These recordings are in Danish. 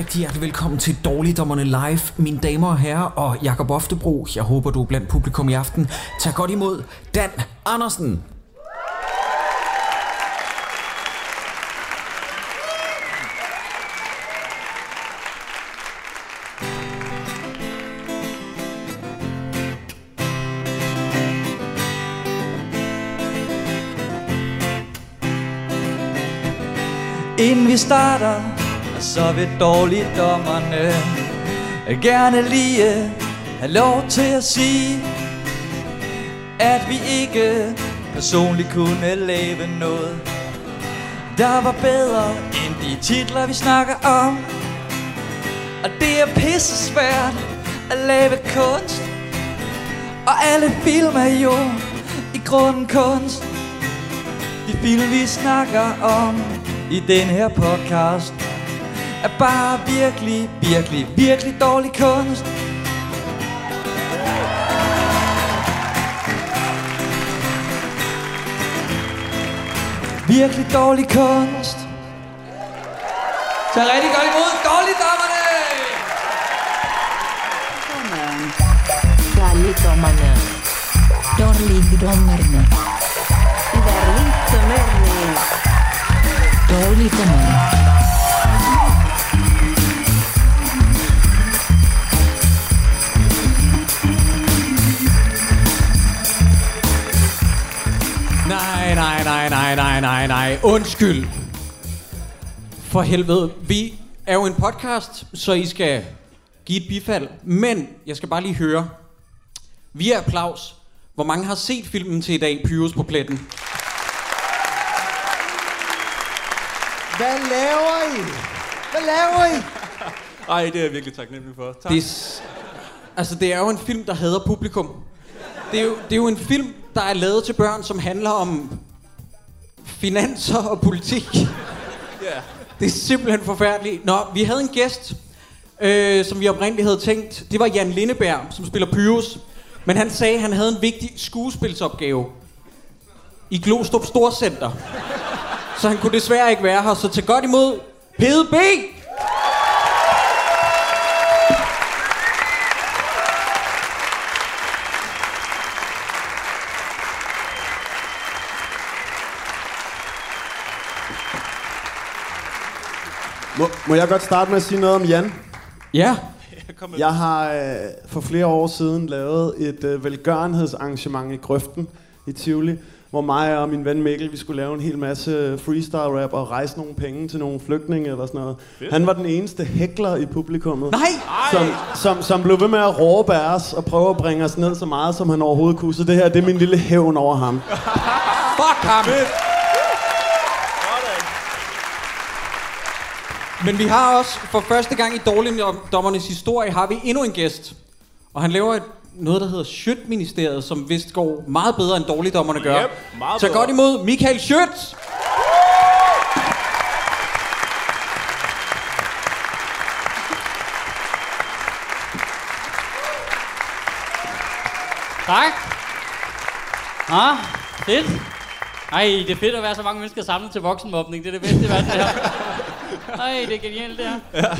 rigtig hjertelig velkommen til Dårligdommerne Live, mine damer og herrer, og Jakob Oftebro. Jeg håber, du er blandt publikum i aften. Tag godt imod Dan Andersen. Inden vi starter, så vil dårligdommerne gerne lige øh, have lov til at sige, at vi ikke personligt kunne lave noget, der var bedre end de titler, vi snakker om. Og det er pisse svært at lave kunst, og alle film er jo i grunden kunst. De film, vi snakker om i den her podcast, er bare virkelig, virkelig, virkelig dårlig kunst. Virkelig dårlig kunst. Så rigtig godt imod dårligdommerne! Dårligdommerne. Dårligdommerne. Dårligdommerne. Dårligdommerne. Nej, nej, nej, nej. Undskyld. For helvede. Vi er jo en podcast, så I skal give et bifald. Men jeg skal bare lige høre. Vi er applaus. Hvor mange har set filmen til i dag, Pyrus på pletten? Hvad laver I? Hvad laver I? Ej, det er jeg virkelig taknemmelig for. Tak. Det er, altså, det er jo en film, der hader publikum. Det er, jo, det er jo en film, der er lavet til børn, som handler om finanser og politik. Ja. Det er simpelthen forfærdeligt. Nå, vi havde en gæst, øh, som vi oprindeligt havde tænkt. Det var Jan Lindeberg, som spiller Pyrus. Men han sagde, at han havde en vigtig skuespilsopgave i Glostrup Storcenter. Så han kunne desværre ikke være her. Så til godt imod Pede Må, må jeg godt starte med at sige noget om Jan? Ja. Jeg har øh, for flere år siden lavet et øh, velgørenhedsarrangement i Grøften i Tivoli, hvor mig og min ven Mikkel, vi skulle lave en hel masse freestyle rap og rejse nogle penge til nogle flygtninge eller sådan noget. Fedt. Han var den eneste hækler i publikummet. Nej. Som, som, som blev ved med at råbe af os og prøve at bringe os ned så meget, som han overhovedet kunne. Så det her, det er min lille hævn over ham. Fuck ham. Men vi har også, for første gang i Dårligdommernes historie, har vi endnu en gæst. Og han laver et, noget, der hedder Schødt-ministeriet, som vist går meget bedre end Dårligdommerne gør. Yep, meget Så bedre. godt imod Michael Schødt. Tak. Ah, fedt. Ej, det er fedt at være så mange mennesker samlet til voksenmobning. Det er det bedste i verden, det her. Ej, det er genialt, det her.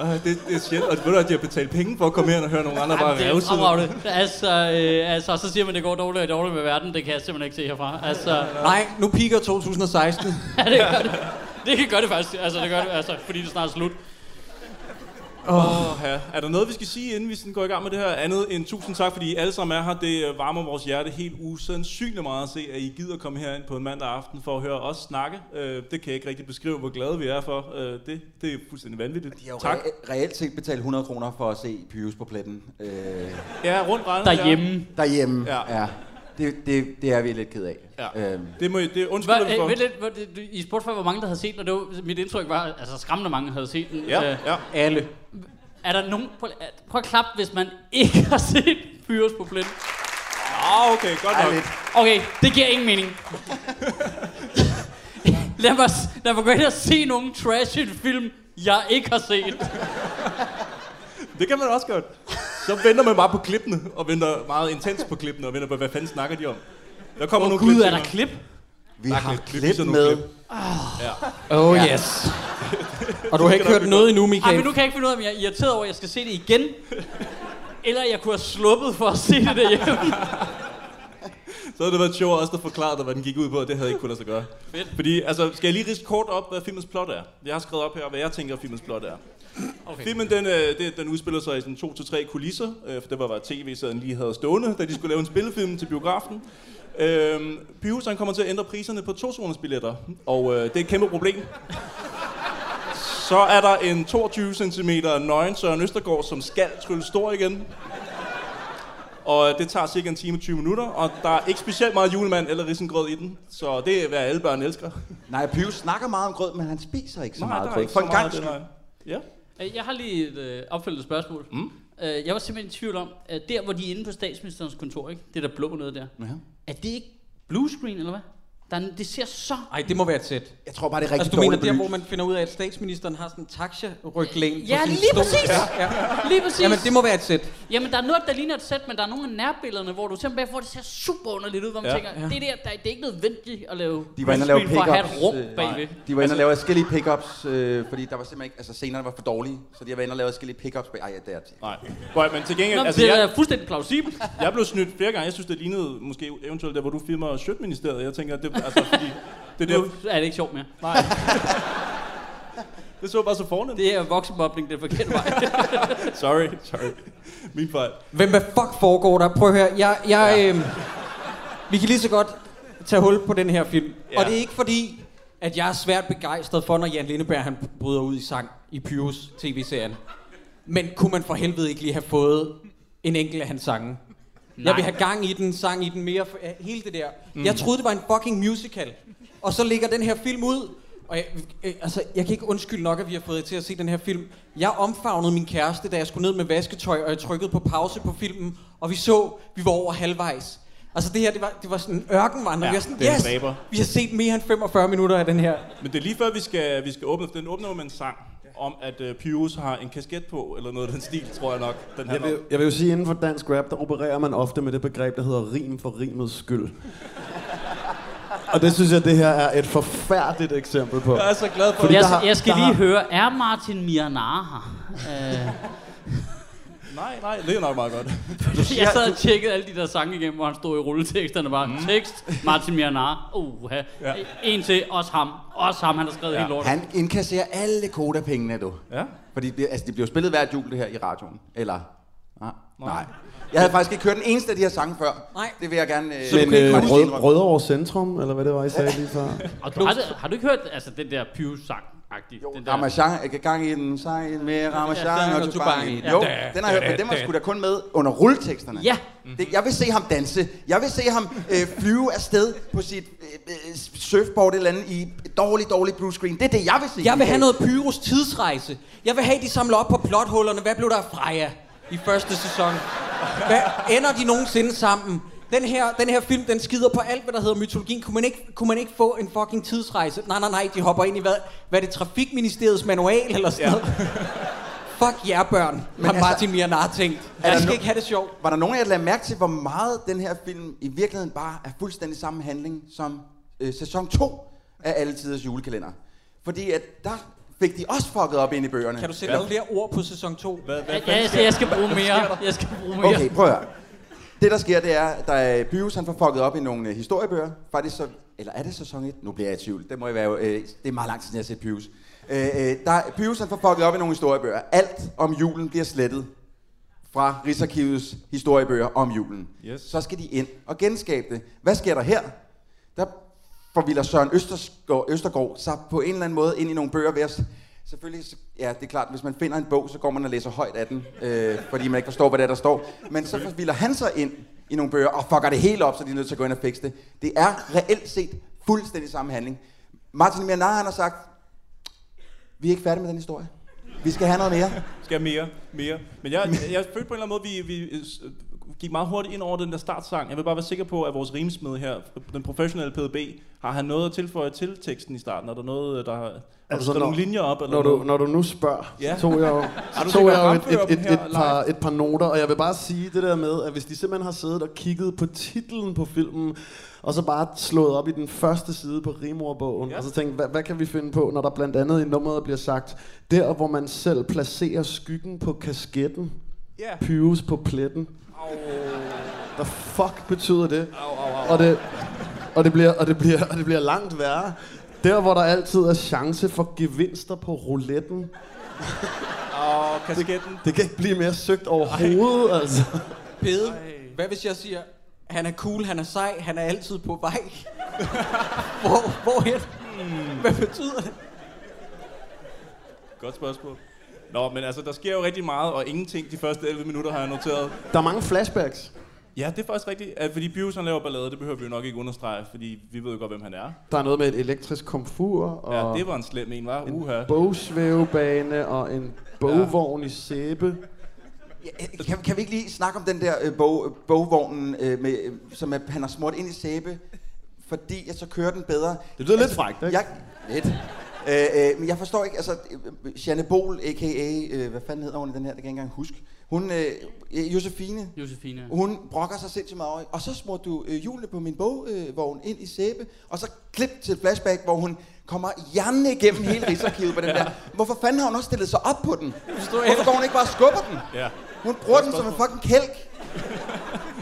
Uh, det, det er sjældent. Og ved du, at de har betalt penge for at komme her og høre nogle andre bare Ej, det er fremragende. Altså, øh, altså, så siger man, det går dårligt og dårligt med verden. Det kan jeg simpelthen ikke se herfra. Altså, Nej, nu piker 2016. ja, det gør det. Det kan gøre det faktisk. Altså, det gør det, altså, fordi det er snart slut. Åh, ja. Er der noget, vi skal sige, inden vi sådan går i gang med det her? Andet end tusind tak, fordi I alle sammen er her. Det øh, varmer vores hjerte helt usandsynligt meget at se, at I gider komme herind på en mandag aften for at høre os snakke. Øh, det kan jeg ikke rigtig beskrive, hvor glade vi er for. Øh, det, det er fuldstændig vanvittigt. De har jo Tak. re- reelt set betalt 100 kroner for at se Pyrus på pletten øh, Ja, rundt regnet. Derhjemme. derhjemme. Ja. ja. Det, det, det er vi lidt ked af. Ja. Øhm, Det, må, I- det Hva, undskylder vi øh, lidt, hvor det- I spurgte for, hvor mange der havde set den, og det var, mit indtryk var, altså skræmmende mange havde set den. Ja, Øh, ja. Alle. Er der nogen... Prøv, prøv at klappe, hvis man ikke har set Pyrus på pletten. Ah, okay, godt nok. Okay, det giver ingen mening. lad, mig, lad mig gå ind og se nogle trashy film, jeg ikke har set. Det kan man også godt. Så venter man bare på klippene, og venter meget intens på klippene, og venter på, hvad fanden snakker de om. Der kommer Åh nogle gud, klip er der klip? vi Der er har klip, klip, klip med. klip. Oh Ja. yes. Og du har ikke hørt noget endnu, Ej, Michael. men nu kan jeg ikke finde ud af, om jeg er irriteret over, at jeg skal se det igen. Eller jeg kunne have sluppet for at se det derhjemme. Så havde det været sjovt også at forklare dig, hvad den gik ud på, og det havde jeg ikke kunnet sig gøre. Fedt. Fordi, altså, skal jeg lige ridse kort op, hvad filmens plot er? Jeg har skrevet op her, hvad jeg tænker, filmens plot er. Okay. Filmen, den, øh, det, den udspiller sig i sådan to til tre kulisser, øh, for det var, hvad tv-serien lige havde stående, da de skulle lave en spillefilm til biografen. Øhm, Pyrus, han kommer til at ændre priserne på to billetter, og øh, det er et kæmpe problem. Så er der en 22 cm nøgen Søren Østergaard, som skal trylle stor igen. Og det tager cirka en time og 20 minutter, og der er ikke specielt meget julemand eller risengrød i den. Så det er, hvad alle børn elsker. Nej, Pius snakker meget om grød, men han spiser ikke så Nej, meget der er grød. ikke For så en gang af skyld. Ja. Øh, Jeg har lige et øh, opfølgende spørgsmål. Mm. Øh, jeg var simpelthen i tvivl om, at der hvor de er inde på statsministerens kontor, ikke? det der blå noget der, Ja. er det ikke blue screen, eller hvad? Der er, det ser så... Ej, det må være et sæt. Jeg tror bare, det er rigtig Altså, du mener der, hvor man finder ud af, at statsministeren har sådan en taxa-ryglæn Ja, på sin lige stol. præcis. Ja, ja. Lige præcis. Jamen, det må være et sæt. Jamen, der er noget, der ligner et sæt, men der er nogle af nærbillederne, hvor du simpelthen får det ser super underligt ud, hvor man Ja. ja. tænker, det, der, der, det er ikke nødvendigt at lave De var inde og lave screen for at have et pickups, rum øh, bagved. De var inde og lave forskellige pickups, øh, fordi der var simpelthen ikke, altså scenerne var for dårlige, så de var inde og lave forskellige pickups. Ej, ja, det er Nej. Boy, men til gengæld, Nå, altså, det er jeg, fuldstændig plausibelt. jeg blev snydt flere gange. Jeg synes, det lignede måske eventuelt der, hvor du filmer Sjøtministeriet. Jeg tænker, det, altså, fordi, det, der, Nu er det ikke sjovt mere. nej. det så bare så fornemt. Det er voksenmobning, det er forkert vej. Sorry, sorry. Min fejl. Hvem hvad fuck foregår der? Prøv at høre. Jeg, jeg, ja. øh, vi kan lige så godt tage hul på den her film. Ja. Og det er ikke fordi, at jeg er svært begejstret for, når Jan Lindeberg han bryder ud i sang i Pyrus tv-serien. Men kunne man for helvede ikke lige have fået en enkelt af hans sange? Jeg vil have gang i den, sang i den mere, hele det der. Mm. Jeg troede, det var en fucking musical. Og så ligger den her film ud. Og jeg, øh, altså, jeg kan ikke undskylde nok, at vi har fået jer til at se den her film. Jeg omfavnede min kæreste, da jeg skulle ned med vasketøj, og jeg trykkede på pause på filmen. Og vi så, vi var over halvvejs. Altså det her, det var, det var sådan en ørkenvandring. Ja, vi var sådan, yes, dræber. vi har set mere end 45 minutter af den her. Men det er lige før, vi skal, vi skal åbne, for den åbner jo med en sang om, at uh, Pyrus har en kasket på, eller noget af den stil, tror jeg nok. Den Jeg handler vil, om. jeg vil jo sige, inden for dansk rap, der opererer man ofte med det begreb, der hedder rim for rimets skyld. Og det synes jeg, det her er et forfærdeligt eksempel på. Jeg er så glad for Fordi det. Jeg, har- jeg skal lige har- høre, er Martin Miranar her? Øh, Nej, nej, det er nok meget godt. jeg sad og tjekkede alle de der sange igennem, hvor han stod i rulleteksterne bare. Mm. Tekst, Martin Miranar. Uh, Ja. En til, også ham. Også ham, han har skrevet Ja. helt lort. Han indkasserer alle kodapengene, du. Ja. Fordi det, altså, det bliver spillet hvert jul, det her i radioen. Eller? Nej. Nej. Jeg havde faktisk ikke hørt den eneste af de her sange før. Nej. Det vil jeg gerne... Øh, Men øh, rød. Rødovre Centrum, eller hvad det var, I sagde lige før. Og du, har, du, har du ikke hørt altså, den der Pius-sang? Jo, den der, Ramachan, jeg kan gang i den sejl med Ramachan Ja, og og. Tubangi. Jo, Ja. den har jeg hørt, men den var sgu da kun med under rulleteksterne. Ja. Det, jeg vil se ham danse. Jeg vil se ham øh, flyve afsted på sit øh, øh, surfboard eller andet i dårlig, dårlig blue screen. Det er det, jeg vil se. Jeg vil have noget Pyrus tidsrejse. Jeg vil have, de samler op på plothullerne. Hvad blev der af Freja i første sæson? Hvad ender de nogensinde sammen? Den her, den her film, den skider på alt, hvad der hedder mytologien. Kunne man, ikke, kunne man ikke få en fucking tidsrejse? Nej, nej, nej, de hopper ind i hvad? Hvad er det, Trafikministeriets manual eller sådan Ja. noget? Fuck jer, børn, har altså- Martin Miranar tænkt. Jeg skal no- ikke have det sjovt. Var der nogen af jer, der lagde mærke til, hvor meget den her film i virkeligheden bare er fuldstændig samme handling som øh, sæson 2 af Alle Tiders julekalender? Fordi at der fik de også fucket op ind i bøgerne. Kan du sætte flere ord på sæson 2? Hvad, hvad, Ja, jeg, skal, jeg skal bruge mere. Jeg skal bruge mere. Okay, prøv at høre. Det, der sker, det er, at der er Pyrus, han får fucket op i nogle øh, historiebøger. Faktisk så, eller er det sæson 1? Nu bliver jeg i tvivl. Det må jeg være, øh, det er meget lang tid, siden jeg har set Pyrus. Øh, øh, der, Pyrus, han får fucket op i nogle historiebøger. Alt om julen bliver slettet fra Rigsarkivets historiebøger om julen. Yes. Så skal de ind og genskabe det. Hvad sker der her? Der forvilder Søren Østergaard, Østergaard sig på en eller anden måde ind i nogle bøger ved at Selvfølgelig, ja, det er klart, hvis man finder en bog, så går man og læser højt af den, øh, fordi man ikke forstår, hvad det er, der står. Men så forvilder han sig ind i nogle bøger og fucker det helt op, så de er nødt til at gå ind og fikse det. Det er reelt set fuldstændig samme handling. Martin Mianar, han har sagt, vi er ikke færdige med den historie. Vi skal have noget mere. skal mere, mere. Men jeg, jeg, jeg følte på en eller anden måde, vi, vi øh, gik meget hurtigt ind over den der startsang. Jeg vil bare være sikker på, at vores rimsmed her, den professionelle PDB, har han noget at tilføje til teksten i starten? Er der noget, der har... Altså, du når- nogle linjer op? Eller Når du, noget? når du nu spørger, Ja. så tog jeg jo, du så tog jeg jo et, et, et, et, par, et par noter, og jeg vil bare sige det der med, at hvis de simpelthen har siddet og kigget på titlen på filmen, og så bare slået op i den første side på rimordbogen, Ja. og så tænkt, hvad, hvad kan vi finde på, når der blandt andet i nummeret bliver sagt, der hvor man selv placerer skyggen på kasketten, Ja. Pyrus på pletten. Hvad fuck betyder det? Au, au, au. Og det, og det, bliver, og det, bliver, og det bliver langt værre. Der, hvor der altid er chance for gevinster på rouletten. Og kasketten. Det kan ikke blive mere søgt overhovedet, altså. Pede, hvad hvis jeg siger, han er cool, han er sej, han er altid på vej? Hvor, hvorhen? Hvad betyder det? Godt spørgsmål. Nå, men altså, der sker jo rigtig meget, og ingenting de første 11 minutter har jeg noteret. Der er mange flashbacks. Ja, det er faktisk rigtigt. At fordi Bius han laver ballade, det behøver vi jo nok ikke understrege, fordi vi ved jo godt, hvem han er. Der er noget med et elektrisk komfur, og Ja, det var en slem en, var. en Uha. bogsvævebane, og en bogvogn i sæbe. Ja, kan, kan vi ikke lige snakke om den der øh, bog, bogvognen, øh, med, øh, som er, han har smurt ind i sæbe, fordi at så kører den bedre? Det lyder lidt frækt, ikke? Jeg, lidt. Øh, øh, men jeg forstår ikke, altså, øh, Janne Bol, a.k.a., øh, hvad fanden hedder hun i den her, det kan jeg ikke engang huske. Hun, øh, øh, Josefine, Josefine. hun brokker sig sindssygt meget over, og så smurte du øh, hjulene på min bogvogn ind i sæbe, og så klip til et flashback, hvor hun kommer hjerne igennem hele Rigsarkivet på den der. Hvorfor fanden har hun også stillet sig op på den? Hvorfor går hun ikke bare og skubber den? Ja. Hun bruger den som en fucking kælk.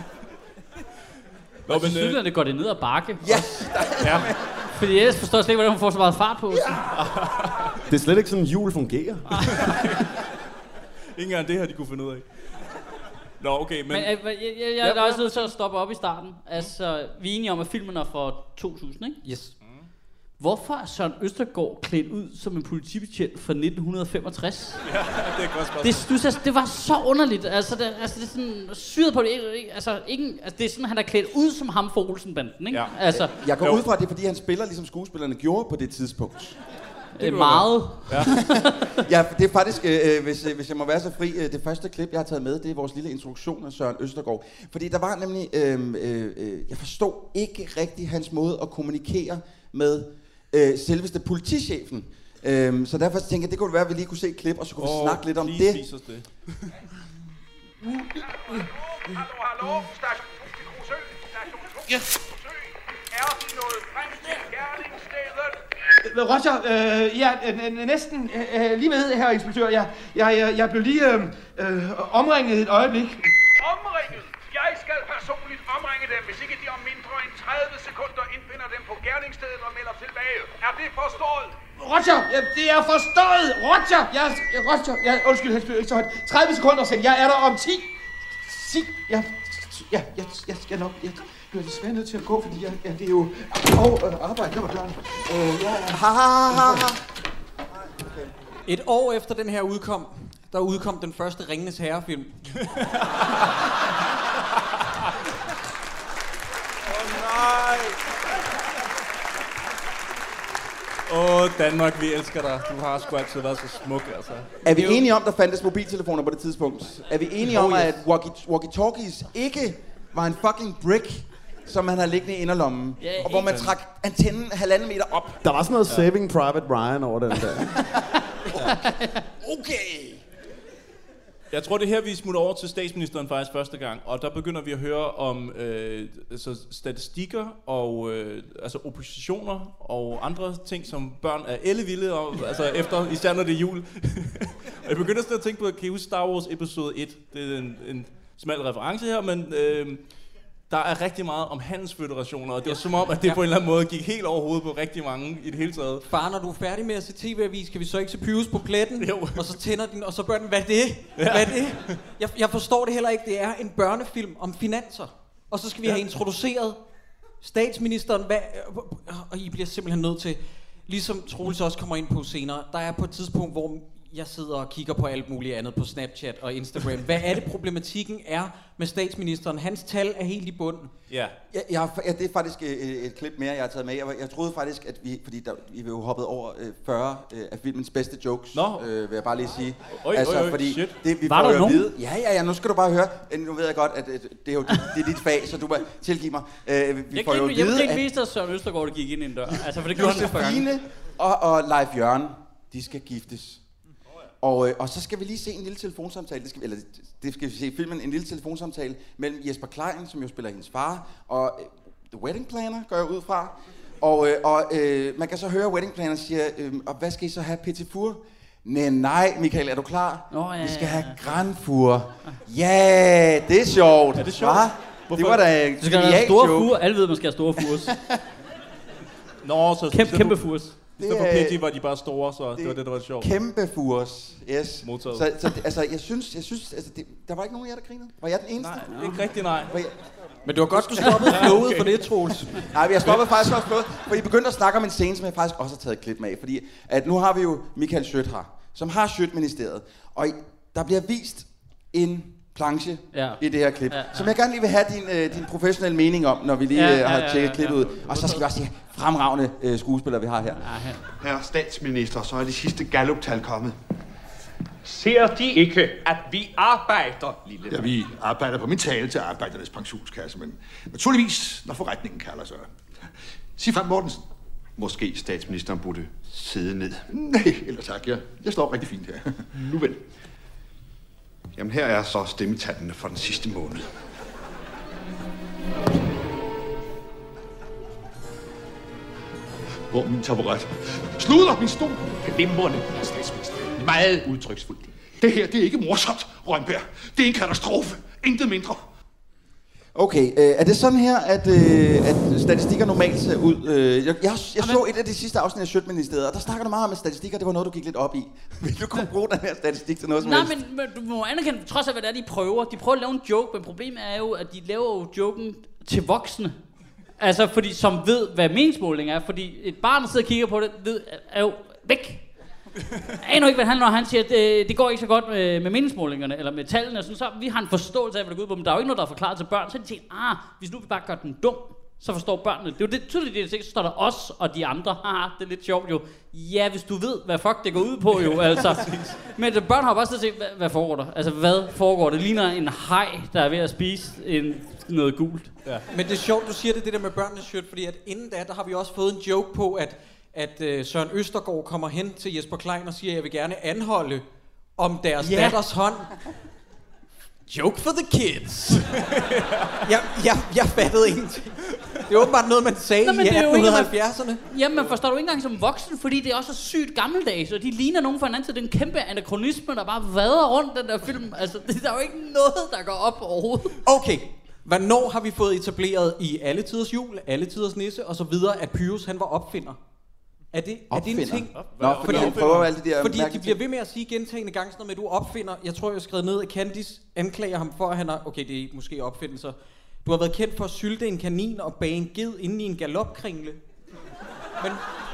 Nå, Og men, til øh, synligheden går det ned ad bakke. Ja, ja. Fordi ellers forstår jeg slet ikke, hvordan hun får så meget fart på. Det er slet ikke sådan, jul fungerer. Ikke engang det her, de kunne finde ud af. Nå, okay, men... Men øh, jeg, jeg, jeg, jeg er også nødt til at stoppe op i starten. Altså, vi er enige om, at filmen er fra 2000, ikke? Yes. Hvorfor er Søren Østergaard klædt ud som en politibetjent fra 1965? Ja, det er et godt spørgsmål. Det, synes jeg, det var så underligt. Altså, det, altså, det er sådan syret på det. Ikke, altså, ikke, altså, det er sådan, han er klædt ud som ham for Olsenbanden, ikke? Ja. Altså, jeg går ud fra, at det er, fordi han spiller, ligesom skuespillerne gjorde på det tidspunkt. det er meget. Ja, det er faktisk, øh, øh, hvis, øh, hvis jeg må være så fri, øh, det første klip, jeg har taget med, det er vores lille introduktion af Søren Østergaard. Fordi der var nemlig, øh, øh, øh, jeg forstod ikke rigtig hans måde at kommunikere med øh, selveste politichefen. Øh, så derfor tænkte jeg, det kunne være, at vi lige kunne se et klip, og så kunne vi snakke lidt om det. det. Hallo, hallo, station 2 til Krusø, station 2 til Krusø. Er de nået frem til gerningsstedet? Roger, øh, ja, øh, øh, næsten øh, lige ved, herre inspektør. Jeg, jeg, jeg, jeg blev lige øh, øh, omringet et øjeblik. Omringet. Jeg skal personligt omringe dem, hvis ikke de om mindre end 30 sekunder indfinder dem på gerningsstedet og melder. Er det forstået? Roger, ja, det er forstået. Roger, jeg, jeg, Roger, ja, undskyld, han spiller ikke så højt. 30 sekunder siden, jeg er der om 10. 10, ja, ja, jeg, jeg skal nok, jeg bliver desværre nødt til at gå, fordi jeg, ja, det er jo og, øh, arbejde, der var klart. Øh, ja, ja. Ha, ha, ha, ha. Et år efter den her udkom, der udkom den første Ringenes Herre-film. Nej! Åh, oh, Danmark, vi elsker dig. Du har sgu altid været så smuk, altså. Er vi enige om, der fandtes mobiltelefoner på det tidspunkt? Er vi enige om, at walkie- walkie-talkies ikke var en fucking brick, som man havde liggende i inderlommen? Ja, og hvor man trak antennen halvanden meter op? Der var sådan noget Saving Private Ryan over den der. Okay! Jeg tror, det er her, vi smutter over til statsministeren faktisk første gang, og der begynder vi at høre om øh, altså statistikker og øh, altså oppositioner og andre ting, som børn er ellevilde om, altså efter, især når det er jul. og jeg begynder sådan at tænke på, kan I huske Star Wars episode 1? Det er en, en smal reference her, men øh, der er rigtig meget om handelsføderationer, og det var som om, at det på en eller anden måde gik helt over hovedet på rigtig mange i det hele taget. Far, når du er færdig med at se tv-avis, kan vi så ikke se Pyrus på pletten? Jo. Og så tænder den, og så børn, hvad er det? Hvad er det? Jeg, jeg forstår det heller ikke. Det er en børnefilm om finanser. Og så skal vi have introduceret statsministeren. Hvad, og I bliver simpelthen nødt til, ligesom Troels også kommer ind på senere, der er på et tidspunkt, hvor jeg sidder og kigger på alt muligt andet på Snapchat og Instagram. Hvad er det problematikken er med statsministeren? Hans tal er helt i bunden. Ja. Ja, jeg, ja, det er faktisk øh, et, et klip mere, jeg har taget med. Jeg, jeg troede faktisk, at vi, fordi der, vi jo hoppet over øh, 40 øh, af filmens bedste jokes, Nå. øh, vil jeg bare lige sige. Oj, oj, oj, fordi shit. det, vi Var får der jo nogen? at vide. Ja, ja, ja, nu skal du bare høre. Øh, Nu ved jeg godt, at øh, det er jo dit, det er dit fag, så du må tilgive mig. Øh, vi Jeg får jo kan at ikke, jeg vide, vil ikke at vise dig, at Søren Østergaard der gik ind i en dør. Altså, for det gjorde han et par gange. Og, og Leif Jørgen, de skal giftes. Og, øh, og så skal vi lige se en lille telefonsamtale, det skal, vi- eller det skal vi se i filmen, en lille telefonsamtale mellem Jesper Klein, som jo spiller hendes far, og øh, The Wedding Planner, går jeg ud fra. Og, øh, og øh, man kan så høre, Wedding Planner siger, øh, og hvad skal I så have, Petit Four? Nej, nej, Michael, er du klar? Nå, ja, vi skal ja, have ja. Ja, det er sjovt. Er det sjovt? Hva? Det Hvorfor? var da Du skal have store fure. Alle ved, man skal have store fures. Nå, så... Kæmpe, så- kæmpe fures. For Det er- Pidgey var de bare store, så det, var det, der var sjovt. Kæmpe furs, yes. Modtaget. Så, så det- altså, jeg synes, jeg synes altså, det, der var ikke nogen af jer, der grinede. Var jeg den eneste? Nej, ikke rigtig nej. Var jeg, Men det var godt, du stoppede flowet for det, Troels. nej, jeg stoppede faktisk også flot, for I begyndte at snakke om en scene, som jeg faktisk også har taget et klip med. Fordi at nu har vi jo Michael Schødt her, som har Schødt-ministeriet. Og i- der bliver vist en planche Ja. i det her klip, Ja, ja. som jeg gerne lige vil have din, øh, din professionelle mening om, når vi lige Ja, øh, ja, har ja, tjekket ja, klippet ja. ud. Og så skal vi også se fremragende øh, skuespillere, vi har her. Herre statsminister, så er de sidste Gallup-tal kommet. Ser de ikke, at vi arbejder, lille Ja, vi arbejder på min tale til Arbejdernes Pensionskasse, men naturligvis, når forretningen kalder sig. Sig frem, Mortensen. Måske statsministeren burde sidde ned. Nej, eller tak, jeg, jeg står rigtig fint her. Nu vel. Jamen, her er så stemmetallene for den sidste måned. Hvor min taburet? Sluder min stol! Glimrende, herr statsminister. Meget udtryksfuldt. Det her, det er ikke morsomt, Rønberg. Det er en katastrofe. Intet mindre. Okay, øh, er det sådan her, at, øh, at statistikker normalt ser ud? Øh, jeg, jeg, jeg så et af de sidste afsnit af Sjøtministeriet, og der snakker du meget om, at statistikker, det var noget, du gik lidt op i. Vil du kunne bruge den her statistik til noget som Nej, helst? men, men du må anerkende, trods af hvad det er, de prøver. De prøver at lave en joke, men problemet er jo, at de laver jo joken til voksne. Altså, fordi som ved, hvad meningsmåling er. Fordi et barn, der sidder og kigger på det, ved, er jo væk. Jeg aner ikke, hvad han når han siger, at det, det går ikke så godt med, med meningsmålingerne, eller med tallene. Sådan, så vi har en forståelse af, hvad der går ud på, men der er jo ikke noget, der er forklaret til børn. Så de tænker, ah, hvis nu vi bare gør den dum, så forstår børnene. Det er jo det, tydeligt, det er så står der os og de andre. Ah, det er lidt sjovt jo. Ja, hvis du ved, hvad fuck det går ud på jo, altså. Men børn har bare siddet og set, hvad, hvad foregår der? Altså, hvad foregår? Det ligner en hej, der er ved at spise en, noget gult. Men det er sjovt, du siger det, det der med børnenes shirt, fordi at inden da, der har vi også fået en joke på, at, at uh, Søren Østergaard kommer hen til Jesper Klein og siger, jeg vil gerne anholde om deres Ja. datters hånd. Joke for the kids. jeg, jeg, jeg fattede ingenting. Det er åbenbart noget, man sagde Nå, i det er jo ikke, 1870'erne. Jamen, man forstår du ikke engang som voksen, fordi det er også så sygt gammeldags, og de ligner nogen for hinanden, så det er en kæmpe anachronisme, der bare vader rundt den der film. Altså, det, der er jo ikke noget, der går op overhovedet. Okay, hvornår har vi fået etableret i alle tiders jul, alle tiders nisse og så videre, at Pyrus han var opfinder? Er det, er det en ting? Nå, fordi han prøver alle de der Fordi de bliver ved med at sige gentagende gange sådan noget med, at du opfinder. Jeg tror, jeg har skrevet ned, at Candice anklager ham for, at han har... Okay, det er måske opfindelser. Du har været kendt for at sylte en kanin og bage en ged inde i en galopkringle. Men,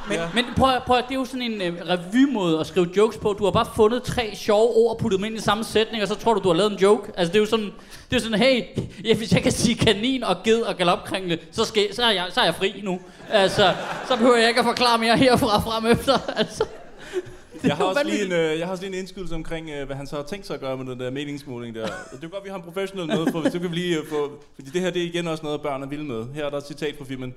men ja. Men prøv, prøv, det er jo sådan en øh, revymåde at skrive jokes på. Du har bare fundet tre sjove ord og puttet dem ind i samme sætning, og så tror du, du har lavet en joke. Altså, det er jo sådan, det er sådan hey, ja, hvis jeg kan sige kanin og ged og galopkringle, så, skal, så, er jeg, så er jeg fri nu. Altså, så behøver jeg ikke at forklare mere herfra og frem efter. Altså, Jeg har, også lige en, øh, jeg har også lige en indskydelse omkring, øh, hvad han så har tænkt sig at gøre med den der meningsmåling der. Det er godt, vi har en professionel med, for så kan vi lige øh, få... Fordi det her, det er igen også noget, børn er vilde med. Her er der et citat fra filmen.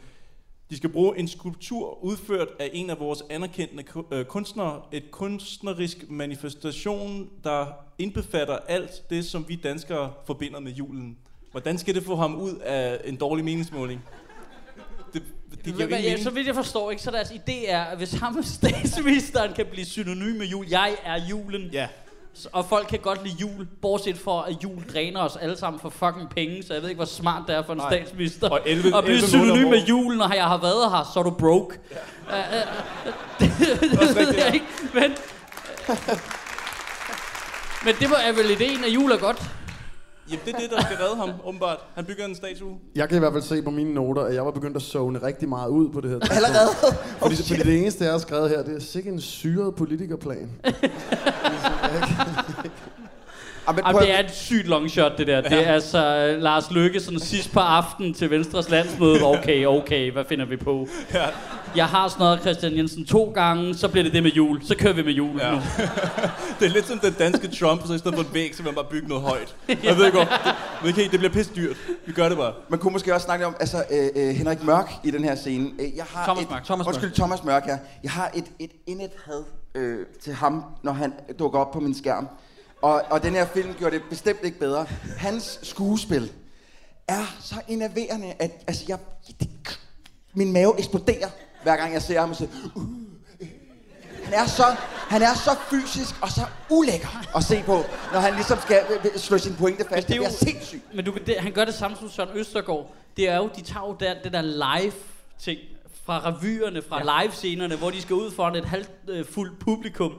De skal bruge en skulptur udført af en af vores anerkendte øh, kunstnere. Et kunstnerisk manifestation, der indbefatter alt det, som vi danskere forbinder med julen. Hvordan skal det få ham ud af en dårlig meningsmåling? Det, det giver Men, ja, så vidt jeg forstår, ikke, så deres idé er, at hvis ham statsministeren kan blive synonym med jul, jeg er julen, Ja. Og folk kan godt lide jul, bortset fra, at jul dræner os alle sammen for fucking penge, så jeg ved ikke, hvor smart det er for en Nej. statsminister. Og 11 at blive 11 synonym med julen, og jeg har været her, så er du broke. Ja. Uh, uh, det, det ved jeg ikke, men... men det var vel ideen, at jul er godt. Jamen, det er det, der skal redde ham, åbenbart. Han bygger en statue. Jeg kan i hvert fald se på mine noter, at jeg var begyndt at zone rigtig meget ud på det her. Allerede? Fordi, fordi det eneste, jeg har skrevet her, det er sikkert en syret politikerplan. Ah, men Jamen, det er et sygt long shot, det der. Det er altså uh, Lars Lykke sådan sidst på aftenen til Venstres landsmøde. Okay, okay, hvad finder vi på? Ja. Jeg har snøret Christian Jensen to gange, så bliver det det med jul. Så kører vi med jul Ja. nu. Det er lidt som den danske Trump, så i stedet for en væg, så vil man bare bygge noget højt. Jeg ved ikke, det, ved ikke helt, det bliver pisse dyrt. Vi gør det bare. Man kunne måske også snakke om, altså øh, øh, Henrik Mørk i den her scene. Øh, jeg har Thomas et, Mørk. Thomas Mørk. Undskyld, Thomas Mørk, ja. Jeg har et, et indet had øh, til ham, når han dukker op på min skærm. Og, og den her film gjorde det bestemt ikke bedre. Hans skuespil er så enerverende, at altså, jeg, det, min mave eksploderer, hver gang jeg ser ham. Og siger, uh, han, er så, han er så fysisk og så ulækker at se på, når han ligesom skal øh, øh, slå sin pointe fast. Det det er sindssygt. Men du, kan- det, han gør det samme som Søren Østergaard. Det er jo, de tager jo der, det der live ting fra revyerne, fra ja. live-scenerne, hvor de skal ud foran et halvt øh, fuldt publikum.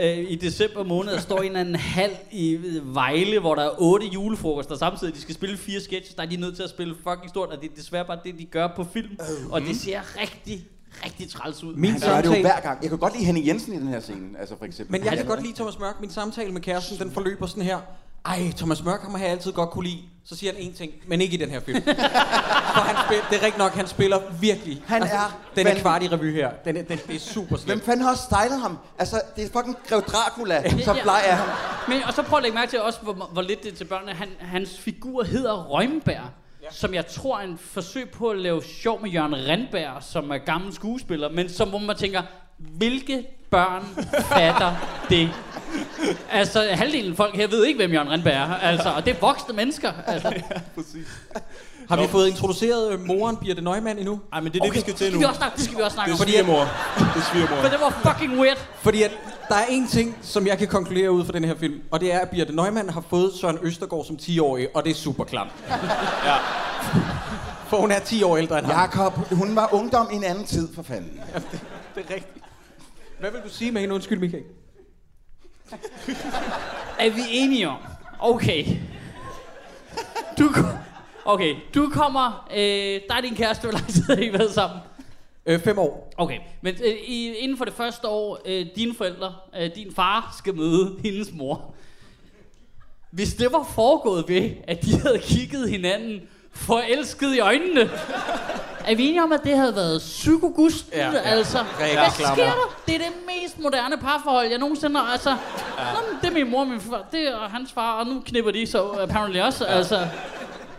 Øh, I december måned står en eller anden halv i Vejle, hvor der er otte julefrokoster samtidig. De skal spille fire sketches, der er de nødt til at spille fucking stort, og det er desværre bare det, de gør på film. Øh, Og det ser rigtig, rigtig træls ud. Min Han gør det jo samtale, hver gang. Jeg kan godt lide Henning Jensen i den her scene, altså for eksempel. men jeg kan godt lide Thomas Mørk. Min samtale med kæresten, den forløber sådan her. Ej, Thomas Mørk, ham har jeg altid godt kunne lide. Så siger han en ting, men ikke i den her film. For han spil, det er rigtigt nok, han spiller virkelig. Altså, Han er Den er kvart i revy her. Den er, den, det er super Hvem slemt. fanden har også stylet ham? Altså, det er fucking Grev Dracula, som Ja. plejer ham. Men, og så prøv at lægge mærke til også, hvor, hvor lidt det er til børnene. Han, hans figur hedder Rømberg, ja. som jeg tror er en forsøg på at lave sjov med Jørgen Randberg, som er gammel skuespiller, men som hvor man tænker, hvilke børn fatter det? Altså, halvdelen af folk her ved ikke, hvem Jørgen Randberg er, altså, og det er voksne mennesker. Altså. Præcis. Har vi fået introduceret øh, moren Birte Neumann endnu? Ej, men det er det, vi skal det til skal nu. vi også snakke, det skal vi også snakke Det om, er fordi svigermor. Det er svigermor. for det var fucking weird. Fordi at der er en ting, som jeg kan konkludere ud fra den her film, og det er, at Birte Neumann har fået Søren Østergaard som 10-årig, og det er super klamt. Ja. For hun er 10 år ældre end ham. Jakob, hun var ungdom i en anden tid, for fanden. Det er rigtigt. Hvad vil du sige med hende? Undskyld, Michael. Er vi enige om? Okay. Du, okay, du kommer... Øh, der er din kæreste, hvor lang tid har I været sammen? Øh, fem år. Okay, men øh, i, inden for det første år, øh, dine forældre, øh, din far skal møde hendes mor. Hvis det var foregået ved, at de havde kigget hinanden forelsket i øjnene, er vi enige om, at det havde været psykogusten? Ja, ja. Altså, Rigtig hvad klammer. sker der? Det er det mest moderne parforhold, jeg nogensinde har. Altså, ja. det er min mor min far, det er hans far, og nu knipper de så apparently også. Altså,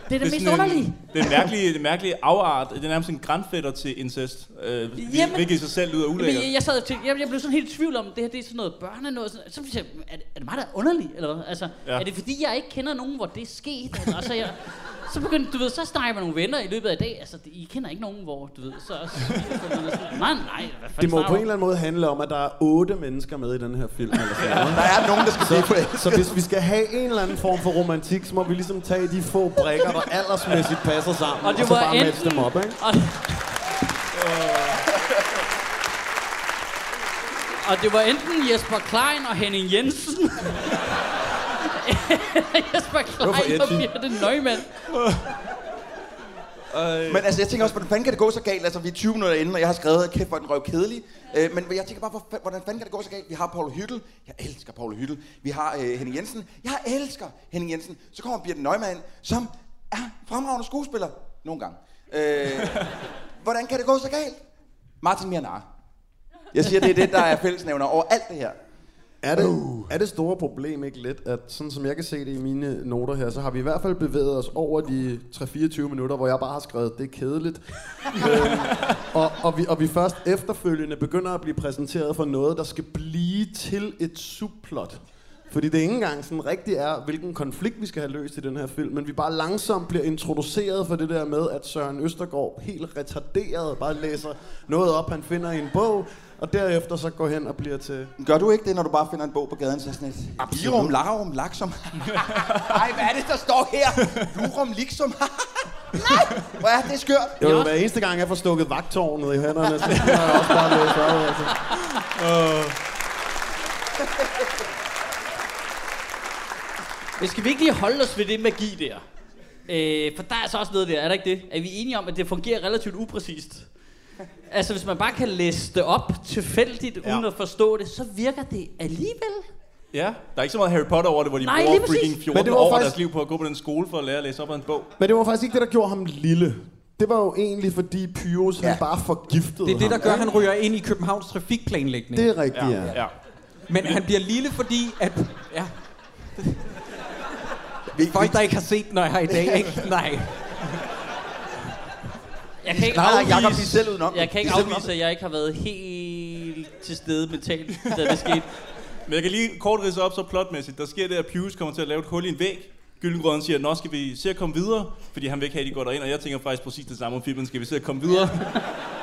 det er det, Det er, mest underlige. en, det er en mærkelig, det er en mærkelig afart. Det er nærmest en grænfætter til incest. Øh, Jamen- hvilket i sig selv lyder ulækkert. jeg, jeg, sad og tænkte, jeg, jeg blev sådan helt i tvivl om, det her det er sådan noget børne noget. Sådan, så jeg, er, det, er det mig, der er underlig? Eller hvad? Altså, ja. Ja. er det fordi, jeg ikke kender nogen, hvor det er sket? Eller, altså, jeg, så begyndte, du ved, så snakker jeg med nogle venner i løbet af i dag. Altså, I kender ikke nogen, hvor, du ved, så... så, så sådan, nej, nej, hvad Det må på en eller anden måde handle om, at der er otte mennesker med i den her film. Eller sådan noget. Der er nogen, der skal blive forelsket. Så hvis vi skal have en eller anden form for romantik, så må vi ligesom tage de få brikker, der aldersmæssigt passer sammen, Og det og så var bare matche enten- dem op, ikke? Og, og det var enten Jesper Klein og Henning Jensen. Jesper Klein og. Birte Neumann. Men altså, jeg tænker også, hvordan fanden kan det gå så galt? Altså, vi er 20 minutter inde, og jeg har skrevet, kæft, hvor den røv kedelig. Øh, men jeg tænker bare, hvor, hvordan fanden kan det gå så galt? Vi har Paul Hyttel. Jeg elsker Paul Hyttel. Vi har øh, Henning Jensen. Jeg elsker Henning Jensen. Så kommer Birte Neumann, som er fremragende skuespiller. Nogle gange. Øh, hvordan kan det gå så galt? Martin Mianar. Jeg siger, det er det, der er fællesnævner over alt det her. Er det, er det store problem ikke lidt, at sådan som jeg kan se det i mine noter her, så har vi i hvert fald bevæget os over de 3-24 minutter, hvor jeg bare har skrevet, det er kedeligt. øhm, og, og, vi, og vi først efterfølgende begynder at blive præsenteret for noget, der skal blive til et subplot. Fordi det ikke engang sådan rigtig er, hvilken konflikt vi skal have løst i den her film, men vi bare langsomt bliver introduceret for det der med, at Søren Østergaard helt retarderet bare læser noget op, han finder i en bog, og derefter så går hen og bliver til Gør du ikke det, når du bare finder en bog på gaden, så sådan et... Virum, larum, laksum. Ej, hvad er det, der står her? Lurum, liksum. Nej, hvor er det skørt. Jo, hver eneste gang jeg får stukket vagtårnet i hænderne, så jeg også bare læse op. Altså. Men skal vi ikke lige holde os ved det magi der? Øh, for der er så også noget der, er der ikke det? Er vi enige om, at det fungerer relativt upræcist? Altså, hvis man bare kan læse det op tilfældigt, ja. uden at forstå det, så virker det alligevel. Ja, der er ikke så meget Harry Potter over det, hvor de Nej, bruger freaking Men 14 det var år faktisk- deres liv på at gå på den skole for at lære at læse op af en bog. Men det var faktisk ikke det, der gjorde ham lille. Det var jo egentlig, fordi Pyrus ja. han bare forgiftede Det er det, der ham. gør, at han ryger ind i Københavns trafikplanlægning. Det er rigtigt, ja. Ja. Men han bliver lille, fordi at... Ja, Vi, folk, der ikke har set når jeg har i dag, ikke? Nej. Jeg kan ikke afvise, Jacob, de selv udenom jeg kan ikke afvise, at jeg ikke har været helt til stede mentalt, da det skete. Men jeg kan lige kort ridse op så plotmæssigt. Der sker det, at Pius kommer til at lave et hul i en væg. Gyldengrøden siger, nå skal vi se at komme videre, fordi han vil ikke have, at de går derind, og jeg tænker faktisk præcis det samme om filmen, skal vi se at komme videre.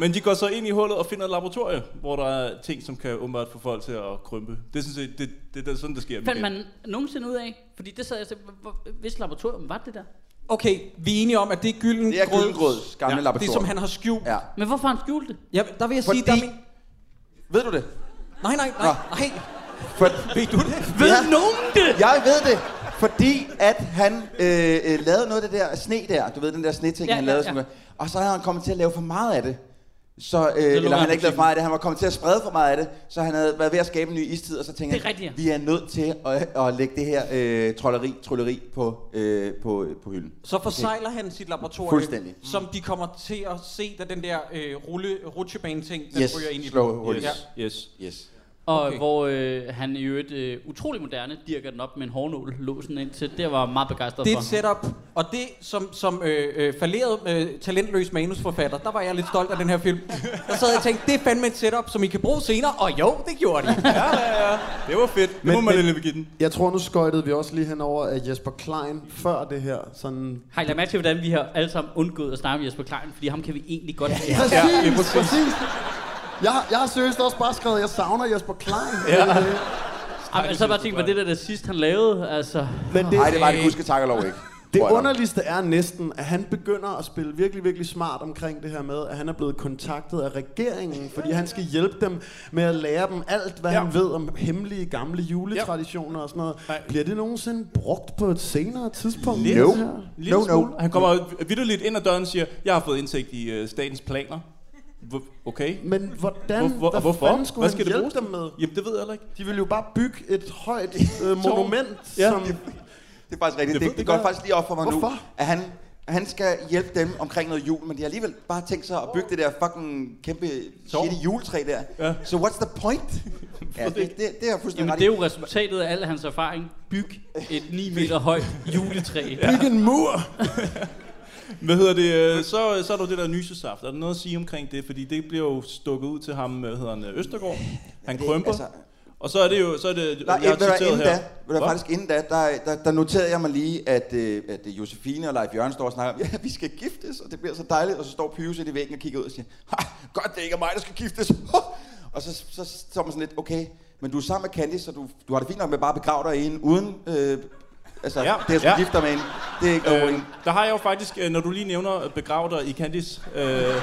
Men de går så ind i hullet og finder et laboratorie, hvor der er ting, som kan åbenbart få folk til at krympe. Det synes jeg, det, det, det er sådan, det sker. Fandt man nogensinde ud af? Fordi det sad jeg til, hvis laboratorium var det der? Okay, vi er enige om, at det er Gylden Det er Gyldengrøds gamle ja, laboratorium. Det, som han har skjult. Ja. Men hvorfor har han skjult det? Ja, der vil jeg Fordi- sige, der er min... Ved du det? Nej, nej, nej, nej. For, Ved du det? Ved Ja. nogen det? jeg ved det, fordi at han øh, øh, lavede noget af det der sne der. Du ved, den der sneting, Ja, han ja, lavede. ja. Som, og så havde han kommet til at lave for meget af det. Så, øh, eller han ikke lavet for meget af det, han var kommet til at sprede for meget af det, så han havde været ved at skabe en ny istid, og så tænkte han, rigtigt, ja. vi er nødt til at, at lægge det her øh, trolleri, trolleri på, øh, på, på hylden. Så forsejler han sit laboratorium, Fuldstændig. som de kommer til at se, da den der øh, rulle, rutsjebane-ting, den Yes, ryger ind i slow den. hul. Ja. Yes. Yes. Og Okay. hvor øh, han i øvrigt øh, utrolig moderne dirker den op med en hårnål, låsen ind til. Det var jeg meget begejstret Det er for. et setup, og det som, som øh, øh, falderet øh, talentløs manusforfatter, der var jeg lidt stolt af den her film. Der sad jeg og tænkte, det er fandme et setup, som I kan bruge senere, og jo, det gjorde de. Det var fedt. Det Men- må man lige give den. Jeg tror, nu skøjtede vi også lige hen over, at Jesper Klein før det her sådan... Har I lagt mærke til, hvordan vi har alle sammen undgået at snakke med Jesper Klein? Fordi ham kan vi egentlig godt have. Præcis, Ja, ja, præcis. præcis. Jeg, har- jeg har seriøst også bare skrevet, at jeg savner Jesper Klein. Ja. Øh, Jamen, jeg så bare tænkt på det der, der sidst han lavede. Altså, Men det, Nej, det var det gudske tak og lov ikke. Det underligste er næsten, at han begynder at spille virkelig, virkelig smart omkring det her med, at han er blevet kontaktet af regeringen, fordi han skal hjælpe dem med at lære dem alt, hvad Ja. ja. han ved om hemmelige gamle juletraditioner og sådan noget. Nej. Bliver det nogensinde brugt på et senere tidspunkt? Lidt. det her? Lille No, no. Han kommer vidderligt ind ad døren og siger, jeg har fået indsigt i uh, statens planer. Okay. Men hvordan, Hvor- hvor- hvad hvorfor? fanden skulle Hvad han skal det hjælpe bruges dem med? Jamen, det ved jeg heller ikke. De vil jo bare bygge et højt øh, monument, Ja. som... Det er faktisk rigtigt. Det Det, det, går faktisk lige op for mig Hvorfor? nu, at han, han skal hjælpe dem omkring noget jul, men de har alligevel bare tænkt sig at bygge det der fucking kæmpe Tårn. shitty juletræ der. Ja. Så what's the point? ja, det, det, det er fuldstændig jamen, det er jo resultatet af al hans erfaring. Byg et 9 meter højt juletræ. Bygge en mur! Hvad hedder det? øh, Så, så er der det der nysesaft. Er der noget at sige omkring det? Fordi det bliver jo stukket ud til ham, hvad hedder han, øh, Østergaard. Han Det- krymper. altså- Og så er det jo, så er det, Nej, jeg har citeret inden her. da, Hvad? faktisk inden da, der, der, der noterede jeg mig lige, at, øh, at øh, Josefine og Leif Jørgen står og snakker om, ja, vi skal giftes, og det bliver så dejligt, og så står Pyrus ind i væggen og kigger ud og siger, "Ha, godt, det ikke er mig, der skal giftes. og så, så, så står man sådan lidt, okay, men du er sammen med Candice, så du, du har det fint nok med bare at begrave dig i hende, uden øh, altså, Ja, det at skulle ja. gifte dig med hende. Det er ikke Øh, problem. der har jeg jo faktisk, øh, når du lige nævner begrav dig i Candice. Øh,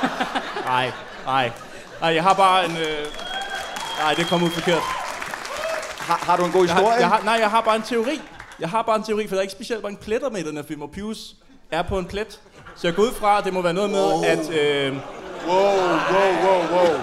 nej, nej. Nej, jeg har bare en... Øh, nej, det kom ud forkert. Har, har du en god Jeg historie? har, jeg har, nej, jeg har bare en teori. Jeg har bare en teori, for der er ikke specielt mange pletter med i den her film, og Pius er på en plet. Så jeg går ud fra, at det må være noget med, Wow. at... Øh, Wow, wow, wow, wow.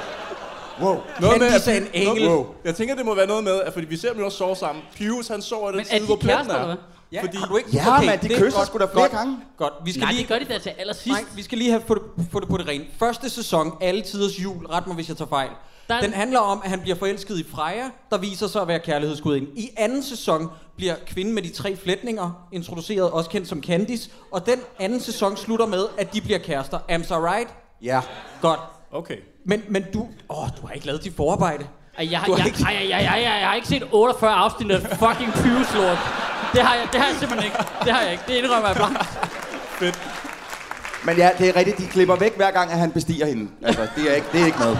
Wow. noget med, at er en engel. Wow. Jeg tænker, det må være noget med, at fordi vi ser dem jo også sove sammen. Pius, han sover den side, de hvor pletten er. Ja, Fordi- har du ikke? Ja, mand, de det er kysser sgu da flere godt, gange. Godt, vi skal Nej, lige... det gør de da til allersidst. Nej, vi skal lige have få det, få det på det rene. Første sæson, alle tiders jul, ret mig hvis jeg tager fejl. Der er- Den handler om, at han bliver forelsket i Freja, der viser sig at være kærlighedsgudinde. I anden sæson bliver kvinden med de tre flætninger introduceret, også kendt som Candice. Og den anden sæson slutter med, at de bliver kærester. Am I right? Ja. Godt. Okay. Men, men du... Åh, du har ikke lavet dit forarbejde. Ej, jeg, har, har jeg, ikke- ej, ej, ej, ej, jeg har ikke set 48 afsnit af fucking Pyrus-lort. Det har, jeg, det har jeg simpelthen ikke. Det har jeg ikke. Det indrømmer jeg blankt. Fedt. Men ja, det er rigtigt, de klipper væk hver gang, at han bestiger hende. Altså, det er ikke, det er ikke noget.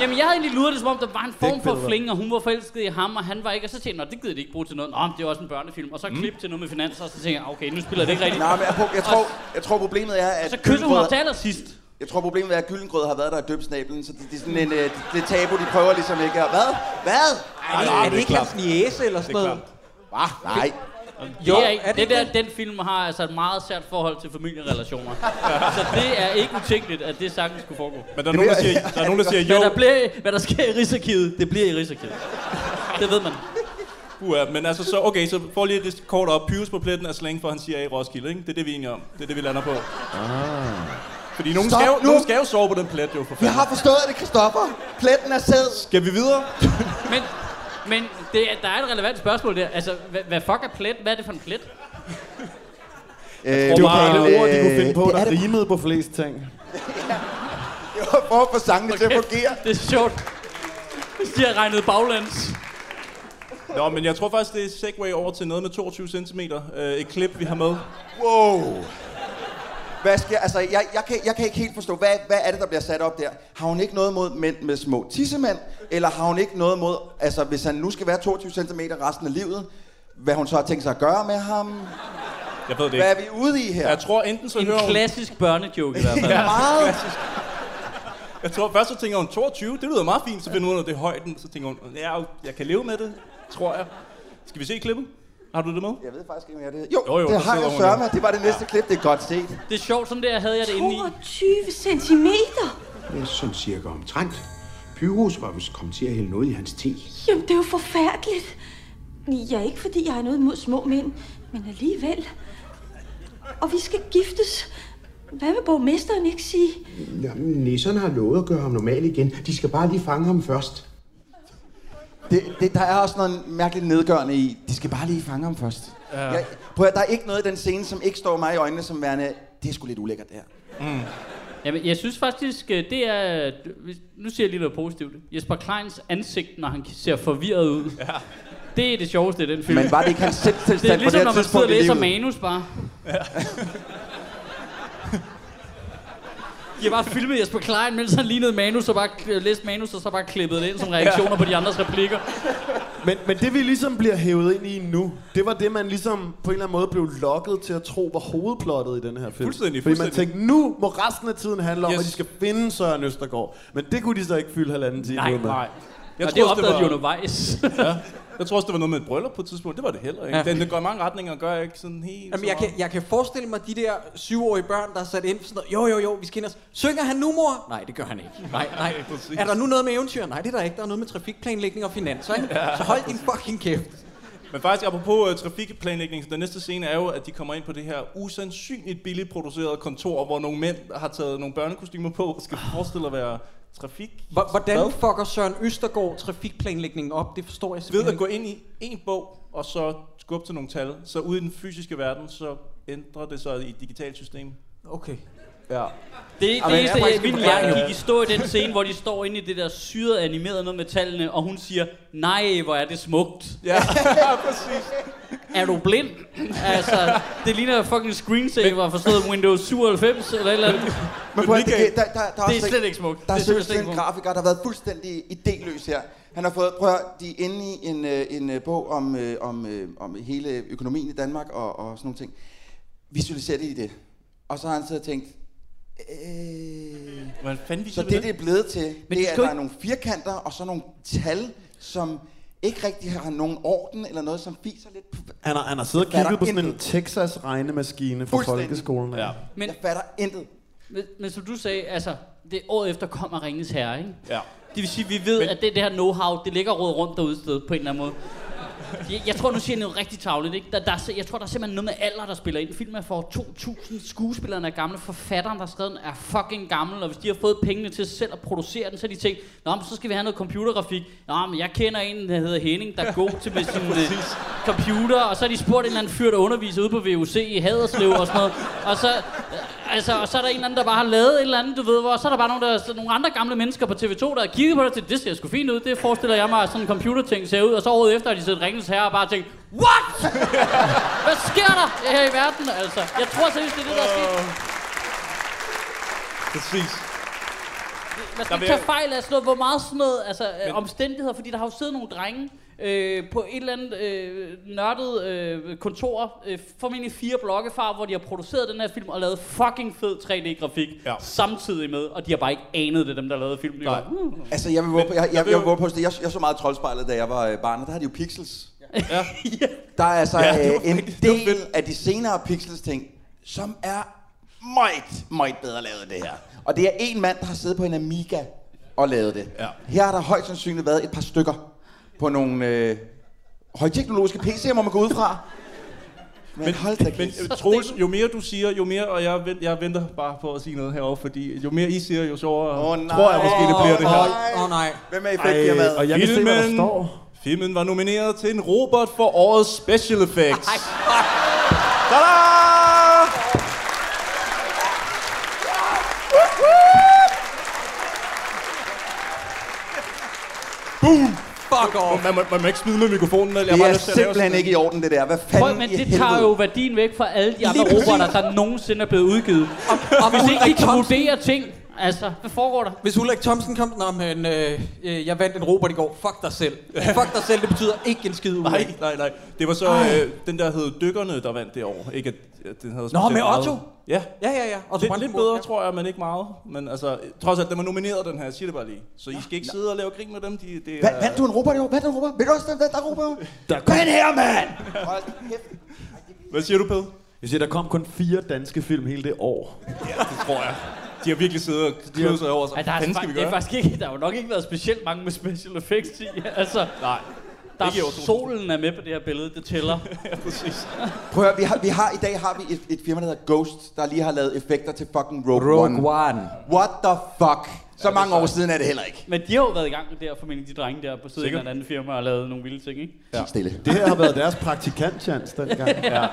Jamen, jeg havde egentlig luret det, som om der var en form for fling, og hun var forelsket i ham, og han var ikke. Og så tænkte jeg, "Nå, det gider de ikke bruge til noget. Nå, men det er også en børnefilm. Og så klip til noget med finanser, og så tænkte jeg, okay, nu spiller det ikke rigtigt. Nej, men jeg, jeg, tror, jeg tror, problemet er, at... Så kysser hun ham til allersidst. Jeg tror, problemet er, at Gyldengrød har været der og døbt snablen, så det, det er sådan en, øh, det er tabu, de prøver ligesom ikke at... Hvad? Hvad? Er det, nej, er det det ikke hans niæse eller sådan Det noget? Hva? Nej. Jo, det er, ikke, er det det der, den film har altså et meget sært forhold til familierelationer. så det er ikke utænkeligt, at det sagtens skulle foregå. Men der er nogen, der siger, der er nogen, der siger jo. Hvad der, bliver, hvad der sker i Rigsarkivet, det bliver i Rigsarkivet. Det ved man. Uha, men altså så, okay, så får lige det kort op. Pyrus på pletten er slang for, han siger i Roskilde, ikke? Det er det, vi er enige om. Det er det, vi lander på. Ah. Fordi nogen Stop skal, jo, nu! nogen skal jo sove på den plet, jo, for Jeg fanden. har forstået det, Christoffer. Pletten er sæd. Skal vi videre? Men, men det, er- der er et relevant spørgsmål der. Altså, hvad, hvad fuck er plet? Hvad er det for en plet? Øh, Det var alle ord, de kunne finde på, det der er det. rimede på flest ting. Det var for at få sangene til at fungere. Det er sjovt. Hvis de har regnet baglands. Nå, men jeg tror faktisk, det er segway over til noget med 22 cm. Øh, et klip, vi har med. Wow. Hvad sker? Altså, jeg, jeg, kan, jeg kan ikke helt forstå, hvad, hvad er det, der bliver sat op der? Har hun ikke noget mod mænd med små tissemænd? Eller har hun ikke noget mod, altså hvis han nu skal være 22 cm resten af livet, hvad hun så har tænkt sig at gøre med ham? Jeg ved det Hvad er ikke. vi ude i her? Jeg tror enten så En hører hun... klassisk børnejoke i hvert fald. Ja. Meget. Jeg tror først så tænker hun 22, det lyder meget fint, så finder hun ud af det er højden, så tænker hun, ja, jeg kan leve med det, tror jeg. Skal vi se klippet? Har du det med? Jeg ved faktisk ikke, om jeg er det. Jo, Jo, jo, det der har jeg sørme. Det var det næste klip. Det er godt set. Det er sjovt, som det er, havde jeg det inde i. 22 centimeter? Ja, sådan cirka omtrent. Pyrus var vist kommet til at hælde noget i hans te. Jamen, det er jo forfærdeligt. Ja, ikke fordi jeg har noget imod små mænd, men alligevel. Og vi skal giftes. Hvad vil borgmesteren ikke sige? Ja, nisserne har lovet at gøre ham normal igen. De skal bare lige fange ham først. Det, det, der er også noget mærkeligt nedgørende i. De skal bare lige fange ham først. Ja. Jeg, prøv at, der er ikke noget i den scene, som ikke står mig i øjnene som værende, det er sgu lidt ulækkert det her. Jamen, jeg synes faktisk, øh, det er... Nu siger jeg lige noget positivt. Jesper Kleins ansigt, når han ser forvirret ud. Ja. Det er det sjoveste i den film. Men var det ikke hans det selvtilstand er på ligesom, det når man sidder og læser manus bare. De har bare filmet Jesper Klein, mens han lignede manus, og bare læste manus, og så bare klippet det ind som reaktioner på de andres replikker. Men, men det vi ligesom bliver hævet ind i nu, det var det, man ligesom på en eller anden måde blev lokket til at tro var hovedplottet i den her film. Fuldstændig, Fordi man tænkte, nu må resten af tiden handle om, Yes. at de skal finde Søren Østergaard. Men det kunne de så ikke fylde halvanden time Nej, med. Nej. Jeg Jeg og det opdagede de det var, undervejs. ja. jeg tror også, det var noget med et bryllup på et tidspunkt. Det var det heller ikke. Ja. Ja. Den, den går i mange retninger og gør ikke sådan helt Jamen, så jeg, kan, jeg kan forestille mig de der syvårige børn, der er sat ind sådan noget. Jo, jo, jo, vi skal ind og... Synger han nu, mor? Nej, det gør han ikke. Nej, nej. Er der nu noget med eventyr? Nej, det er der ikke. Der er noget med trafikplanlægning og finanser, ikke? Så hold din fucking kæft. Men faktisk, apropos uh, trafikplanlægning, så den næste scene er jo, at de kommer ind på det her usandsynligt billigt producerede kontor, hvor nogle mænd har taget nogle børnekostymer på og skal forestille at være trafik. Hvor- Hvordan Hvad? fucker Søren Østergaard trafikplanlægningen op? Det forstår jeg Ved simpelthen at gå ind i en bog, og så skubbe til nogle tal, så ude i den fysiske verden, så ændrer det sig i et digitalt system. Okay. Ja. Det, det jeg eneste, er jeg, min hjerne gik i stå i den scene, hvor de står inde i det der syrede animerede noget med tallene, og hun siger, nej, hvor er det smukt. Ja, præcis. Er du blind? altså, det ligner fucking screensaver forstået Windows 97 eller et eller andet. Men prøv, det, der, der, der er Det er slet ikke smukt. Der er det slet en grafiker, der har været fuldstændig idéløs her. Han har fået, prøv at, de er inde i en, øh, en øh, bog om, øh, om, om hele økonomien i Danmark og, og sådan nogle ting. Visualiser det i det. Og så har han siddet og tænkt, øh, Hvordan fanden vi så det, det er blevet til, Men det er, at der er ikke- nogle firkanter og så nogle tal, som ikke rigtig har nogen orden eller noget, som fiser lidt på... Han har, han har siddet og kigget på sådan en intet. Texas regnemaskine fra folkeskolen. Ja. Men, Jeg fatter intet. men, men som du sagde, altså, det er året efter kommer Ringens Herre, ikke? Ja. Det vil sige, at vi ved, Men- at det, det her know-how, det ligger råd rundt derude sted på en eller anden måde. Jeg, jeg tror, nu siger jeg noget rigtig tavligt, ikke? Der, der er, jeg tror, der er simpelthen noget med alder, der spiller ind. Filmen er for 2000, skuespillerne er gamle, forfatteren, der har skrevet den, er fucking gammel, og hvis de har fået pengene til selv at producere den, så har de tænkt, Nå, men så skal vi have noget computergrafik. Nå, men jeg kender en, der hedder Henning, der er god til med sin uh, computer, og så har de spurgt en eller anden fyr, der underviser ude på VUC i Haderslev og sådan noget. Og så, altså, og så er der en eller anden, der bare har lavet et eller andet, du ved, hvor så er der bare nogle, der, så nogle andre gamle mennesker på TV2, der har kigget på det til, det ser sgu fint ud, det forestiller jeg mig, at sådan en computerting ser ud, og så året efter har de set Ringens Herre og bare tænkt, What? Hvad sker der her i verden, altså? Jeg tror seriøst, det er det, der er sket. Præcis. Man skal ikke tage fejl af sådan noget, hvor meget sådan noget, altså Men... omstændigheder, fordi der har jo siddet nogle drenge øh, på et eller andet øh, nørdet øh, kontor, øh, formentlig fire blokke fra, hvor de har produceret den her film og lavet fucking fed 3D-grafik Ja. samtidig med, og de har bare ikke anet det, dem der lavede filmen. Nej. uh. Altså, jeg vil våge på, jeg, jeg, jeg jeg på, jeg, jeg så meget troldspejlet, da jeg var øh, barn, og der havde de jo pixels. Ja. Ja. Der er altså Ja, var en del af de senere Pixels ting, som er meget, meget bedre lavet det her. Og det er en mand, der har siddet på en Amiga og lavet det. Ja. Her har der højst sandsynligt været et par stykker på nogle øh, højteknologiske PC'er, må man gå ud fra. Men, men hold da Men øh, Troels, jo mere du siger, jo mere, og jeg, vent, jeg venter bare på at sige noget herovre, fordi jo mere I siger, jo sjovere Åh, nej. tror jeg måske, det bliver det her. Åh oh, nej. Hvem er effektfirmaet? og jeg kan se, hvad der Filmen, står. filmen var nomineret til en robot for årets special effects. Ej, Tada! Fuck off. Man, må, man må ikke smide med mikrofonen, eller jeg Det er simpelthen ikke i orden, det der. Hvad Prøv, fanden men i det helvede? tager jo værdien væk fra alle de andre robotter, der nogensinde er blevet udgivet. Og Hvis ikke de kan vurdere ting, altså, hvad foregår der? hvis Ulrik Thomsen kom, Nå, men øh, øh, jeg vandt en robot i går. Fuck dig selv. Fuck dig selv, det betyder ikke en skid, Ulrik. Nej, nej, nej. Det var så øh, den der hed Dykkerne, der vandt det år. Ikke at den havde Nå, med meget. Otto? Ja. Ja, ja, ja. Og så Lidt, lidt bedre, ja. tror jeg, men ikke meget. Men altså, trods alt, den var nomineret, den her. Jeg siger det bare lige. Så I skal ikke sidde og lave grin med dem. De, det Hvad, er, vandt du en robot i år? Vandt du en robot? Ved du også, hvad der er robot? Der kom, her, mand! Hvad siger du, Ped? jeg siger, der kom kun fire danske film hele det år. Ja, det tror jeg. De har virkelig siddet og kløet sig over, så Ej, der, er, fanden skal vi faktisk, det er gøre? faktisk ikke, der har jo nok ikke været specielt mange med special effects i. Altså, Nej, der er, 2000. solen er med på det her billede, det tæller. ja, præcis. Prøv at høre, vi har, vi har, i dag har vi et, et firma, der hedder Ghost, der lige har lavet effekter til fucking Rogue, One. One. What the fuck? Så mange år siden er det heller ikke. Men de har jo været i gang med det her, formentlig de drenge der på siden af en anden firma og lavet nogle vilde ting, ikke? Ja. Stille. Det her har været deres praktikantchance dengang. Ja.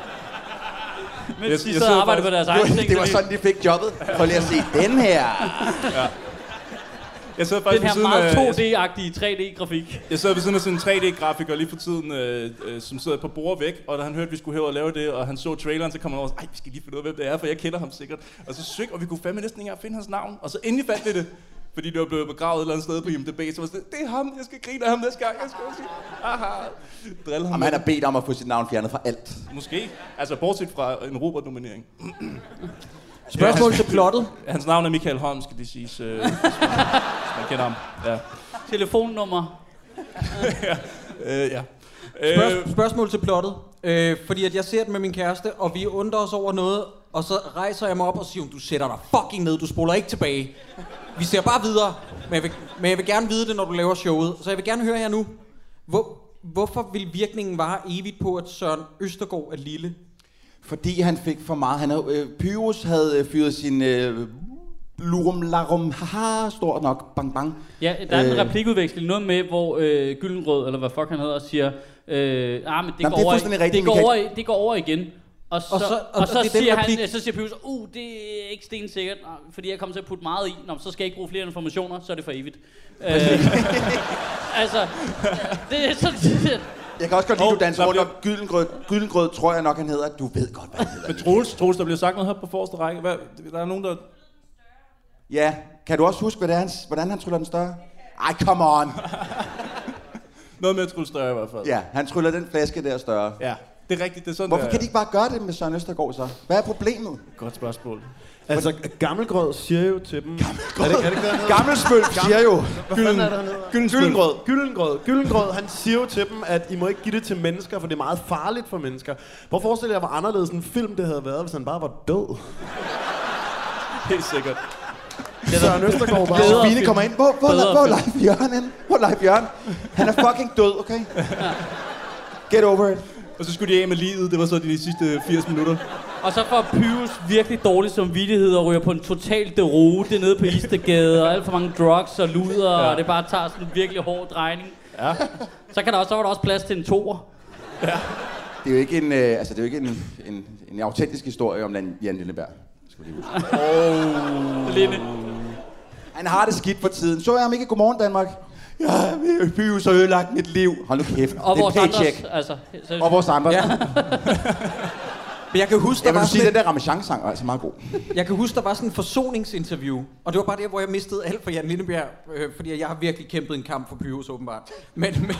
Mens Jeg- de sidder og faktisk- på deres Det egen var, ting. det var så sådan, de fik jobbet. Prøv lige at se den her. Jeg sidder de- faktisk den her meget af, 2D-agtige 3D-grafik. jeg sidder ved siden af sådan en 3D-grafiker lige for tiden, øh, øh, som sidder på bord væk, og da han hørte, at vi skulle hæve og lave det, og han så traileren, så kom han over og sagde, vi skal lige finde ud af, hvem det er, for jeg kender ham sikkert. Og så søg, og vi kunne fandme næsten ikke engang finde hans navn. Og så endelig fandt vi det, fordi det var blevet begravet et eller andet sted på IMDb, så var det sådan, det er ham, jeg skal grine af ham næste gang, jeg skal også sige, aha, drille ham. Jamen, han har bedt om at få sit navn fjernet fra alt. Måske, altså bortset fra en Robert-nominering. Spørgsmål til plottet. Hans navn er Michael Holm, skal det siges, øh, hvis, man, hvis man kender ham. Ja. Telefonnummer. Øh, ja. Spørg- spørgsmål til plottet. Øh, fordi at jeg ser den med min kæreste, og vi undrer os over noget, og så rejser jeg mig op og siger, du sætter dig fucking ned, du spoler ikke tilbage. Vi ser bare videre, men jeg, vil, men jeg vil gerne vide det, når du laver showet. Så jeg vil gerne høre her nu, hvor, hvorfor vil virkningen vare evigt på, at Søren Østergaard er lille? Fordi han fik for meget. Han havde, øh, Pyrus havde øh, fyret sin øh, lurum larum haha, stort nok, bang bang. Ja, der er en Øh. replikudveksling, noget med, hvor øh, Gyllenrød, eller hvad fuck han hedder, siger, øh, ah, men det, Nå, går det er over, rigtigt, det, går over, det går over igen. Og så, Og så- og og- så, det er siger replik- han, så siger Pyrus, uh, det er ikke stensikkert, nej, fordi jeg kommer til at putte meget i. Nå, så skal jeg ikke bruge flere informationer, så er det for evigt. Øh, altså, det er sådan, Jeg kan også godt lide, Hov, du danser rundt om Gyldengrød. Gyldengrød tror jeg nok, han hedder. Du ved godt, hvad han hedder. Men Troels, Troels, der bliver sagt noget her på forreste række. Hvad, der er nogen, der... Ja, kan du også huske, hvad det er, han, hvordan han tryller den større? Ej, come on. Noget med at trylle større i hvert fald. Ja, han tryller den flaske der større. ja. Det er rigtigt, det er sådan, Hvorfor det kan de ikke bare gøre det med Søren Østergaard så? Hvad er problemet? Godt spørgsmål. Altså, Gammelgrød siger jo til dem... Gammelgrød? Er det, er det ikke, det, Gammelsmølf siger jo. Er det, hedder? Gyldengrød. Gyldengrød. Gyldengrød, han siger jo til dem, at I må ikke give det til mennesker, for det er meget farligt for mennesker. Prøv at forestille jer, hvor anderledes en film det havde været, hvis han bare var død. Helt sikkert. Søren Østergaard bare... Bedre Fine film. kommer ind. Hvor, hvor, Bedre hvor er. Leif Jørgen? Hvor er Leif Jørgen? Han er fucking død, okay? Get over it. Og så skulle de af med livet. Det var så de sidste 80 minutter. og så får Pyrus virkelig dårlig samvittighed og ryger på en total derute nede på Istegade, og alt for mange drugs og luder, ja. og det bare tager sådan en virkelig hård drejning. Ja. Så, kan der også, så var der også plads til en toer. Det er jo ikke en, øh, altså, det er jo ikke en, en, en autentisk historie om Jan Jan Lilleberg. Skal vi lige huske. Linde. Han har det skidt for tiden. Så jeg ham ikke i Godmorgen Danmark? Ja, Pyrus har ødelagt mit liv. Hold nu kæft. Og det er vores paycheck. andres, altså. Så, Og vores andre. Ja. Men jeg kan huske, der Jeg var vil sige, sådan at den der Ramachan-sang er altså meget god. Jeg kan huske, der var sådan en forsoningsinterview, og det var bare der, hvor jeg mistede alt for Jan Lindebjerg, øh, fordi jeg har virkelig kæmpet en kamp for Pyrus, åbenbart. Men, men,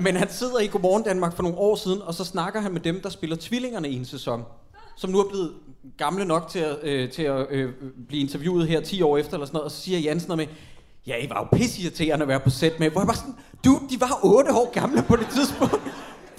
men han sidder i Godmorgen Danmark for nogle år siden, og så snakker han med dem, der spiller tvillingerne i en sæson, som nu er blevet gamle nok til at, øh, til at øh, blive interviewet her 10 år efter, eller sådan noget, og så siger Jan sådan noget med, ja, I var jo pissirriterende at være på sæt med, hvor jeg bare sådan, du, de var 8 år gamle på det tidspunkt.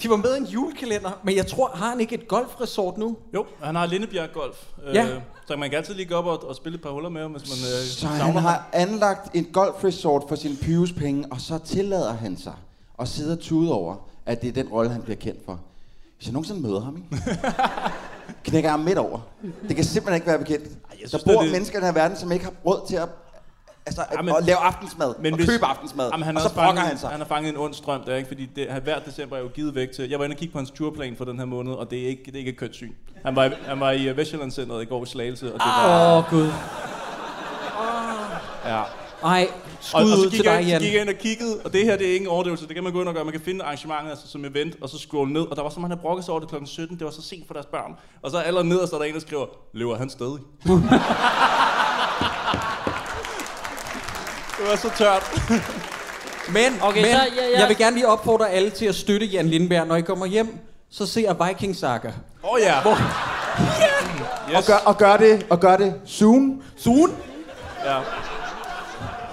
De var med i en julekalender, men jeg tror, har han ikke et golfresort nu? Jo, han har Lindebjerg Golf. Ja. Øh, så man kan altid lige gå op og, og spille et par huller med ham, hvis man øh, Så savner han ham. har anlagt et golfresort for sine penge, og så tillader han sig at sidde og tude over, at det er den rolle, han bliver kendt for. Hvis jeg nogensinde møder ham, ikke? knækker jeg ham midt over. Det kan simpelthen ikke være bekendt. Der synes, bor det er- mennesker i den her verden, som ikke har råd til at, altså, Ja, men- at lave aftensmad, men og købe aftensmad. Jamen, han og har så brokker han sig. Han har fanget en ond strøm der, ikke? Fordi det, han, hver december er jo givet væk til... Jeg var inde og kigge på hans turplan for den her måned, og det er ikke, det er ikke et kønt syn. Han var, i- han var i uh, Vestjylland Centeret i går i Slagelse, og det Åh, var... oh, Gud. Ja. Ej, skud og, og så ud gik til jeg, dig, så Jan. gik jeg ind og kiggede, og det her det er ingen overdrivelse, det kan man gå ind og gøre. Man kan finde arrangementet altså, som event, og så scrolle ned, og der var så, man havde brokket sig over det kl. 17, det var så sent for deres børn. Og så aller nederst er der en, der skriver, lever han stadig? det var så tørt. Men, Okay, men så jeg- jeg- jeg vil gerne lige opfordre alle til at støtte Jan Lindberg. Når I kommer hjem, så ser Viking Saga. Åh oh, ja. Hvor, Og, gør, og, gør det, og gør det soon. Soon? ja.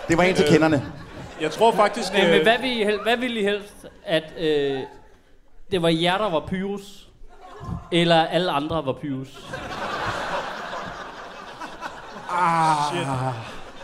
Det var en til Øh, kenderne. Jeg tror faktisk... Men, øh, men hvad, vil I, hel- hvad ville I helst? At øh, det var jer, der var Pyrus? Eller alle andre var Pyrus?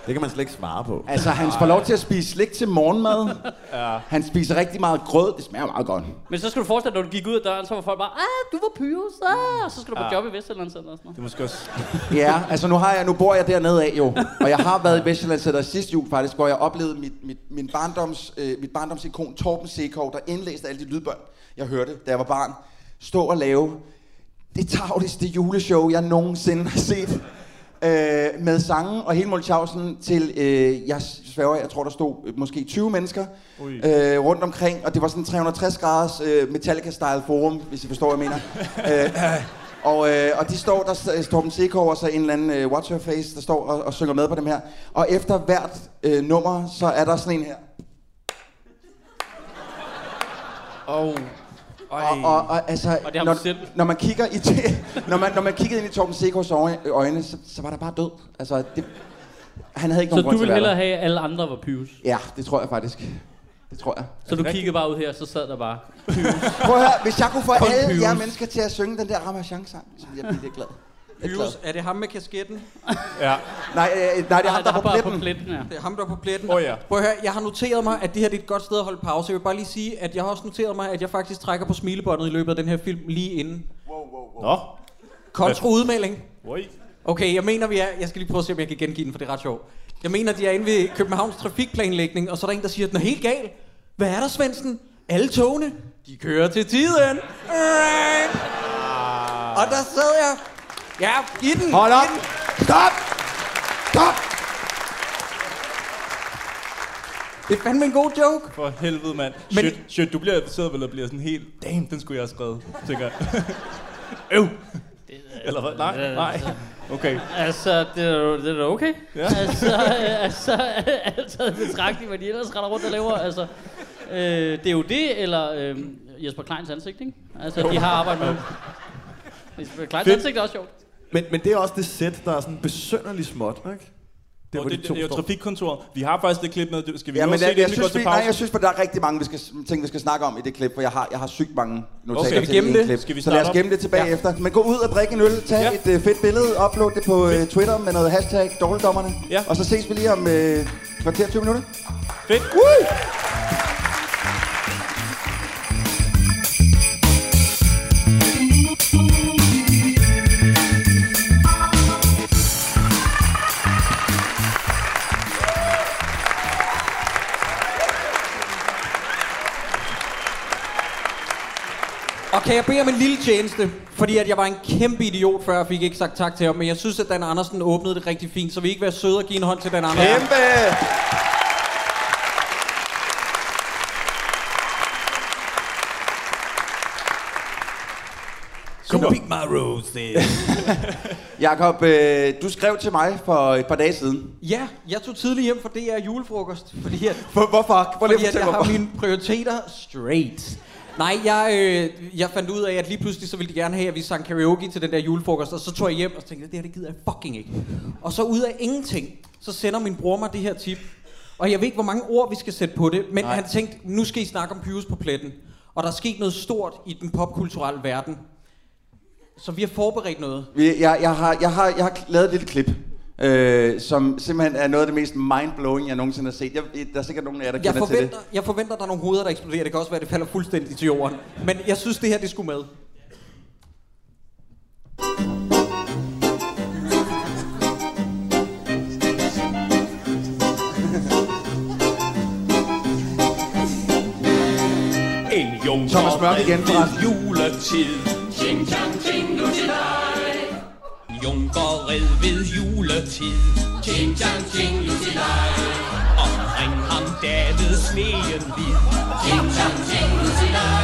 Det kan man slet ikke svare på. Altså, han får lov til at spise slik til morgenmad. Ja. Han spiser rigtig meget grød. Det smager meget godt. Men så skal du forestille dig, når du gik ud af døren, så var folk bare, ah, du var Pyrus, ah, og så skal du på Ja. job i Vestjylland Center og sådan noget. Det er måske også... Ja, altså nu, har jeg, nu bor jeg dernede af jo, og jeg har været i Vestjylland Center sidste jul faktisk, hvor jeg oplevede mit, mit, min barndoms, øh, mit barndomsikon Torben Sekov, der indlæste alle de lydbånd, jeg hørte, da jeg var barn, stå og lave det tavligste juleshow, jeg nogensinde har set. Øh, med sange og hele Molchausen til, øh, jeg sværger, jeg tror der stod øh, måske 20 mennesker Ui. øh, rundt omkring, og det var sådan 360 graders øh, Metallica-style forum, hvis I forstår, hvad jeg mener. øh, og, øh, og de står, der s- Torben Sekov og så en eller anden øh, Watch Your Face, der står og, og synger med på dem her. Og efter hvert øh, nummer, så er der sådan en her. Oh. Og, og, og altså, Og det har når, du selv. når man kigger i det, når man, når man kiggede ind i Torben øje- øjne, så, så var der bare død. Altså, det, han havde ikke Så nogen du grund til vil at være hellere have, at alle andre var Pyrus? Ja, det tror jeg faktisk. Det tror jeg. Så du kiggede bare ud her, så sad der bare. Prøv at høre, hvis jeg kunne få Kun alle Pyrus. jer mennesker til at synge den der Ramachan-sang, så ville jeg blive lidt glad. Pyrus, er det ham med kasketten? Ja. Nej, øh, nej, det er ham, der er på pletten. på pletten, ja. Det er ham, der er på pletten. Åh, ja. Prøv at høre, jeg har noteret mig, at det her det er et godt sted at holde pause. Jeg vil bare lige sige, at jeg har også noteret mig, at jeg faktisk trækker på smilebåndet i løbet af den her film lige inden. Nå. Kontro udmelding. Okay, jeg mener, vi er... Jeg skal lige prøve at se, om jeg kan gengive den, for det er ret sjovt. Jeg mener, de er inde ved Københavns trafikplanlægning, og så er der en, der siger, at den er helt gal. Hvad er der, Svendsen? Alle togene, de kører til tiden. Og der sad jeg. Ja, giv den. Hold op! den. Stop! Stop! Det er fandme en god joke. For helvede, mand. Men- Shit, shit, du bliver, sidder vel og bliver sådan helt... Damn, den skulle jeg have skrevet, tænker jeg. Øv! Eller hvad? Nej, nej. Okay. Altså, det er, det er okay. Ja. Altså, øh, altså, altså i betragtning, hvad de ellers render rundt og laver. Altså, øh, det er jo det, eller øh, Jesper Kleins ansigt, ikke? Altså, de har arbejdet med. Jesper Kleins Fedt. ansigt er også sjovt. Men, men det er også det sæt, der er sådan besønderligt småt, ikke? Det, Og hvor det, de det, to det er trafikkontoret. Vi har faktisk det klip med. Det- Skal vi Ja, men se jeg, det, jeg, inden vi synes, til vi, nej, pause? jeg synes, at der er rigtig mange vi skal, ting, vi skal snakke om i det klip, for jeg har, jeg har sygt mange notater Skal vi til gemme det klip. Skal vi så lad os gemme det tilbage Ja. efter. Men gå ud og drikke en øl, tag Ja. et uh, fedt billede, upload det på uh, Twitter med noget hashtag dårligdommerne. Ja. Og så ses vi lige om uh, kvarter 20 minutter. Fedt. Woo! Og kan jeg bede om en lille tjeneste? Fordi at jeg var en kæmpe idiot før, og fik ikke sagt tak til ham. Men jeg synes, at Dan Andersen åbnede det rigtig fint, så vi ikke være søde og give en hånd til Dan Andersen. Kæmpe! Come pick my roses. Jakob, øh, du skrev til mig for et par dage siden. ja, jeg tog tidligt hjem for det er julefrokost. Fordi at, For, hvorfor? Lige fordi at jeg har mine prioriteter straight. Nej, jeg, øh, jeg fandt ud af, at lige pludselig så ville de gerne have, at vi sang karaoke til den der julefrokost. Og så tog jeg hjem og tænkte, det her det gider jeg fucking ikke. Og så ud af ingenting, så sender min bror mig det her tip. Og jeg ved ikke, hvor mange ord vi skal sætte på det, men Nej. han tænkte, nu skal I snakke om Pyrus på pletten. og der er sket noget stort i den popkulturelle verden. Så vi har forberedt noget. Jeg, jeg, har, jeg, har, jeg har lavet et lille klip, øh, som simpelthen er noget af det mest mindblowing, jeg nogensinde har set. Jeg, der er sikkert nogen af jer, der Jeg kender til forventer, det. jeg forventer, at der er nogle hoveder, der eksploderer. Det kan også være, at det falder fuldstændig til jorden. Men jeg synes, det her, det skulle med. En junker Thomas Mørk igen, forresten. juletid. Ching chang ching nu. Junkeret ved juletid. Ching chang ching nu til dig. Omkring ham David. Ching chang ching nu til dig.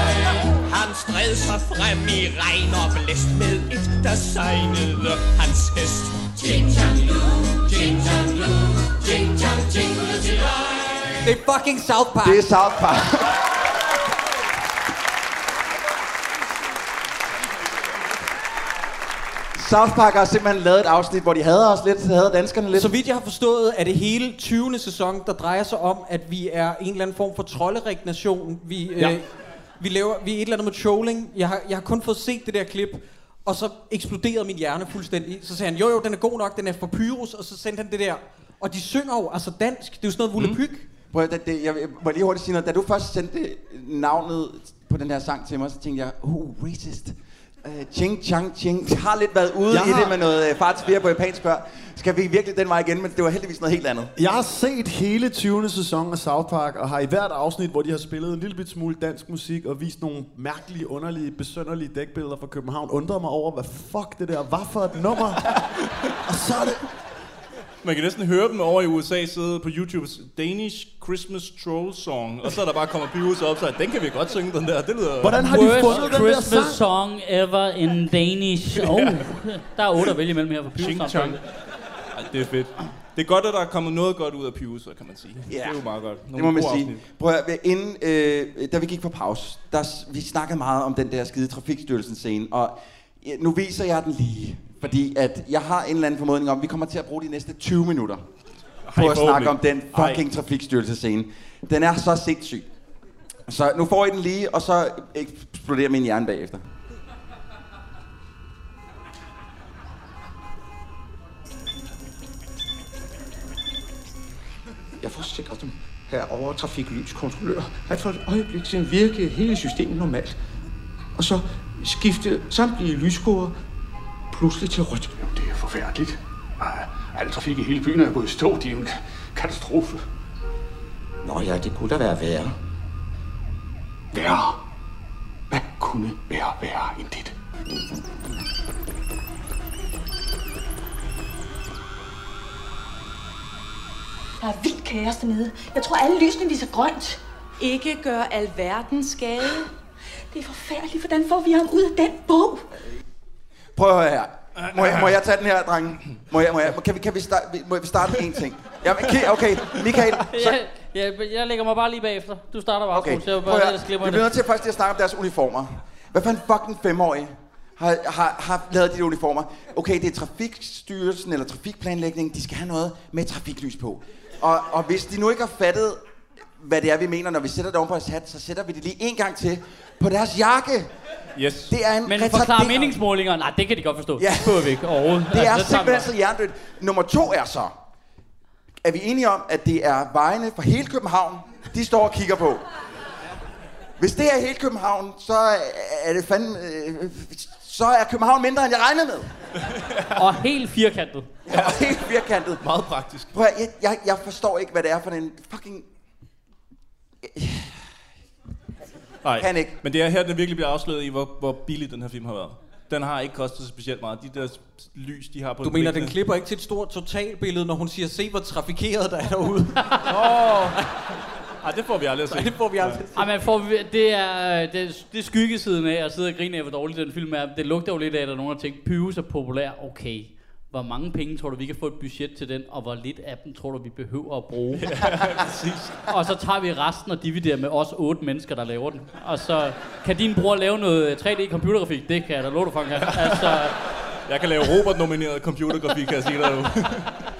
Han stred sig frem i regn og blæst med et, der sejnede hans hest. Ching chang lu, ching chang lu, ching chang ching nu til dig. Det er fucking South Park. Det er South Park. South Park har simpelthen lavet et afsnit, hvor de hader os lidt, hader danskerne lidt. Så vidt jeg har forstået, er det hele 20. sæson, der drejer sig om, at vi er en eller anden form for trolderegnation. Vi, Ja. øh, vi, laver, vi er et eller andet med trolling. Jeg har, jeg har kun fået set det der klip, og så eksploderede min hjerne fuldstændig. Så sagde han, jo jo, den er god nok, den er for Pyrus, og så sendte han det der. Og de synger jo altså dansk. Det er jo sådan noget volapyk. Mm. Prøv at, det, jeg må lige hurtigt sige noget. Da du først sendte navnet på den her sang til mig, så tænkte jeg, oh, racist. Uh, ching, chang, ching. Jeg har lidt været ude Jeg i har- det med noget uh, far til fire på japansk før. Skal vi virkelig den vej igen? Men det var heldigvis noget helt andet. Jeg har set hele 20. sæson af South Park, og har i hvert afsnit, hvor de har spillet en lille bit smule dansk musik, og vist nogle mærkelige, underlige, besønderlige dækbilleder fra København, undrede mig over, hvad fuck det der var for et nummer. og så er det... Man kan næsten høre dem over i USA sidde på YouTube's Danish Christmas Troll Song, og så er der bare kommer Pyrus op, så den kan vi godt synge, den der. Det lyder... Hvordan har de Worst fundet den der Christmas sang? song ever in Danish. Oh, der er otte at vælge imellem her for Ching chong. Ej, det er fedt. Det er godt, at der er kommet noget godt ud af Pyrus, kan man sige. Ja. Det er jo meget godt. Det må man sige. afsnit. Prøv at, høre, inden, øh, da vi gik på pause, der, vi snakkede meget om den der skide trafikstyrelsen scene, og ja, nu viser jeg den lige, fordi at jeg har en eller anden formodning om, at vi kommer til at bruge de næste 20 minutter på Ej, at snakke om den fucking trafikstyrelse scene. Den er så sindssyg. Så nu får I den lige, og så eksploderer min hjerne bagefter. Jeg forsikrer dem herovre trafiklyskontrollør, at for et øjeblik siden virkede hele systemet normalt. Og så skiftede samtlige lyskoder pludselig til rødt. Jamen, det er forfærdeligt. Ej, Al trafik i hele byen er gået i stå. Det er en katastrofe. Nå ja, det kunne da være værre. Værre. Hvad kunne være værre end det? Der er vildt kaos dernede. Jeg tror, alle lysene viser grønt. Ikke gør alverdens skade. Det er forfærdeligt. Hvordan får vi ham ud af den bog? Prøv at høre her. Må jeg, må jeg tage den her, drenge? Må jeg, må jeg, kan, vi, kan vi, starte, må vi starte med én ting? Jamen, okay, okay, Michael, så, Jeg, jeg, jeg lægger mig bare lige bagefter. Du starter bare, Okay, prøv at høre. Vi bliver nødt til først lige at snakke om deres uniformer. Hvad fanden fucking femårige har, har, har lavet de uniformer? Okay, det er trafikstyrelsen eller trafikplanlægning, de skal have noget med trafiklys på. Og, og hvis de nu ikke har fattet, hvad det er, vi mener, når vi sætter det oven på deres hat, så sætter vi det lige en gang til på deres jakke. Yes. Det er en Men forklar retarderet- meningsmålinger. Nej, det kan de godt forstå. Ja. Det behøver vi ikke overhovedet. Det er Altså, simpelthen så hjernedødt. Nummer to er så, er vi enige om, at det er vejene for hele København, de står og kigger på. Hvis det er hele København, så er det fandme... Øh, så er København mindre, end jeg regnede med. Og helt firkantet. Og helt firkantet. Meget praktisk. Prøv at, jeg, jeg, jeg forstår ikke, hvad det er for en fucking... Nej, Kan ikke. men det er her, den virkelig bliver afsløret i, hvor, hvor billig den her film har været. Den har ikke kostet specielt meget. De der lys, de har på Du mener, den klipper ikke til et stort totalbillede, når hun siger, se hvor trafikeret der er derude. Ej, det får vi aldrig at se. det får vi aldrig. Ej, men får vi, det, er, det, det er skyggesiden af at sidde og grine af, hvor dårlig den film er. Det lugter jo lidt af, at der er nogen, der tænker, Pyrus er populær. Okay, hvor mange penge tror du, vi kan få et budget til den, og hvor lidt af dem tror du, vi behøver at bruge? Præcis. og så tager vi resten og dividerer med os otte mennesker, der laver den. Og så kan din bror lave noget 3D-computergrafik. Det kan jeg da love dig for. Altså, Jeg kan lave Robert-nomineret computergrafik, kan jeg sige dig nu.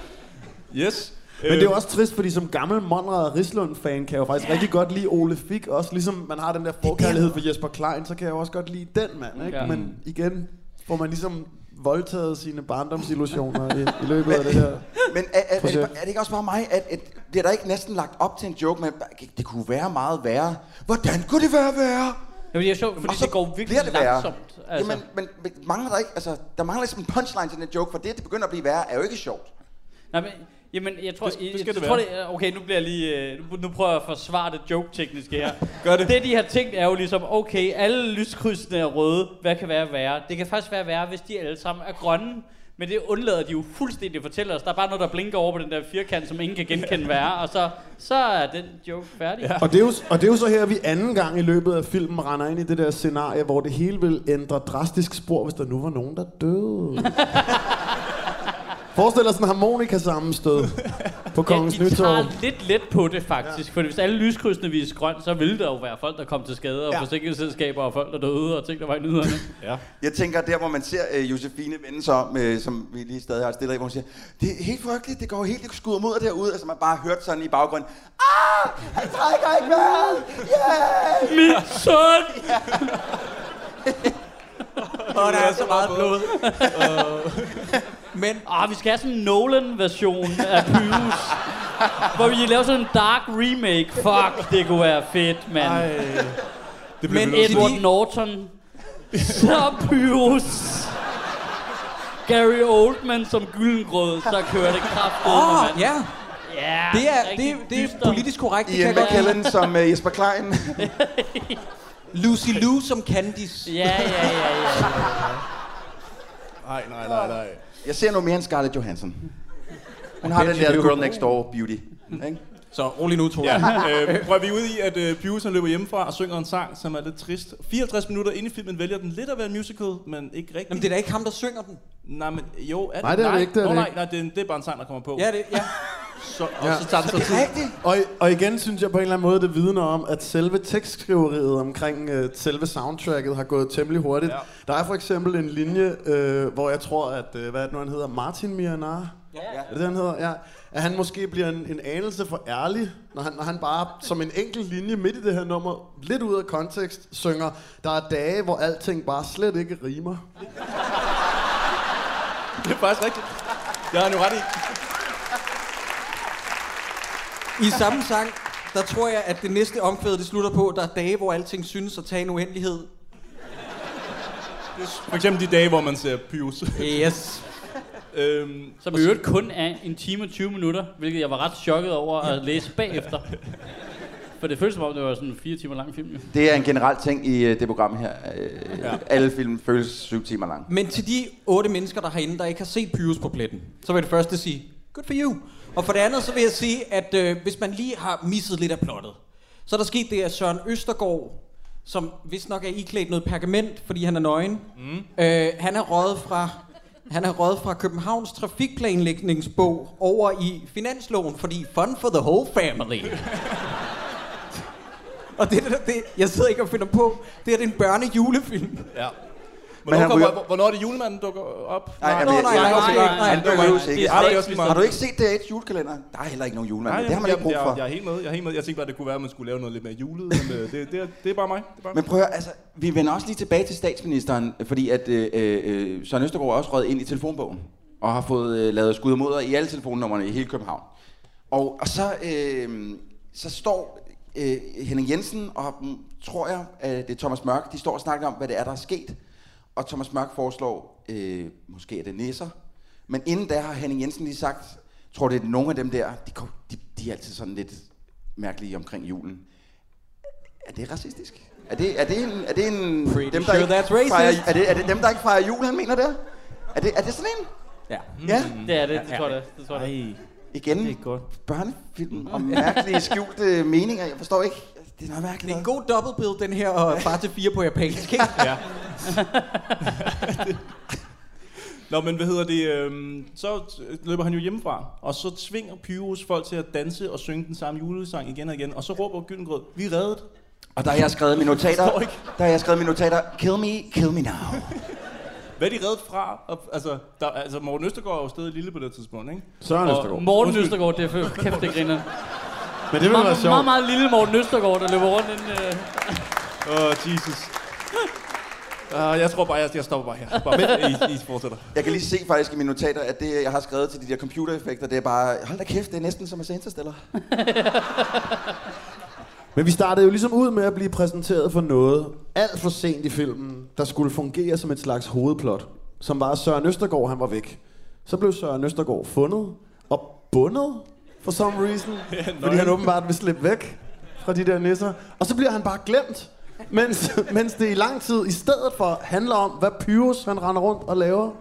yes. Men det er jo også trist, fordi som gammel Monrad Rislund-fan kan jeg jo faktisk rigtig godt lide Ole Fik. Også ligesom man har den der forkærlighed for Jesper Klein, så kan jeg jo også godt lide den mand. Ikke? Ja. Men igen får man ligesom voldtaget sine barndomsillusioner i, i løbet af det her. Men er, er, er, det, er det ikke også bare mig, at, at det er der ikke næsten lagt op til en joke med, det kunne være meget værre. Hvordan kunne det være værre? Jamen, det er sjovt, fordi så det går virkelig det værre. langsomt. Altså. Jamen, men, men mangler der ikke, altså, der mangler ligesom en punchline til den joke, for det, det begynder at blive værre, er jo ikke sjovt. Nej, men, jamen, jeg tror, Det- det jeg, skal jeg det tror være. det, okay, nu bliver jeg lige, øh, nu, nu prøver jeg at forsvare det joke-tekniske her. Gør det. Det, de har tænkt, er jo ligesom, okay, alle lyskrydsene er røde, hvad kan være værre? Det kan faktisk være værre, hvis de alle sammen er grønne. Men det undlader de jo fuldstændig at fortælle os. Der er bare noget, der blinker over på den der firkant, som ingen kan genkende værre, og så, så er den joke færdig. Ja. Og det, er jo, og det er jo så her, vi anden gang i løbet af filmen render ind i det der scenarie, hvor det hele vil ændre drastisk spor, hvis der nu var nogen, der døde. Forestil dig sådan en harmonika-sammenstød på Kongens ja, de Nytorv. tager lidt let på det faktisk, ja. for hvis alle lyskrydsene viser grønt, så ville der jo være folk, der kom til skade, og Ja. ja. forsikringsselskaber og folk, der døde, og ting, der var i nyhederne. Ja. Jeg tænker, der hvor man ser uh, Josefine vende sig om, uh, som vi lige stadig har stillet af, hvor hun siger, det er helt frygteligt, det går helt det skudder mod derude, altså man bare har hørt sådan i baggrunden, ah, han trækker ikke vejret, yeah! Min søn! Og der er så meget blod. Men Ah, vi skal have sådan en Nolan-version af Pyrus. hvor vi laver sådan en dark remake. Fuck, det kunne være fedt, mand. Ej, det Men. Edward Norton. Så Pyrus. Gary Oldman som gyldengrød, så kører det kraftigt, Åh, mand. ja. Ja, Det er, rigtig det, det er politisk korrekt. Det Ian McKellen som uh, Jesper Klein. Lucy Liu som Candice. Ja, ja, ja, ja. Nej, nej, nej, nej. Jeg ser nu mere end Scarlett Johansson. Hun har den der girl next door beauty. Ikke? Så rolig nu, Thor. Ja, øh, prøv at vi er ude i, at øh, Pius han løber hjemmefra og synger en sang, som er lidt trist. 54 minutter inde i filmen vælger den lidt at være en musical, men ikke rigtigt. Jamen, det er da ikke ham, der synger den. Nej, men jo, er det? Nej, det er det ikke, det er Nå, det nej, ikke. nej, det er, det er bare en sang, der kommer på. Ja, det, ja. Så, og Ja. så tager den så tid. Og, og igen synes jeg på en eller anden måde, det vidner om, at selve tekstskriveriet omkring øh, selve soundtracket har gået temmelig hurtigt. Ja. Der er for eksempel en linje, øh, hvor jeg tror, at, øh, hvad er det nu, han hedder? Martin Miranar? Ja. Er det det, han hedder? Ja. At han måske bliver en, en anelse for ærlig, når han, når han bare som en enkelt linje midt i det her nummer, lidt ud af kontekst, synger, der er dage, hvor alting bare slet ikke rimer. Det er faktisk rigtigt. Det har han jo ret i. I samme sang, der tror jeg, at det næste omkvæd, det slutter på, der er dage, hvor alting synes at tage en uendelighed. For eksempel de dage, hvor man ser Pius. Yes. øhm, Som i øvrigt kun er en time og 20 minutter, hvilket jeg var ret chokket over at læse bagefter. For det føles som om, det var sådan en fire timer lang film. Jo. Det er en generel ting i uh, det program her. Uh, Ja. ja. Alle film føles syv timer lang. Men til de otte mennesker, der herinde, der ikke har set Pyrus på pletten, så vil jeg det første sige, good for you. Og for det andet, så vil jeg sige, at øh, hvis man lige har misset lidt af plottet, så er der sket det, at Søren Østergaard, som vist nok er iklædt noget pergament, fordi han er nøgen, mm. øh, han er røget fra han er røget fra Københavns trafikplanlægningsbog over i finansloven, fordi fun for the whole family. og det, det, det, jeg sidder ikke og finder på, det er det en børnejulefilm. ja. Hvornår, men han ryger... hvornår er det julemanden dukker op? Nej, nej, nej, nej, nej, han dukker ikke. Har du ikke set det Age julekalender? Der er heller ikke nogen julemand, det har man ikke brug for. Jeg, er helt med, jeg er helt med. Jeg tænkte bare, det kunne være, at man skulle lave noget lidt mere julet, men øh, det, det, det er bare mig. Men prøv at altså, vi vender også lige tilbage til statsministeren, fordi at øh, øh, Søren Østergaard også røget ind i telefonbogen, og har fået øh, lavet skud og i alle telefonnummerne i hele København. Og, og så, øh, så står øh, Henning Jensen og, tror jeg, at det er Thomas Mørk, de står og snakker om, hvad det er, der er sket. Og Thomas Mørk foreslår, øh, måske er det nisser, men inden da har Henning Jensen lige sagt, tror det er nogle af dem der, de, kom, de, de er altid sådan lidt mærkelige omkring julen. Er det racistisk? Er det, er det en... Er det en Pretty dem, sure ikke that's racist. fejrer, er, det, er det dem, der ikke fejrer jul, han mener det? Er det, er det sådan en? Ja. Ja, Det er det, det tror jeg, det det. Tror jeg. igen. det er godt. Børnefilm om mærkelige skjulte meninger. Jeg forstår ikke. Det er noget mærkeligt. Det er en god double bill, den her, og bare til fire på japansk, ikke? Ja. Nå, men hvad hedder det? Øhm, så løber han jo hjemmefra, og så tvinger Pyrus folk til at danse og synge den samme julesang igen og igen, og så råber Gyldengrød, vi er reddet. Og der har jeg skrevet mine notater. Der har jeg skrevet mine notater. Kill me, kill me now. Hvad er de reddet fra? Og, altså, der, altså, Morten Østergaard er jo stadig lille på det tidspunkt, ikke? Søren Østergaard. Morten Undskyld. Østergaard, det er for kæft, det griner. Men det ville være meget, sjovt. meget, meget lille Morten Østergaard, der løber rundt ind... Øh. Åh, oh, Jesus. Uh, jeg tror bare, jeg, jeg stopper bare her. Bare, I, I fortsætter. Jeg kan lige se faktisk i mine notater, at det, jeg har skrevet til de der computereffekter, det er bare, hold da kæft, det er næsten som at se Interstellar. Men vi startede jo ligesom ud med at blive præsenteret for noget alt for sent i filmen, der skulle fungere som et slags hovedplot, som var at Søren Østergaard, han var væk. Så blev Søren Østergaard fundet og bundet for some reason, fordi han åbenbart vil slippe væk fra de der nisser. Og så bliver han bare glemt, mens, mens det i lang tid i stedet for handler om, hvad Pyrus han render rundt og laver.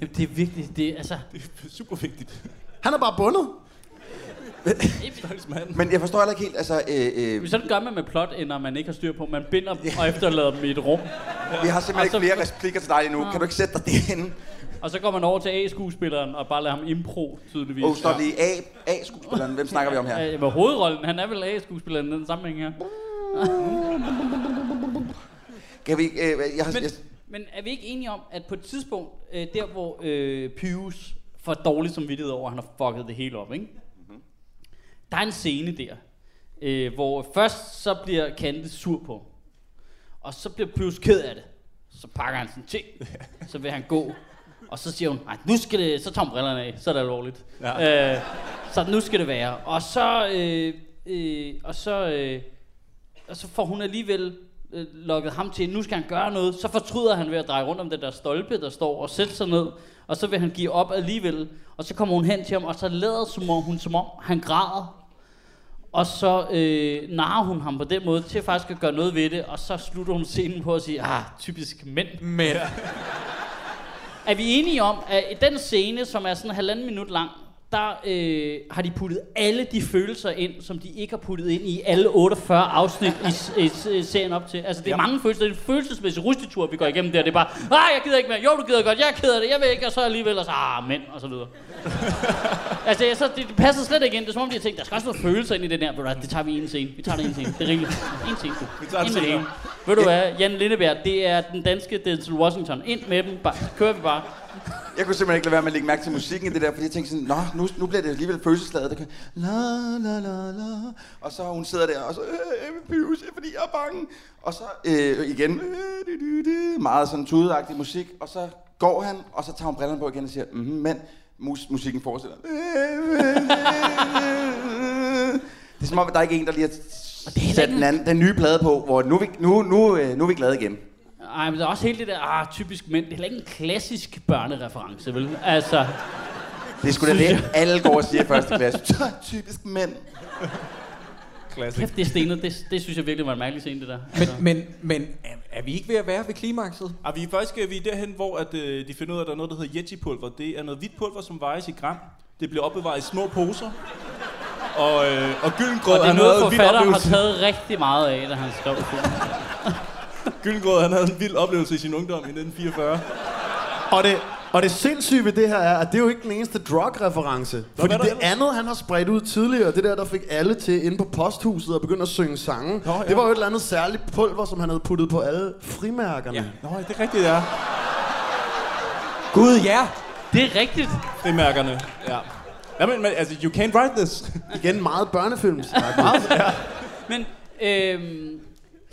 Det, det er virkelig... Det, er, altså, Det er super vigtigt. Han er bare bundet. Men jeg forstår heller ikke helt, altså, øh, øh, sådan gør man med plot, ender man ikke har styr på. Man binder dem og efterlader dem i et rum. vi har simpelthen Og ikke så- flere replikker til dig endnu. Kan du ikke sætte dig derinde? Og så går man over til A-skuespilleren og bare lader ham impro, tydeligvis. Åh, oh, stop lige. A, A-skuespilleren. Hvem snakker vi om her? Ja, med hovedrollen. Han er vel A-skuespilleren i den sammenhæng her. Kan vi, øh, jeg, har, Men, jeg, men er vi ikke enige om, at på et tidspunkt, øh, der hvor øh, Pius får dårlig samvittighed over, at han har fucket det hele op, ikke? Mhm. Der er en scene der, øh, hvor først så bliver Candice sur på, og så bliver Pius ked af det. Så pakker han sin ting, så vil han gå, og så siger hun, nej, nu skal det, så tager hun brillerne af, så er det alvorligt. Ja. Øh, så nu skal det være. Og så, øh, øh, og så, øh, og så får hun alligevel øh, lukket ham til, nu skal han gøre noget. Så fortryder han ved at dreje rundt om den der stolpe, der står og sætte sig ned. Og så vil han give op alligevel. Og så kommer hun hen til ham, og så lader som om, hun som om, han græder. Og så øh, narrer hun ham på den måde til faktisk at gøre noget ved det. Og så slutter hun scenen på at sige, ah, typisk mænd. Men Er vi enige om, at i den scene, som er sådan en halvanden minut lang, der øh, har de puttet alle de følelser ind, som de ikke har puttet ind i alle 48 afsnit i, i, i serien op til. Altså, det er mange følelser. Det er en følelsesmæssig rustetur, vi går igennem der. Det er bare, ah, jeg gider ikke mere. Jo, du gider godt. Jeg er ked af det. Jeg vil ikke. Og så alligevel, og så, ah, mænd, og så videre. altså, så, det, det, passer slet ikke ind. Det er som om, de har tænkt, der skal også noget følelser ind i den hvad, Det tager vi i en scene. Vi tager det i en scene. Det er rigeligt. En scene. du. Vi tager det. Ved du hvad, Jan Lindeberg, det er den danske Denzel Washington. Ind med dem. Bare, kører vi bare. Jeg kunne simpelthen ikke lade være med at lægge mærke til musikken i det der, fordi jeg tænkte sådan, nå, nu, nu bliver det alligevel følelsesladet. Det kan, la, la, la, la. Og så hun sidder der, og så, øh, er fordi jeg er bange. Og så øh, igen, øh, du, du, du, meget sådan tudeagtig musik. Og så går han, og så tager hun brillerne på igen og siger, mhm, men mus, musikken fortsætter. Det er som om, at der ikke er en, der lige har sat den, anden, den nye plade på, hvor nu er vi, nu, nu, øh, nu er vi glade igen. Ej, men der er også helt det der, ah, typisk mænd. Det er heller ikke en klassisk børnereference, vel? Altså, Det er sgu da det, alle går og siger i første klasse. Typisk mænd. Classic. kæft, det er stenet. Det, det synes jeg virkelig var en mærkelig scene, det der. Men, men, men er, er vi ikke ved at være ved klimakset? Og vi er faktisk øh, vi er derhen, hvor at, øh, de finder ud af, at der er noget, der hedder Yeti-pulver. Det er noget hvidt pulver, som vejes i gram. Det bliver opbevaret i små poser. Og, øh, og Gyllengrød, Og det er noget, forfatteren har taget rigtig meget af, da han skrev filmen. Gyllengrød, han havde en vild oplevelse i sin ungdom i 1944. Og det, og det sindssyge ved det her er, at det er jo ikke den eneste drug-reference. Fordi det ellers? andet, han har spredt ud tidligere, det der, der fik alle til inde på posthuset og begynde at synge sange, Nå, ja. det var jo et eller andet særligt pulver, som han havde puttet på alle frimærkerne. Ja. Nå, det er rigtigt, ja. Gud, ja! Det er rigtigt. Frimærkerne, ja. Jamen, men, altså, you can't write this. Igen meget børnefilms. Men, øhm,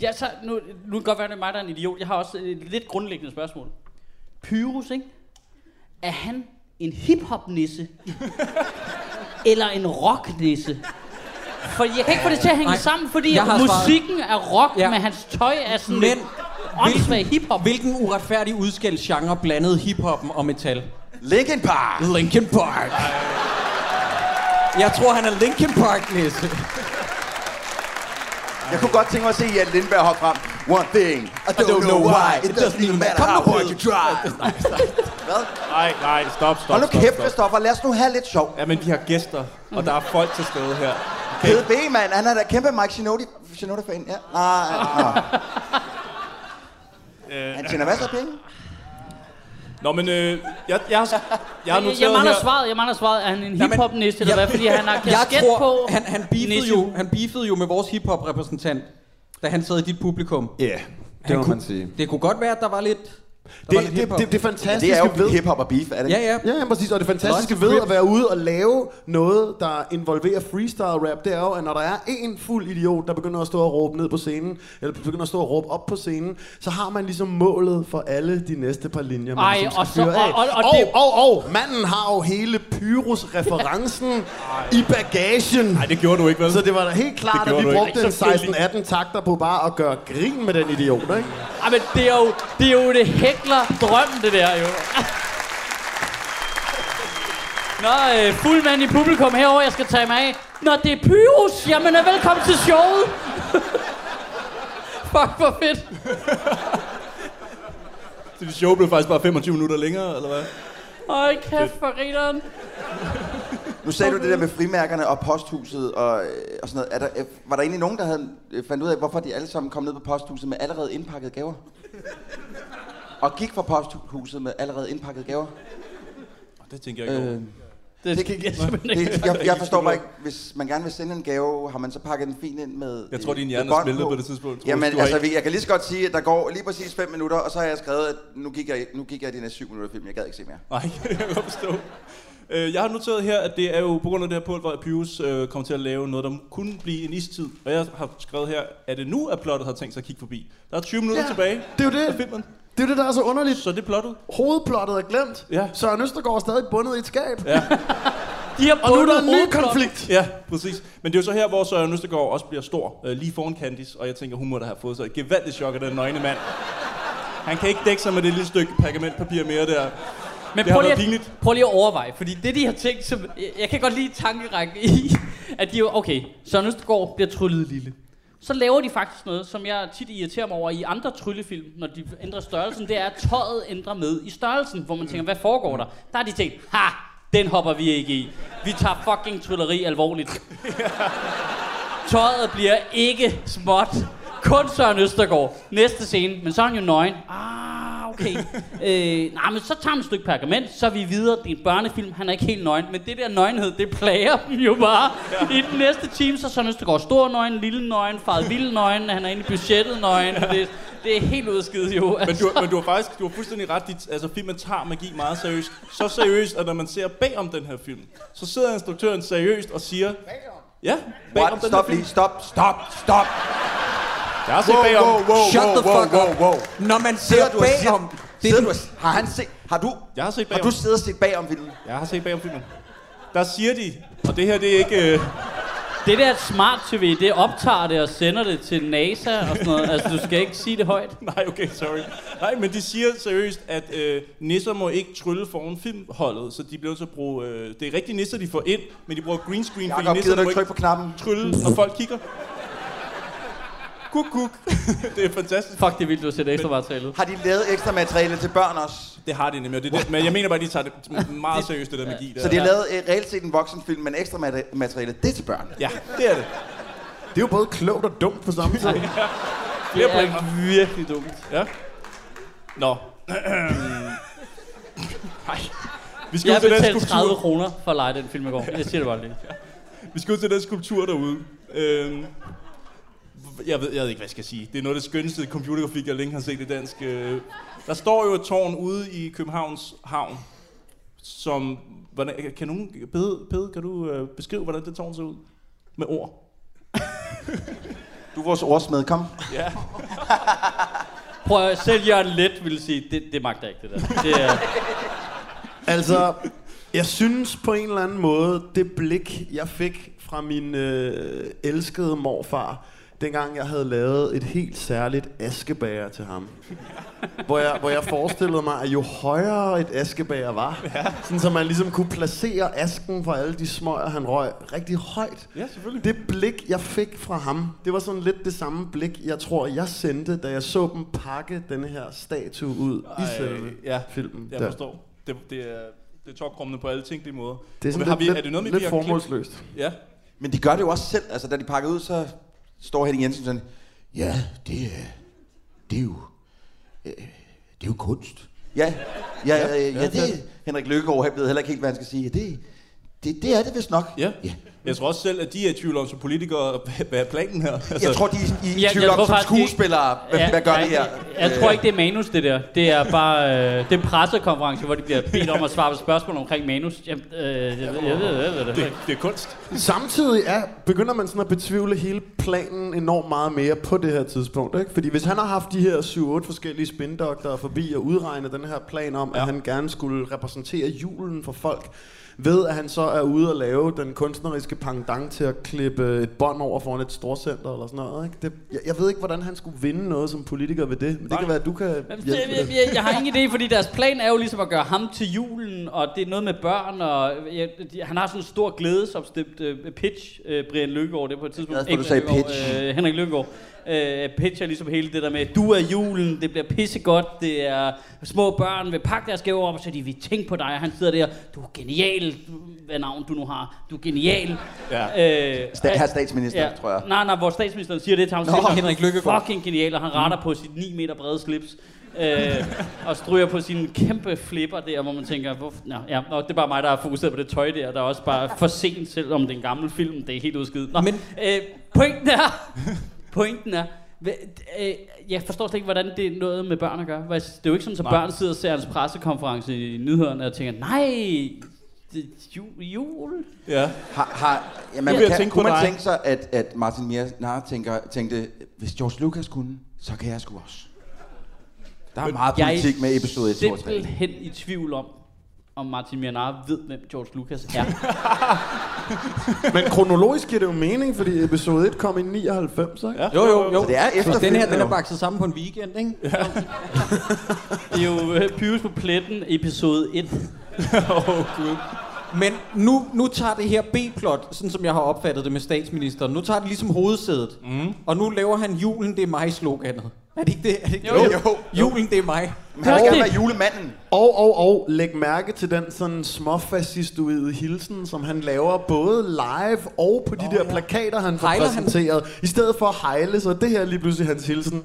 ja, så, nu, nu kan det godt være, det er mig, der er en idiot. Jeg har også et lidt grundlæggende spørgsmål. Pyrus, ikke? Er han en hiphop-nisse? eller en rock-nisse? For jeg kan ikke få det til at hænge Nej, sammen, fordi har svaret. musikken er rock, Ja. men hans tøj er sådan Men lidt åndssvag hiphop. Hvilken uretfærdig udskældsgenre blandede hiphoppen og metal? Linkin Park! Linkin Park. Jeg tror, han er Linkin Park-nisse. Jeg kunne godt tænke mig at se Jan Lindberg hoppe frem. One thing, I don't, know why, it doesn't even matter how hard you try. Hvad? Nej, nej, stop, stop, Hold nu stop, kæft, stop. Christoffer. Lad os nu have lidt sjov. Ja, men vi har gæster, og der er folk til stede her. Pede B, mand. Han er da kæmpe Mike Shinoda, Shinoda-fan. Ja. Nej, nej. Øh, Han tjener masser af penge. Nå, men øh, jeg, jeg, har, jeg har Jeg, noteret jeg mangler her... svaret, jeg mangler svaret. Er han en Jamen, hiphop-nisse, eller hvad? Fordi han har kasket tror, på. han, han, beefede jo, han beefede jo med vores hiphop-repræsentant, da han sad i dit publikum. Ja, det Han må kunne, man sige. Det kunne godt være, at der var lidt Det, det, det, det, det Ja, fantastiske det er jo ved... hip-hop og beef, er det Ja, ikke? ja. Ja, ja, præcis. Og det fantastiske ved at være ude og lave noget, der involverer freestyle rap, det er jo, at når der er en fuld idiot, der begynder at stå og råbe ned på scenen, eller begynder at stå og råbe op på scenen, så har man ligesom målet for alle de næste par linjer, man Ej, ligesom og skal så- og- og- og og, det- og, og, manden har jo hele Pyrus-referencen i bagagen. Nej, det gjorde du ikke, vel? Så det var da helt klart, at vi brugte ikke. en 16-18 takter på bare at gøre grin med den idiot, ikke? Ej, men det er jo det, er jo det hækler drøm, det der jo. Nå, øh, fuld mand i publikum herover, jeg skal tage mig af. Nå, det er Pyrus. Jamen, er velkommen til showet. Fuck, hvor fedt. Så det show blev faktisk bare 25 minutter længere, eller hvad? Øj, kæft for grineren. Nu sagde du det der med frimærkerne og posthuset og, øh, og sådan noget. Er der, øh, var der egentlig nogen, der havde øh, fandt ud af, hvorfor de alle sammen kom ned på posthuset med allerede indpakkede gaver? Og gik fra posthuset med allerede indpakkede gaver? Det tænker jeg ikke over. Øh, Det det, jeg simpelthen ikke. det, jeg, jeg forstår bare ikke, hvis man gerne vil sende en gave, har man så pakket den fint ind med Jeg tror, din hjerne er smeltet på det tidspunkt. Jamen, altså, ikke- jeg kan lige så godt sige, at der går lige præcis 5 minutter, og så har jeg skrevet, at nu gik jeg, nu gik jeg den her 7 minutter film. Jeg gad ikke se mere. Nej, jeg kan godt forstå. Øh, Jeg har noteret her, at det er jo på grund af det her pulver, at Pyrus øh, kommer til at lave noget, der kunne blive en istid. Og jeg har skrevet her, at det nu, at plottet har tænkt sig at kigge forbi. Der er 20 minutter Ja, tilbage det er jo det. af filmen. Det er det, der er så underligt. Så det er plottet. Hovedplottet er glemt. Ja. Søren Østergaard er stadig bundet i et skab. Ja. De har Og nu er der en ny konflikt. Ja, præcis. Men det er jo så her, hvor Søren Østergaard også bliver stor, øh, lige foran Candice, og jeg tænker, hun må da have fået sig et gevaldigt chok af den nøgne mand. Han kan ikke dække sig med det lille stykke pergamentpapir mere der. Men Det prøv lige, at, prøv lige at overveje, fordi det de har tænkt, som, jeg, jeg kan godt lide tankerækken i, at de jo, okay, Søren Østergaard bliver tryllet lille. Så laver de faktisk noget, som jeg tit irriterer mig over i andre tryllefilm, når de ændrer størrelsen, det er, at tøjet ændrer med i størrelsen, hvor man tænker, hvad foregår der? Der har de tænkt, ha, den hopper vi ikke i. Vi tager fucking trylleri alvorligt. Tøjet bliver ikke småt. Kun Søren Østergaard. Næste scene, men så er han jo nøgen. Ah, okay. øh, nej, men så tager man et stykke pergament, så er vi videre. Det er en børnefilm, han er ikke helt nøgen. Men det der nøgenhed, det plager dem jo bare. Ja. I den næste time, så er Søren Østergaard stor nøgen, lille nøgen, faret vild nøgen, han er inde i budgettet nøgen. Det, det er helt udskidt jo. Men du, men du har faktisk du har fuldstændig ret. Dit, altså, filmen tager magi meget seriøst. Så seriøst, at når man ser bag om den her film, så sidder instruktøren seriøst og siger... Ja, bag om What? den Stop lige. Stop. Stop. Stop. Jeg har set Wow, bagom. wow, wow, Shut wow, the wow, fuck wow, up. wow. Når man ser du bagom... Det Sidder du og, har han set, har du, Jeg har set har bagom. du siddet og set bagom filmen? Jeg har set bagom filmen. Der siger de, og det her det er ikke... Øh, Det der smart tv, det optager det og sender det til NASA og sådan noget. Altså, du skal ikke sige det højt. nej, okay, sorry. Nej, men de siger seriøst, at øh, nisser må ikke trylle foran filmholdet, så de bliver nødt til at bruge... Øh, det er rigtige nisser, de får ind, men de bruger green screen, Jakob, fordi gider nisserne du må ikke trykke på knappen? trylle, når folk kigger. Kuk, kuk. det er fantastisk. Fuck, det er vildt, du har set ekstra materialet. Har de lavet ekstra materiale til børn også? Det har de nemlig, og det, er det, men jeg mener bare, at de tager det meget seriøst, det der magi der. Så de har lavet øh, reelt set en voksenfilm, men ekstra mate- materiale, det er til børn. Ja, det er det. Det er jo både klogt og dumt på samme tid. Flere Det pointer. er virkelig dumt. Ja. Nå. Nej. Vi skal Jeg ud til den betalte 30 skulptur. kroner for at lege den film i går. Jeg siger det bare lige. Vi skal ud til den skulptur derude. Øhm, jeg, ved, jeg ved ikke, hvad jeg skal sige. Det er noget af det skønneste computergrafik, jeg længe har set i dansk. Øh, der står jo et tårn ude i Københavns Havn, som... Hvordan, kan nogen... Pede, Pede, kan du øh, beskrive, hvordan det tårn ser ud? Med ord. Du er vores ordsmed, kom. Ja. Prøv at selv Jørgen Let ville sige, det, det magter ikke, det der. Det er, Altså, jeg synes på en eller anden måde, det blik, jeg fik fra min øh, elskede morfar, dengang jeg havde lavet et helt særligt askebager til ham. hvor, jeg, hvor jeg forestillede mig, at jo højere et askebager var, ja. sådan så man ligesom kunne placere asken fra alle de smøger, han røg, rigtig højt. Ja, selvfølgelig. Det blik, jeg fik fra ham, det var sådan lidt det samme blik, jeg tror, jeg sendte, da jeg så dem pakke denne her statue ud i selve ja, filmen. Jeg der. forstår. Det, det er, det er tokrummende på alle tænkelige måder. Det er sådan Og har lidt, vi, lidt, er det noget med, lidt vi har klip- formålsløst. Ja. Men de gør det jo også selv. Altså, da de pakker ud, så står Henning Jensen sådan, ja, det er, det er jo, øh, det er jo kunst. Ja, ja, ja, ja, ja det, Henrik Lykkegaard ved heller ikke helt, hvad han skal sige. Det, Det, det er det vist nok. Ja. Jeg tror også selv, at de er i tvivl om som politikere, hvad- er planen her? Altså, Jeg tror, de er i Ja, tvivl om som skuespillere, hvad, hvad gør de her? Jeg, jeg tror ikke, det er manus, det der. Det er bare øh, det er en pressekonference, hvor de bliver bedt om at svare på spørgsmål omkring manus. Jeg, øh, jeg, jeg, jeg, jeg ved det er. Det er kunst. Samtidig er, begynder man sådan at betvivle hele planen enormt meget mere på det her tidspunkt. Ikke? Fordi hvis han har haft de her 7-8 forskellige spindoktorer forbi og udregnet den her plan om, ja. at han gerne skulle repræsentere julen for folk, ved at han så er ude og lave den kunstneriske pendant til at klippe et bånd over foran et storcenter eller sådan noget. Ikke? Det, jeg, jeg ved ikke, hvordan han skulle vinde noget som politiker ved det, men det kan være, at du kan Jeg, jeg, det. jeg, jeg har ingen idé, fordi deres plan er jo ligesom at gøre ham til julen, og det er noget med børn, og jeg, de, han har sådan en stor glædesopstemt uh, pitch, uh, Brian Lykkegaard, det er på et tidspunkt. Jeg er glad for, Ikke du sagde pitch. øh, Henrik Lykkegaard. Uh, pitcher ligesom hele det der med, du er julen, det bliver pissegodt, det er små børn vil pakke deres gaver op, og så de vil tænke på dig, og han sidder der, du er genial, hvad navn du nu har, du er genial. Ja. Øh, Sta- statsminister, tror jeg. Nej, nej, hvor statsministeren siger det til ham, Nå, siger Henrik Lykkegaard. Fucking genial, og han retter på sit 9 meter brede slips. øh, og stryger på sine kæmpe flipper der, hvor man tænker, hvor, nå, ja, nå, det er bare mig, der er fokuseret på det tøj der, der er også bare for sent, selvom det er en gammel film, det er helt udskidt. Nå, men øh, pointen er, pointen er, øh, jeg forstår slet ikke, hvordan det er noget med børn at gøre. Det er jo ikke sådan, at børn sidder og ser hans pressekonference i nyhederne og tænker, nej, det er jul. Ja. Har, har, ja, man, jeg kan, tænke kunne man dig. tænke sig, at, at Martin Miersnar tænker, tænkte, hvis George Lucas kunne, så kan jeg sgu også. Der er meget politik med episode 1, 2 og 3. Jeg er simpelthen i tvivl om, om Martin Mianar ved, hvem George Lucas er. Men kronologisk giver det jo mening, fordi episode 1 kom i 99, ikke? Jo, jo, jo. Så det er efter Så den her, den er bakset sammen på en weekend, ikke? Ja. Det er jo øh, Pyrus på pletten, episode 1. Åh, oh, gud. Men nu, nu tager det her B-plot, sådan som jeg har opfattet det med statsministeren, nu tager det ligesom hovedsædet. Mm. Og nu laver han julen, det er mig sloganet. Er det ikke det? Er det ikke Jo, det? jo. Julen, det er mig. Men han skal være julemanden. Og, og, og læg mærke til den sådan småfascistoide hilsen, som han laver både live og på de oh, der plakater, han får Hejler han? præsenteret. I stedet for at hejle, så er det her lige pludselig hans hilsen.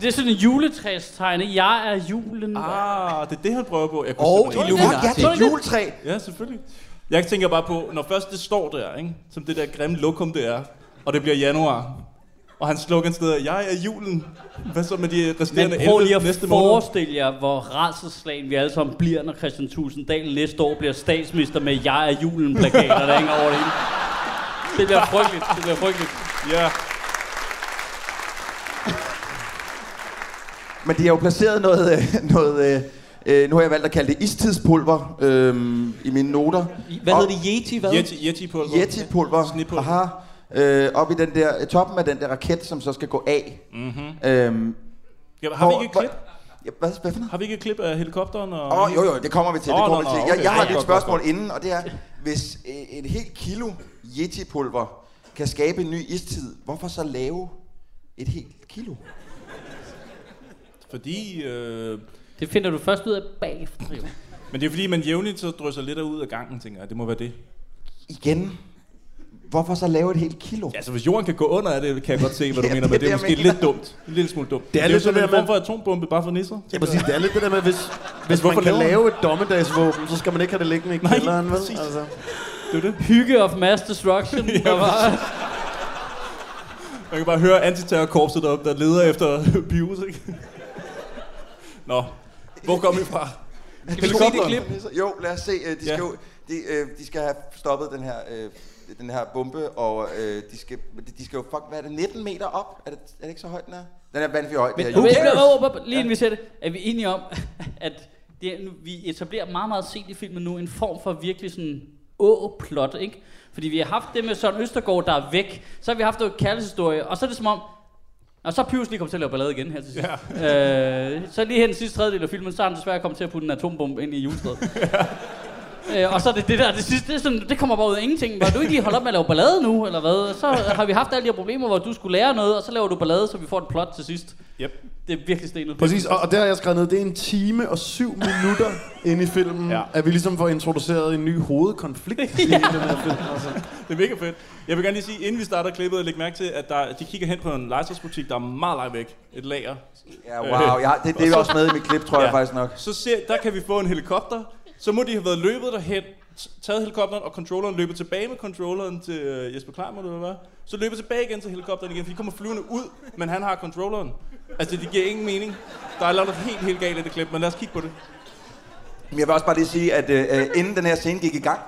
Det er sådan en juletræstegning. Jeg er julen. Ah, det er det, han prøver på. Jeg kunne Og simpelthen- Illuminati. Ja, det er et juletræ. Ja, selvfølgelig. Jeg tænker bare på, når først det står der, ikke? som det der grimme lokum det er, og det bliver januar, og hans slogan steder, jeg er julen. Hvad så med de resterende Men prøv lige 11 at næste måned? forestille jer, hvor rædselslagen vi alle sammen bliver, når Christian Tusinddal næste år bliver statsminister med Jeg er julen plakater, der hænger over det hele. Det bliver frygteligt. Det bliver frygteligt. Ja. Men de har jo placeret noget, øh, noget øh, øh, nu har jeg valgt at kalde det istidspulver øh, i mine noter. Hvad hedder det? Yeti? Hvad? Yeti, Yeti-pulver. Yeti-pulver. Snepulver. Aha. Øh, op i den der, toppen af den der raket, som så skal gå af. Mhm. Øhm, Ja, har vi hvor- ikke et klip? Ja, hvad, hvad for noget? Har vi ikke et klip af helikopteren? Og Åh, oh, jo, jo, det kommer vi til. Det Åh, kommer nå, vi til. nå, Jeg, okay. jeg har et godt, spørgsmål inden, og det er, hvis øh, et helt kilo Yeti-pulver kan skabe en ny istid, hvorfor så lave et helt kilo? Fordi... Øh, Det finder du først ud af bagefter. Jo. men det er fordi, man jævnligt så drysser lidt ud af gangen, tænker jeg. Det må være det. Igen, hvorfor så lave et helt kilo? Ja, altså hvis jorden kan gå under af det, kan jeg godt se, hvad du Ja, mener, det er men det er det, jeg måske mener. lidt dumt. En lille smule dumt. Det er det er lidt det en der form med- for atombombe bare for nisser. Ja, præcis. Det er lidt det der med, hvis, hvis man kan lave et dommedagsvåben, så skal man ikke have det liggende i kælderen, vel? Altså. Det er det. Hygge of mass destruction. der var, Man kan bare høre antiterrorkorpset deroppe, der leder efter Pius, ikke? Nå, hvor kom vi fra? Skal vi se det klip? Jo, lad os se. øh, De skal, Ja. jo, de, øh, de skal have stoppet den her, øh, den her bombe, og øh, de, skal, de, de skal jo, fuck, hvad er det, 19 meter op? Er det, er det ikke så højt, den er? Den er vanvittigt højt. Men, men, oh, lige inden vi ser det, er vi enige om, at det, nu, vi etablerer meget, meget sent i filmen nu en form for virkelig sådan å-plot, ikke? Fordi vi har haft det med Søren Østergaard, der er væk. Så har vi haft noget kærlighedshistorie, og så er det som om, og så er Pyrus lige kommet til at lave ballade igen her til sidst. Ja. Øh, så lige her den sidste tredjedel af filmen, så har han desværre kommet til at putte en atombombe ind i juletræet. Øh, og så er det det der, det sidste, det, er sådan, det kommer bare ud af ingenting. Var du ikke lige holdt op med at lave ballade nu, eller hvad? Så har vi haft alle de her problemer, hvor du skulle lære noget, og så laver du ballade, så vi får et plot til sidst. Yep. Det er virkelig stenet. Præcis, og, og der har jeg skrevet ned, det er en time og syv minutter inde i filmen, Ja. ja. at vi ligesom får introduceret en ny hovedkonflikt i hele den her film. Altså. Det er mega fedt. Jeg vil gerne lige sige, inden vi starter klippet, læg mærke til, at der, de kigger hen på en legetøjsbutik, der er meget langt væk. Et lager. Ja, wow. Ja, det, det er Og så- også med i mit klip, tror jeg Ja. faktisk nok. Så ser, der kan vi få en helikopter, Så må de have været løbet derhen, taget helikopteren og controlleren løbet tilbage med controlleren til øh, Jesper Klein, må det være. Så løbet tilbage igen til helikopteren igen, for de kommer flyvende ud, men han har controlleren. Altså, det giver ingen mening. Der er noget helt, helt galt i det klip, men lad os kigge på det. Men jeg vil også bare lige sige, at øh, øh, inden den her scene gik i gang,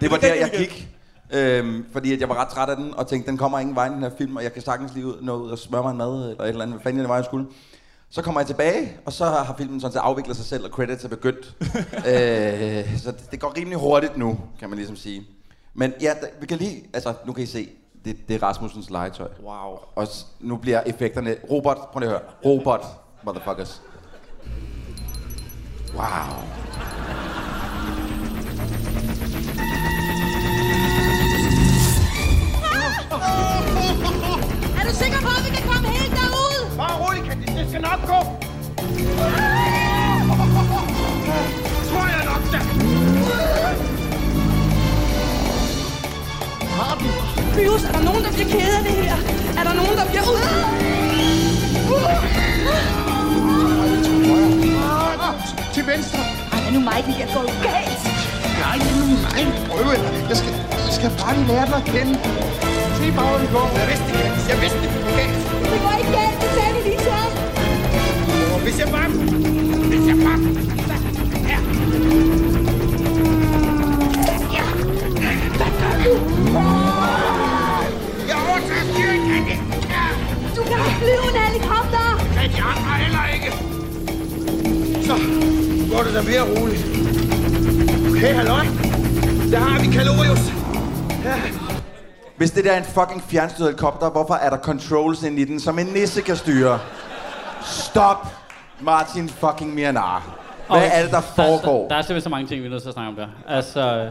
det var der, jeg gik. Øhm, fordi at jeg var ret træt af den, og tænkte, den kommer ingen vej, den her film, og jeg kan sagtens lige ud, nå ud og smøre mig en mad, eller et eller andet, hvad fanden det var, jeg skulle. Så kommer jeg tilbage, og så har filmen sådan set afviklet sig selv, og credits er begyndt. øh, så det, det går rimelig hurtigt nu, kan man ligesom sige. Men ja, da, vi kan lige, altså nu kan I se, det, det er Rasmussens legetøj. Wow. Og s- nu bliver effekterne, Robot, prøv lige at høre, Robot, motherfuckers. Wow. Skal nok gå. Tror jeg nok, da. Har den? Pyrus, er der nogen, der bliver ked af det her? Er der nogen, der bliver ud? Til venstre. Ej, er nu mig, det går galt. Nej, det er mig. Prøv Jeg skal, jeg skal bare lære den at kende. Se bare, hvor det går. Jeg vidste det. Jeg vidste det. Galt. Hvis jeg bare... Hvis jeg bare... Her. Ja. Hvad gør du? Jeg overtager styringen, Candice. Ja. Du kan ikke flyve en helikopter. Men de andre heller ikke. Så går det da mere roligt. Okay, halløj. Der har vi Kalorius. Ja. Hvis det der er en fucking fjernstyret helikopter, hvorfor er der controls ind i den, som en nisse kan styre? Stop, Martin fucking Mianar. Hvad Okay. er det, der foregår? Der er, der er simpelthen så mange ting, vi er nødt til at snakke om der. Altså,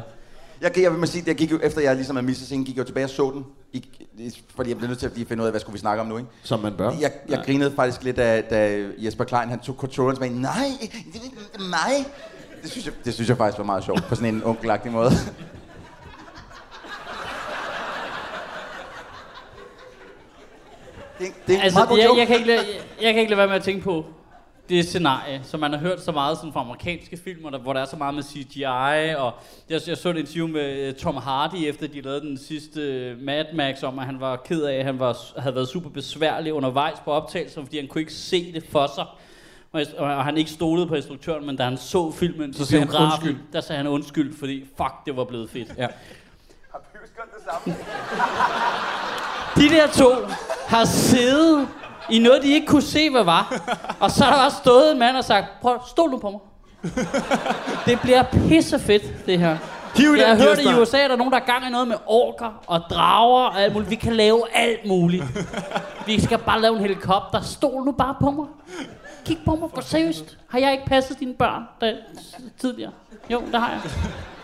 Jeg, jeg vil sige, jeg gik jo, efter jeg ligesom havde mistet scenen, gik jeg jo tilbage og så den. I, i, fordi jeg blev nødt til at lige finde ud af, hvad skulle vi snakke om nu, ikke? Som man bør. Jeg, jeg Ja. grinede faktisk lidt, da, da Jesper Klein han tog og sagde, nej, det er mig. Det synes, jeg, det synes jeg faktisk var meget sjovt, på sådan en onkelagtig måde. det, det er altså meget jeg, jeg, kan ikke lade, jeg, jeg kan ikke lade være med at tænke på det scenarie, som man har hørt så meget sådan fra amerikanske film, der, hvor der er så meget med CGI, og jeg, jeg så et interview med øh, Tom Hardy, efter de lavede den sidste øh, Mad Max, om at han var ked af, at han var, havde været super besværlig undervejs på optagelsen, fordi han kunne ikke se det for sig. Og, og han ikke stolede på instruktøren, men da han så filmen Så sagde han undskyld. der sagde han undskyld, fordi fuck, det var blevet fedt. Ja. De der to har siddet i noget, de ikke kunne se, hvad var. Og så har der også stået en mand og sagt, prøv, stol nu på mig. Det bliver pissefedt, det her. Hiv Jeg har hørt i. USA, at der er nogen, der er gang i noget med orker og drager og alt muligt. Vi kan lave alt muligt. Vi skal bare lave en helikopter. Stol nu bare på mig. Kig på mig, for seriøst. Har jeg ikke passet dine børn der, tidligere? Jo, det har jeg.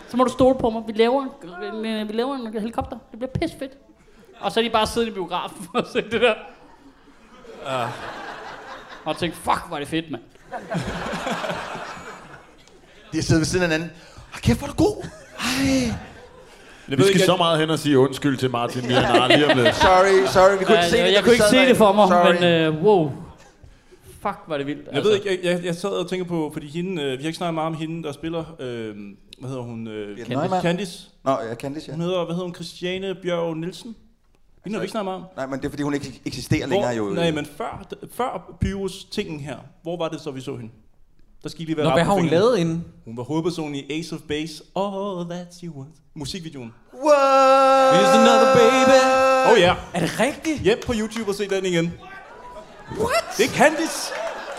Så må du stole på mig. Vi laver vi laver en helikopter. Det bliver pissefedt. Og så er de bare siddet i biografen og set det der. Uh. Og tænkt, fuck, hvor er det fedt, mand. De har siddet ved siden af hinanden. Hold kæft, hvor er du god. Ej. Vi skal så meget hen og sige undskyld til Martin Mianar lige om lidt. Sorry, sorry, vi kunne ikke se det. jeg, da jeg kunne ikke se det for mig, Sorry. men uh, wow. Fuck, var det vildt. Jeg ved ikke, jeg, jeg, jeg sad og tænker på, fordi hende, øh, vi har ikke snakket meget om hende, der spiller, øh, hvad hedder hun? Øh, Neumann. Candice. Nå, ja, Candice, ja. Hun hedder, hvad hedder hun, Christiane Bjørg Nielsen? Hende har vi ikke snakket meget om. Nej, men det er fordi, hun ikke eksisterer Hvor, længere jo. Nej, men før, før Pyrus tingen her, hvor var det så, vi så hende? Der skal lige være Nå, hvad har hun fingrene. lavet inden? Hun var hovedpersonen i Ace of Base. Oh, that's you want. Musikvideoen. What? Here's another baby. Oh ja. Er det rigtigt? Hjem på YouTube og se den igen. What? Det er Candice.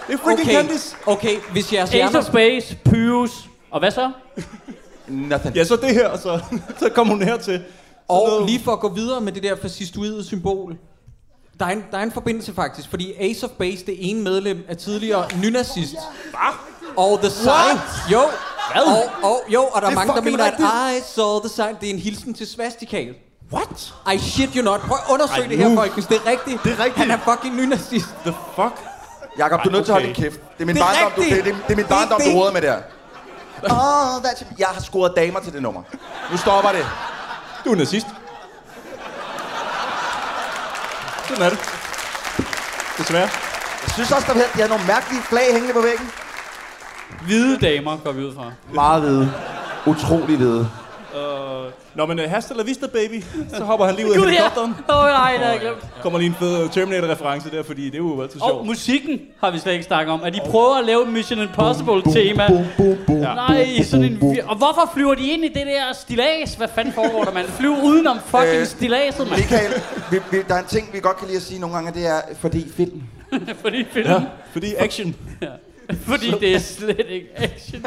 Det er freaking Okay, Candice. okay, hvis Ace hjerner... of Space, Pyrus. Og hvad så? Nothing. Ja, så det her, så, så kom hun hertil. Og lige for at gå videre med det der fascistoide symbol. Der er, en, der er en forbindelse faktisk, fordi Ace of Base, det ene medlem er tidligere nynazist. Hvad? Og The Sign, jo, Hvad? og, og, jo, og der er, mange, der mener, rigtigt. at I saw the sign, det er en hilsen til svastikal. What? I shit you not. Prøv at undersøge Ej, det her, folkens. Det er rigtigt. Det er rigtigt. Han er fucking nynazist. The fuck? Jakob, du er nødt til at holde okay. din kæft. Det er min Det er barndom, du, det, det, det er min Det barndom, det. du råder med der. Åh, oh, that's... Jeg har scoret damer til det nummer. Nu stopper det. Du er nazist. Sådan er det. Desværre. Jeg synes også, der de havde nogle mærkelige flag hængende på væggen. Hvide damer går vi ud fra. Meget hvide. Utrolig hvide. Nå, men uh, hasta la vista, baby. Så hopper han lige ud af helikopteren. Åh, oh, nej, det har jeg glemt. Kommer lige en fed Terminator-reference der, fordi det er jo altid Og sjovt. musikken har vi slet ikke snakket om. At de prøver at lave et Mission Impossible-tema. Ja. Nej, sådan en Og hvorfor flyver de ind i det der stilas? Hvad fanden foregår der, mand? Flyver udenom fucking Øh, stilaset, mand. Michael, vi, vi, der er en ting, vi godt kan lide at sige nogle gange, og det er, fordi film. Fordi film. Ja, fordi action. ja. Fordi det er slet ikke action.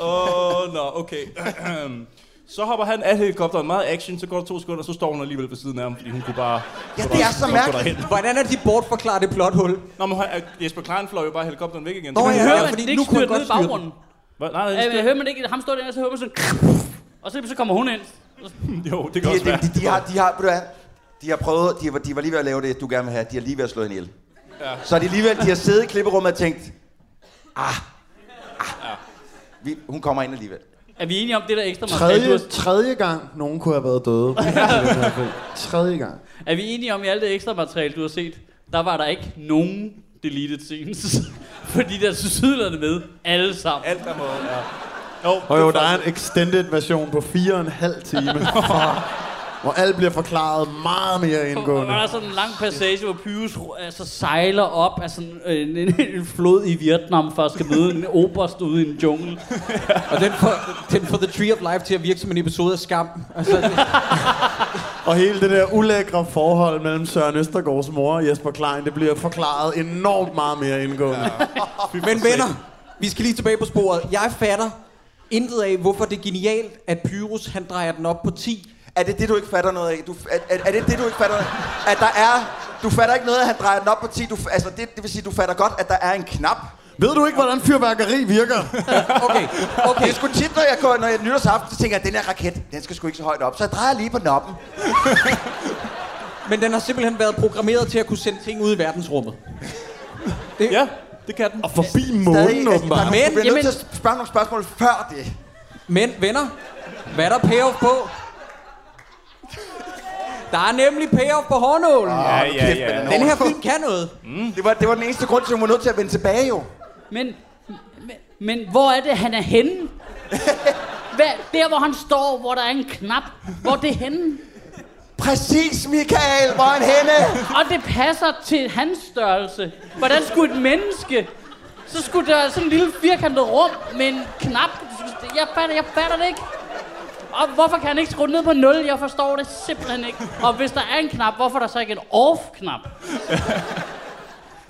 Åh, oh, nå, okay. så hopper han af helikopteren, meget action, så går der to sekunder, så står hun alligevel ved siden af ham, fordi hun kunne bare... Ja, det er så mærkeligt. Hvordan er de bortforklaret det plothul? Nå, men han- Jesper Klein fløj jo bare helikopteren væk igen. Nå, ja, kan Hører fordi det ikke nu kunne i godt styre den. baggrunden? Hvad? Nej, Ja, det men hører man ikke, ham står der, og så hører man sådan... Og så, så kommer hun ind. Jo, det kan De, også de, være. de, de, har, de har, ved du hvad, de har prøvet, de var, de var lige ved at lave det, du gerne vil have. De har lige ved at slå hende ihjel. Ja. Så er de alligevel, de har siddet i klipperummet og tænkt, ah. Vi, hun kommer ind alligevel. Er vi enige om det der ekstra materiale? Tredje, har, tredje gang, nogen kunne have været døde. tredje gang. er vi enige om i alt det ekstra materiale, du har set? Der var der ikke nogen deleted scenes. Fordi der er tilsyneladende med alle sammen. Alt der må... Ja. Jo, Og jo, er der er en extended version på fire og en halv time. Hvor alt bliver forklaret meget mere Og indgående. der er sådan en lang passage, hvor Pyrus altså, sejler op af sådan en, en, en flod i Vietnam, for at skal møde en oberst ude i en jungle. Og den får, den får The Tree of Life til at virke som en episode af Skam. Altså, det, Og hele det der ulækre forhold mellem Søren Østergaards mor og Jesper Klein, det bliver forklaret enormt meget mere indgående. men venner, vi skal lige tilbage på sporet. Jeg fatter intet af, hvorfor det er genialt, at Pyrus han drejer den op på 10. Er det det, du ikke fatter noget af? Du, er, er, er det det, du ikke fatter? At der er... Du fatter ikke noget, at han drejer den op på 10. Du, altså, det, det vil sige, du fatter godt, at der er en knap. Ved du ikke, hvordan fyrværkeri virker? Okay, okay. Det er sgu tit, når jeg går, når jeg nytårsaften, så tænker jeg, at den her raket, den skal sgu ikke så højt op. Så jeg drejer lige på knoppen. Men den har simpelthen været programmeret til at kunne sende ting ud i verdensrummet. Det, Ja, det kan den. Og forbi månen, altså, åbenbart. er- Men, bliver jamen- nødt til at spørge nogle spørgsmål før det. Men venner, hvad er der payoff på? Der er nemlig payoff på hårnålen. Ja, ja, kæft, ja. men Den her film kan noget. Det var, det var den eneste grund til, at hun var nødt til at vende tilbage, jo. Men, men, men hvor er det, han er henne? Hvad, der, hvor han står, hvor der er en knap. Hvor er det henne? Præcis, Michael, hvor er han henne? Og det passer til hans størrelse. Hvordan skulle et menneske... Så skulle der være sådan en lille firkantet rum med en knap. Jeg fatter, jeg fatter det ikke. Og hvorfor kan han ikke skrue ned på 0? Jeg forstår det simpelthen ikke. Og hvis der er en knap, hvorfor er der så ikke en off-knap?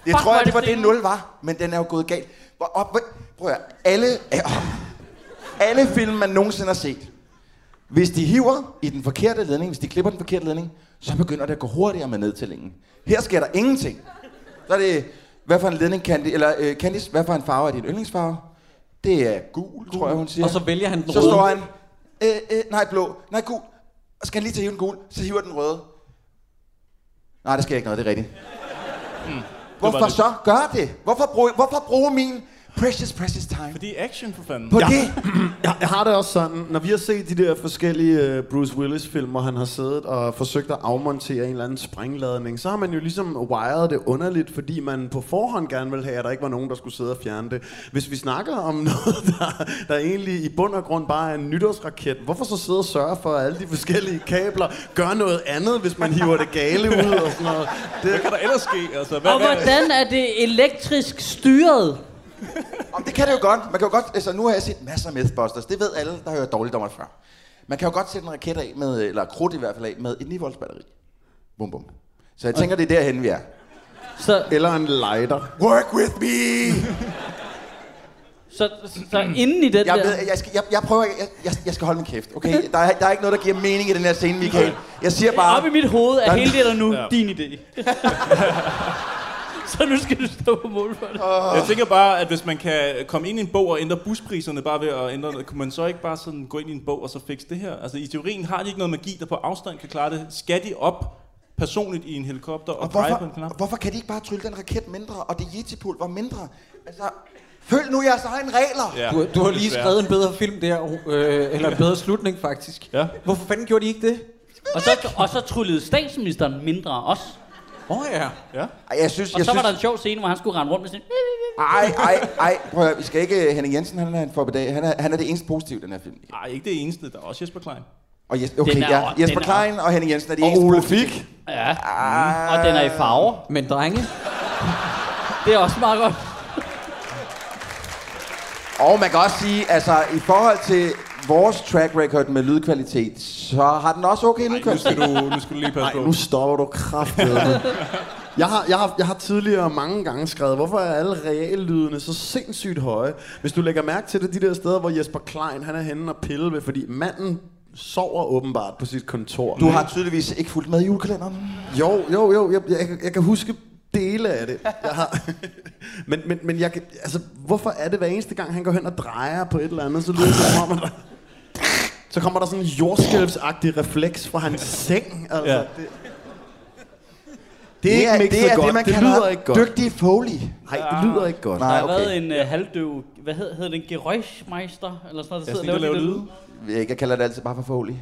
Det Fuck, tror jeg, det det var det, fint. 0 var. Men den er jo gået galt. Hvor, op, hvor, prøv at høre. alle, alle film, man nogensinde har set, hvis de hiver i den forkerte ledning, hvis de klipper den forkerte ledning, så begynder det at gå hurtigere med nedtællingen. Her sker der ingenting. Så er det, hvad for en ledning kan de, eller uh, Candice, hvad for en farve er din yndlingsfarve? Det er gul, tror jeg, hun siger. Og så vælger han den Så røde. står han, øh, øh, nej blå, nej gul. Og skal han lige til at hive den gul, så hiver den røde. Nej, der sker ikke noget, det er rigtigt. Hvorfor det. så gør det? Hvorfor bruge, hvorfor bruge min precious, precious time Fordi action, for fanden. på Ja. det? Jeg, jeg har det også sådan, når vi har set de der forskellige uh, Bruce Willis-film, hvor han har siddet og forsøgt at afmontere en eller anden springladning, så har man jo ligesom wired det underligt, fordi man på forhånd gerne vil have, at der ikke var nogen, der skulle sidde og fjerne det. Hvis vi snakker om noget, der, der egentlig i bund og grund bare er en nytårsraket, hvorfor så sidde og sørge for, at alle de forskellige kabler gør noget andet, hvis man hiver det gale ud og sådan noget? Det, Hvad kan der ellers ske? Altså, hvad, Og hvad, hvordan er det elektrisk styret? Om det kan det jo godt. Man kan jo godt, altså nu har jeg set masser af Mythbusters. Det ved alle, der har hørt dårligdommer før. Man kan jo godt sætte en raket af med, eller krudt i hvert fald af, med et 9 volts batteri. Bum bum. Så jeg tænker, det er derhen vi er. Så, eller en lighter. Work with me! så, så inden i den Jeg, der... ved, jeg, skal, jeg, jeg prøver, jeg, jeg, jeg skal holde min kæft, okay? Der er, der er ikke noget, der giver mening i den her scene, Michael. Jeg siger bare... Op i mit hoved er hele det der nu Ja. din idé. så nu skal du stå på mål for det. Jeg tænker bare, at hvis man kan komme ind i en bog og ændre buspriserne bare ved at ændre det, kunne man så ikke bare sådan gå ind i en bog og så fikse det her? Altså i teorien har de ikke noget magi, der på afstand kan klare det. Skal de op personligt i en helikopter og, Og dreje på en hvorfor, knap? hvorfor kan de ikke bare trylle den raket mindre, og det yeti-pult var mindre? Altså, følg nu jeres egen regler. Ja, Du, du har lige skrevet en bedre film der, øh, eller en bedre slutning faktisk. Ja. Hvorfor fanden gjorde de ikke det? Og så, og så tryllede statsministeren mindre også. Åh oh, ja. Ja. Ej, jeg synes, Og jeg så var synes, der en sjov scene, hvor han skulle rende rundt med sådan... Ej, ej, ej. Prøv at, vi skal ikke... Henning Jensen, han er en forbedag. Han er, han er det eneste positive i den her film. Nej, ikke det eneste. Der er også Jesper Klein. Og Jes, okay, er- ja, Jesper er- Klein og Henning Jensen er de Og eneste Ole. Fik. Ja. Og den er i farver. Men drenge, Det er også meget godt. Og man kan også sige, altså i forhold til vores track record med lydkvalitet, så har den også okay Nu lydkvalitet. skal du, nu skal du lige passe Nej, på. nu stopper du kraftedeme. Jeg har, jeg, har, jeg har tidligere mange gange skrevet, hvorfor er alle reallydene så sindssygt høje? Hvis du lægger mærke til det, de der steder, hvor Jesper Klein han er henne og pille ved, fordi manden sover åbenbart på sit kontor. Du har tydeligvis ikke fulgt med i julekalenderen. Jo, jo, jo. Jeg, jeg, jeg kan huske dele af det. Jeg har. men, men, men jeg kan, altså, hvorfor er det hver eneste gang, han går hen og drejer på et eller andet, så lyder det som om, at der, så kommer der sådan en jordskælvsagtig refleks fra hans seng. Altså, Ja. det, det er ikke det, er godt. det, man det kalder lyder ikke godt. dygtig foley. Nej, det lyder ikke godt. Der Nej, har okay. været en uh, halvdøv, hvad hedder, hedder den, Geräuschmeister, eller sådan noget, der sidder og der laver de laver lyde. lyde. Jeg kalder det altid bare for foley.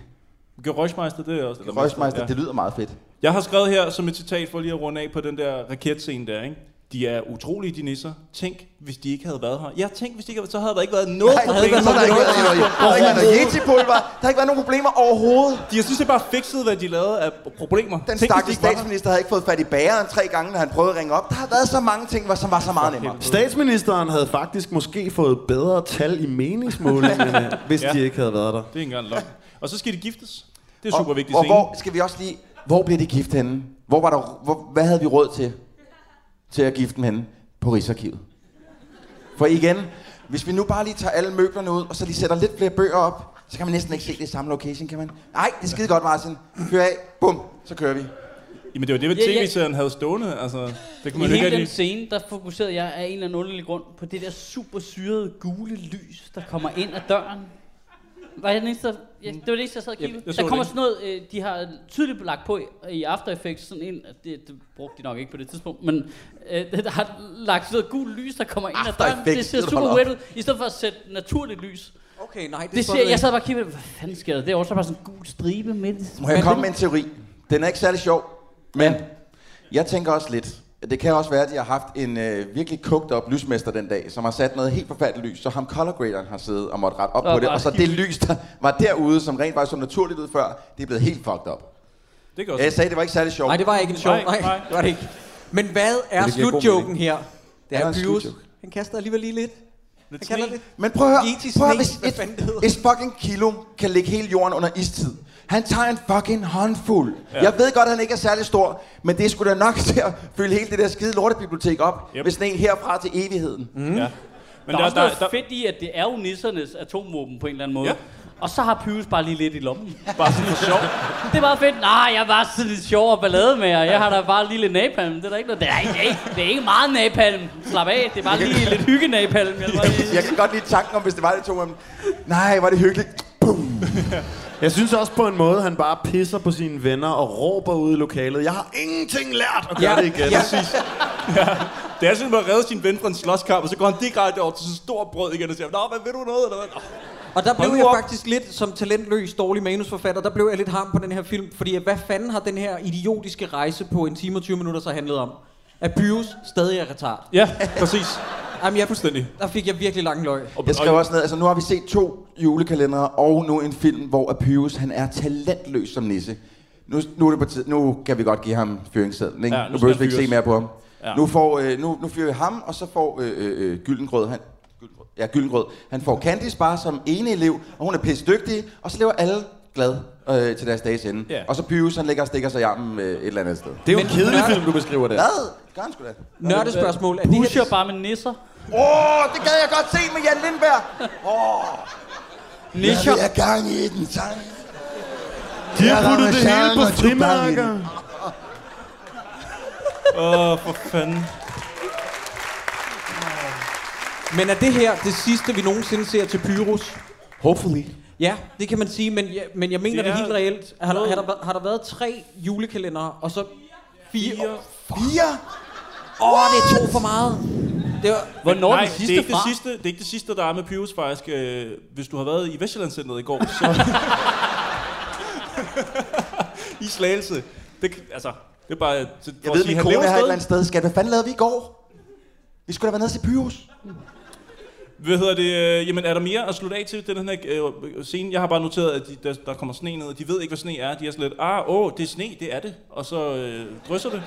Gerøjsmeister, det er også... eller Røgsmeister, Ja. det lyder meget fedt. Jeg har skrevet her som et citat for lige at runde af på den der raketscene der, ikke? De er utrolige, de nisser. Tænk, hvis de ikke havde været her. Ja, tænk, hvis de ikke havde, så havde der ikke været noget Nej, problem. så har der ikke været noget- der har ikke været noget yeti-pulver. Der har ikke været nogen problemer overhovedet. De, jeg synes, det bare fikset, hvad de lavede af problemer. Den Tænk, hvis de stakkels statsminister havde ikke fået fat i bageren tre gange, når han prøvede at ringe op. Der har været så mange ting, som var så meget nemmere. Statsministeren havde faktisk måske fået bedre tal i meningsmålingerne, hvis Ja. de ikke havde været der. Det er ikke engang løgn. Og så skal de giftes. Det er super og, vigtigt og scene. hvor skal vi også lige... Hvor blev de gift henne? Hvor var der, hvor, hvad havde vi råd til? Til at gifte dem henne? På Rigsarkivet. For igen, hvis vi nu bare lige tager alle møblerne ud, og så lige sætter lidt flere bøger op, så kan man næsten ikke se det i samme location, kan man? Nej, det er skide godt, Martin. Kør af. Bum. Så kører vi. Jamen, det var det, Ja, ja. tv-serien havde stående. Altså, det kan I man hele den rigtig... scene, der fokuserede jeg af en eller anden underlig grund på det der super syrede gule lys, der kommer ind ad døren. Var jeg den eneste, der, ja, det var det eneste, jeg sad og kiggede. så der kommer sådan noget, øh, de har tydeligt lagt på i, i After Effects, sådan en, det, det brugte de nok ikke på det tidspunkt, men øh, der har lagt sådan noget gul lys, der kommer ind ad døren. Effects, Det ser super weird ud, i stedet for at sætte naturligt lys. Okay, nej, det, Det ser, jeg sad bare og kiggede, hvad fanden sker der? Det er også bare sådan en gul stribe midt. Må jeg komme med en teori? Den er ikke særlig sjov, men jeg tænker også lidt, det kan også være, at de har haft en øh, virkelig kogt op lysmester den dag, som har sat noget helt forfærdeligt lys, så ham color graderen har siddet og måtte rette op Og på det, og så det lys, der var derude, som rent faktisk så naturligt ud før, det er blevet helt fucked up. Det også... Jeg sagde, det var ikke særlig sjovt. Nej, det var ikke en sjov. Nej, Nej, nej. det var det ikke. Men hvad er god slutjoken her? Det Er er en Pyrus. slutjoke? Han kaster alligevel lige lidt. Han Lidt sne. det. Men prøv at høre, prøv at høre hvis et, et fucking kilo kan lægge hele jorden under istid. Han tager en fucking håndfuld. Ja. Jeg ved godt, at han ikke er særlig stor, men det er sgu da nok til at fylde hele det der skide lortebibliotek op, Yep. med sådan en herfra til evigheden. Mm. Ja. Men Men der, er også noget fedt i, at det er jo nissernes atomvåben på en eller anden måde. Ja. Og så har Pyrus bare lige lidt i lommen. Bare sådan for sjov. Det er meget fedt. Nej, jeg er bare sådan lidt sjov og ballade med jer. Jeg har da bare lige lidt napalm. Det er der ikke noget. Det er, det er, ikke, det er ikke meget napalm. Slap af. Det er bare lige lidt hygge napalm. Jeg, bare. Jeg kan godt lide tanken om, hvis det var det to. Nej, var det hyggeligt. Jeg synes også på en måde, han bare pisser på sine venner og råber ud i lokalet. Jeg har ingenting lært at gøre Ja, det igen. ja. Præcis. Ja. Det er sådan, at man redder sin ven fra en slåskamp, og så går han direkte over til en stor brød igen og siger, Nå, hvad vil du noget? Eller hvad? Nå. Og der blev jeg op. faktisk lidt, som talentløs dårlig manusforfatter, der blev jeg lidt ham på den her film, fordi hvad fanden har den her idiotiske rejse på en time og 20 minutter så handlet om? At Pyrus stadig er retard. Ja, præcis. Jamen, jeg, Fuldstændig. der fik jeg virkelig lang løg. Jeg skrev også ned, altså nu har vi set to julekalendere, og nu en film, hvor Appius, han er talentløs som nisse. Nu, nu, er det på tid, nu kan vi godt give ham fyringssedlen, ikke? Ja, nu nu behøver vi ikke se mere på ham. Ja. Ja. Nu, får, øh, nu, nu fyrer vi ham, og så får øh, øh, øh, Gyldengrød, han, Gyldengrød, ja, Gyldengrød, han får Candice bare som ene elev, og hun er pisse dygtig, og så lever alle glad øh, til deres dages ende. Ja. Og så Pius, han ligger og stikker sig i armen øh, et eller andet sted. Det er jo en kedelig nørd- film, du beskriver der. Hvad? Gør han sgu da. Nørdespørgsmål. Er det Pusher her, bare med nisser. Åh, oh, det gad jeg godt se med Jan Lindberg. Nischer. Jeg vil have gang i den sang. De har puttet det hele på frimærker. Åh, oh, for fanden. men er det her det sidste, vi nogensinde ser til Pyrus? Hopefully. Ja, det kan man sige, men jeg, men jeg mener Det det, er helt reelt. Har, der, har, der, været- har der været tre julekalendere, og så fire? Fire. Fire? Åh, oh, det er to for meget. Det var, Hvornår er Nej, det det sidste er, ikke det sidste, det er ikke det sidste, der er med Pyrus faktisk. Øh, hvis du har været i Vestjyllandscenteret i går, så... I Slagelse. Det, altså, det er bare... Til, Jeg ved, min kone er her et eller andet sted. Skat, hvad fanden lavede vi i går? Vi skulle da være nede se Pyrus. Hvad hedder det? Øh, jamen, er der mere at slutte af til den her øh, scene? Jeg har bare noteret, at de, der, der kommer sne ned, og de ved ikke, hvad sne er. De er sådan lidt, ah, åh, det er sne, det er det. Og så øh, drysser det.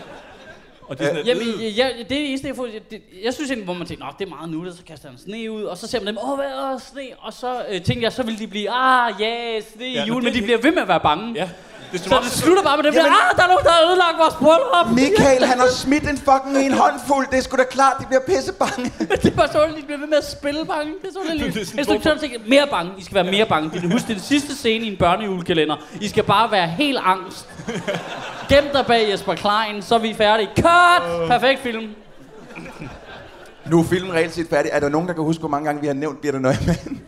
Og de er sådan Jamen, "Øh." ja, det er det eneste, jeg får. Det, jeg synes egentlig, hvor man tænker, Nå, det er meget nuttet, så kaster han sne ud, og så ser man dem, åh, hvad er sne? Og så øh, tænker jeg, så vil de blive, ah, ja, yeah, sne Ja, jul, men, men de bliver ved med at være bange. Ja. Som så det slutter bare med dem der, Jamen- ah, der er nogen, der har ødelagt vores bryllup. Michael, han har smidt en fucking en håndfuld. Det er sgu da klart, de bliver pissebange. det er bare så underligt, de bliver ved med at spille bange. Det er så Det er sådan Instruktøren tænker, mere bange, I skal være mere bange. Det er, husk, det er den sidste scene i en børnejulekalender. I skal bare være helt angst. Gem dig bag Jesper Klein, så er vi færdige. Cut! Perfekt film. Nu er filmen reelt set færdig. Er der nogen, der kan huske, hvor mange gange vi har nævnt Birte Neumann?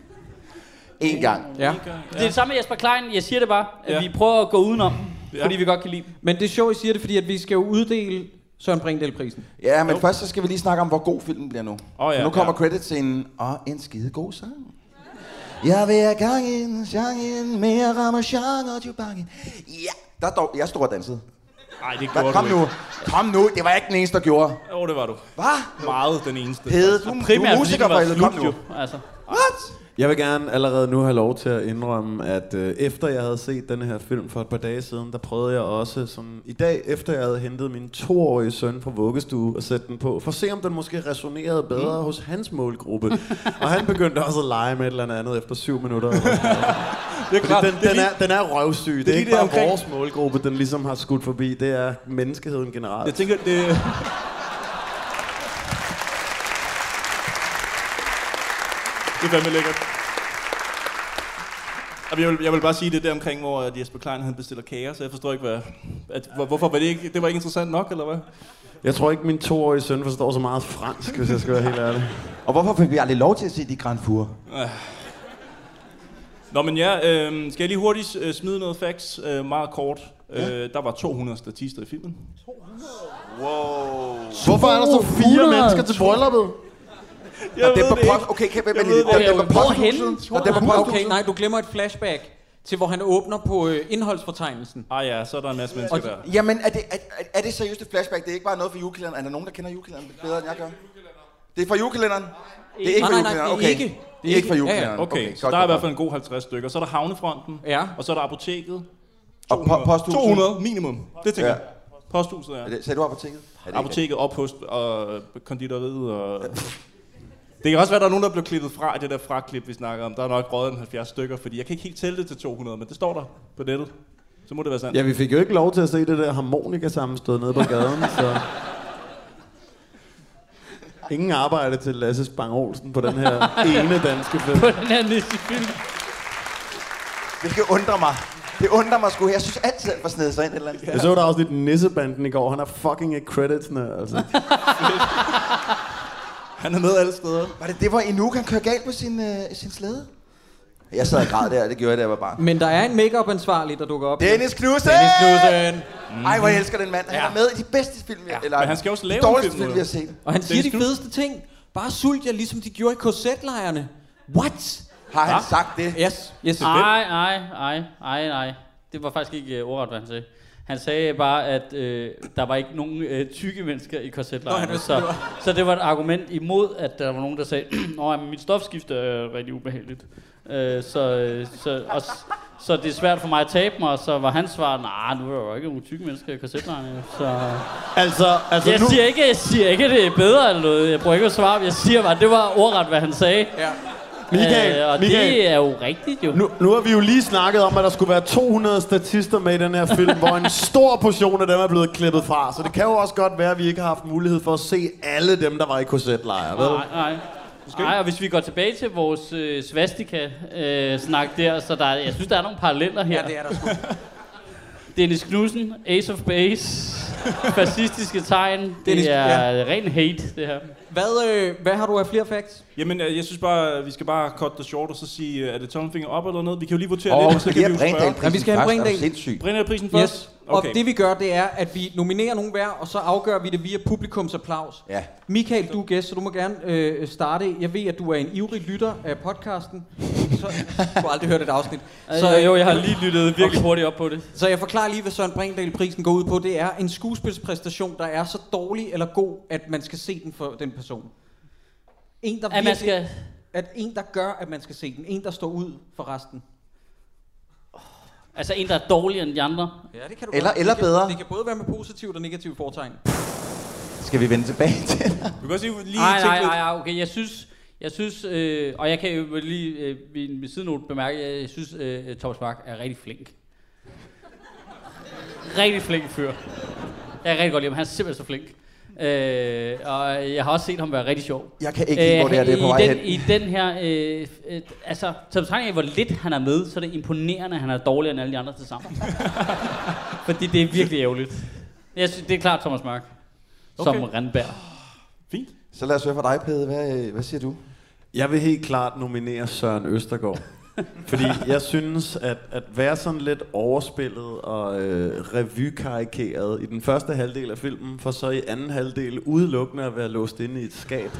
En gang. Ja. Det er det samme med Jesper Klein. Jeg siger det bare, at Ja. vi prøver at gå udenom, Ja. fordi vi godt kan lide dem. Men det er sjovt, I siger det, fordi at vi skal jo uddele Søren Brindahl-prisen. Ja, men først så skal vi lige snakke om, hvor god filmen bliver nu. Åh, ja, For nu kommer ja. creditscenen, og en skide god sang. Jeg vil have gang i en, sang i en, mere ramachan og jubangen. Ja, der dog, jeg stod og dansede. Nej, det Hva, gjorde kom du nu, ikke. kom nu, det var ikke den eneste, der gjorde. Jo, det var du. Hvad? Meget den eneste. Pede, du, du er musiker for helvede, kom nu. Altså. What? Jeg vil gerne allerede nu have lov til at indrømme, at øh, efter jeg havde set den her film for et par dage siden, der prøvede jeg også sådan, i dag, efter jeg havde hentet min toårige søn fra vuggestue og sætte den på, for at se om den måske resonerede bedre mm. hos hans målgruppe. og han begyndte også at lege med et eller andet efter syv minutter. Det er klart, den, det er den, er, den er røvsyg. Det, det er ikke bare omkring- vores målgruppe, den ligesom har skudt forbi. Det er menneskeheden generelt. Jeg tænker, det... Det er fandme lækkert. Jeg vil, jeg vil bare sige det der omkring, hvor at Jesper Klein han bestiller kager, så jeg forstår ikke, hvad, at, hvor, hvorfor var det ikke, det var ikke interessant nok, eller hvad? Jeg tror ikke, min toårige søn forstår så meget fransk, hvis jeg skal være helt ærlig. Og hvorfor fik vi aldrig lov til at se de Grand Four? Øh. Nå, men ja, øh, skal jeg lige hurtigt øh, smide noget facts, øh, meget kort. Ja. Øh, der var 200 statister i filmen. Wow. Hvorfor er der så fire mennesker til brylluppet? Jeg Og det ved på det post, ikke. okay, kan Jeg jeg ved lige, det der, på posthuset, og der på. Okay, nej, du glemmer et flashback til, hvor han åbner på øh, indholdsfortegnelsen. Ah ja, så er der en masse mennesker der. Jamen, er det, er, er- det seriøst et flashback? Det er ikke bare noget for julekalenderen. Er der nogen, der kender julekalenderen bedre, end jeg gør? Det er fra julekalenderen? Det er ikke Nej, fra nej, nej, julekalenderen, det er okay. ikke. Det er ikke fra julekalenderen. Okay, så godt, der er i hvert fald en god 50 stykker. Så er der havnefronten, ja. og så er der apoteket. Og po- posthuset? 200 minimum, det tænker Ja. jeg. Posthuset, ja. Er det- Sagde du apoteket? Det Apoteket, ophost og konditoriet og... Det kan også være, at der er nogen, der blev klippet fra i det der fraklip, vi snakker om. Der er nok røget en 70 stykker, fordi jeg kan ikke helt tælle det til 200, men det står der på nettet. Så må det være sandt. Ja, vi fik jo ikke lov til at se det der harmonika sammenstød nede på gaden, så... Ingen arbejde til Lasse Spang Olsen på den her ene danske film. På den her næste film. Hvilket undrer mig. Det undrer mig sgu. Jeg synes altid, at han var snedet sig ind et eller andet. Jeg så der også lidt Nissebanden i går. Han er fucking ikke creditsene, altså. Han er med alle steder. Var det det, hvor Inuk han kører galt på sin, øh, sin slæde? Jeg sad og græd der, det gjorde jeg, da jeg var barn. Men der er en makeup ansvarlig der dukker op. Dennis Knudsen! Dennis Knudsen! Ej, hvor jeg elsker den mand. Han Ja. er med i de bedste film, ja. eller men han skal også lave de dårligste film vi har set. Og han siger de Dennis fedeste ting. Bare sult jer, ligesom de gjorde i korsetlejrene. What? Har han Hva? sagt det? Yes, yes. Ej, ej, ej, ej, ej. Det var faktisk ikke uh, ordret, hvad han sagde. Han sagde bare, at øh, der var ikke nogen øh, tykke mennesker i korsetlejrene. Så, det var- så det var et argument imod, at der var nogen, der sagde, men mit stofskifte er rigtig ubehageligt. Øh, så, øh, så, og, så det er svært for mig at tabe mig, og så var hans svar, nej, nu er der jo ikke nogen tykke mennesker i korsetlejrene. Så... Altså, altså jeg, nu... siger ikke, jeg siger ikke, at det er bedre eller noget. Jeg bruger ikke at svare. Jeg siger bare, at det var ordret, hvad han sagde. Ja. Michael, øh, og Michael. det er jo rigtigt, jo. Nu, nu har vi jo lige snakket om, at der skulle være 200 statister med i den her film, hvor en stor portion af dem er blevet klippet fra. Så det kan jo også godt være, at vi ikke har haft mulighed for at se alle dem, der var i korsetlejre. vel? Nej, nej. Nej, og hvis vi går tilbage til vores øh, svastika-snak der, så der, er- jeg synes, der er nogle paralleller her. Ja, det er der sgu. Dennis Knudsen, Ace of Base, fascistiske tegn. Det Dennis- er ja. ren hate, det her. Hvad, øh, hvad har du af flere facts? Jamen, øh, jeg synes bare, vi skal bare cut the short og så sige, øh, er det tommelfinger op eller noget? Vi kan jo lige votere Åh, lidt, vi og så skal kan vi jo spørge. Brindahl-prisen Ja, vi skal have først. Er du Brindahl. sindssyg? Brindahl-prisen først? Yes. Og det vi gør, det er, at vi nominerer nogen hver, og så afgør vi det via publikums applaus. Ja. Michael, du er gæst, så du må gerne øh, starte. Jeg ved, at du er en ivrig lytter af podcasten. Så, du har aldrig hørt et afsnit. Så, jo, jeg har lige lyttet virkelig Okay. hurtigt op på det. Så jeg forklarer lige, hvad Søren Brindahl-prisen går ud på. Det er en skuespilspræstation, der er så dårlig eller god, at man skal se den for den person. En, der At man skal- At en, der gør, at man skal se den. En, der står ud for resten. Altså en, der er dårligere end de andre. Ja, det kan du Eller- godt. eller det kan, bedre. Det kan både være med positivt og negativt fortegn. Skal vi vende tilbage til det? Du kan også lige, Nej, tænke nej, lidt- nej, nej, okay, jeg synes, jeg synes, øh, og jeg kan jo lige øh, ved en sidenote bemærke, jeg synes, øh, Thomas Mark er rigtig flink. Rigtig flink fyr. Jeg kan rigtig godt lide ham, han er simpelthen så flink. Øh, og jeg har også set ham være rigtig sjov. Jeg kan ikke lide, hvor det her det er på i vej den, hen. I den her, øh, øh, altså, til betragtning af, hvor lidt han er med, så er det imponerende, at han er dårligere end alle de andre til sammen. Fordi det er virkelig ærgerligt. Jeg synes, det er klart Thomas Mark. Som Okay. Randberg. Fint. Så lad os høre fra dig, Pede. Hvad, øh, hvad siger du? Jeg vil helt klart nominere Søren Østergaard. Fordi jeg synes, at, at være sådan lidt overspillet og øh, revykarikeret i den første halvdel af filmen, for så i anden halvdel udelukkende at være låst inde i et skab.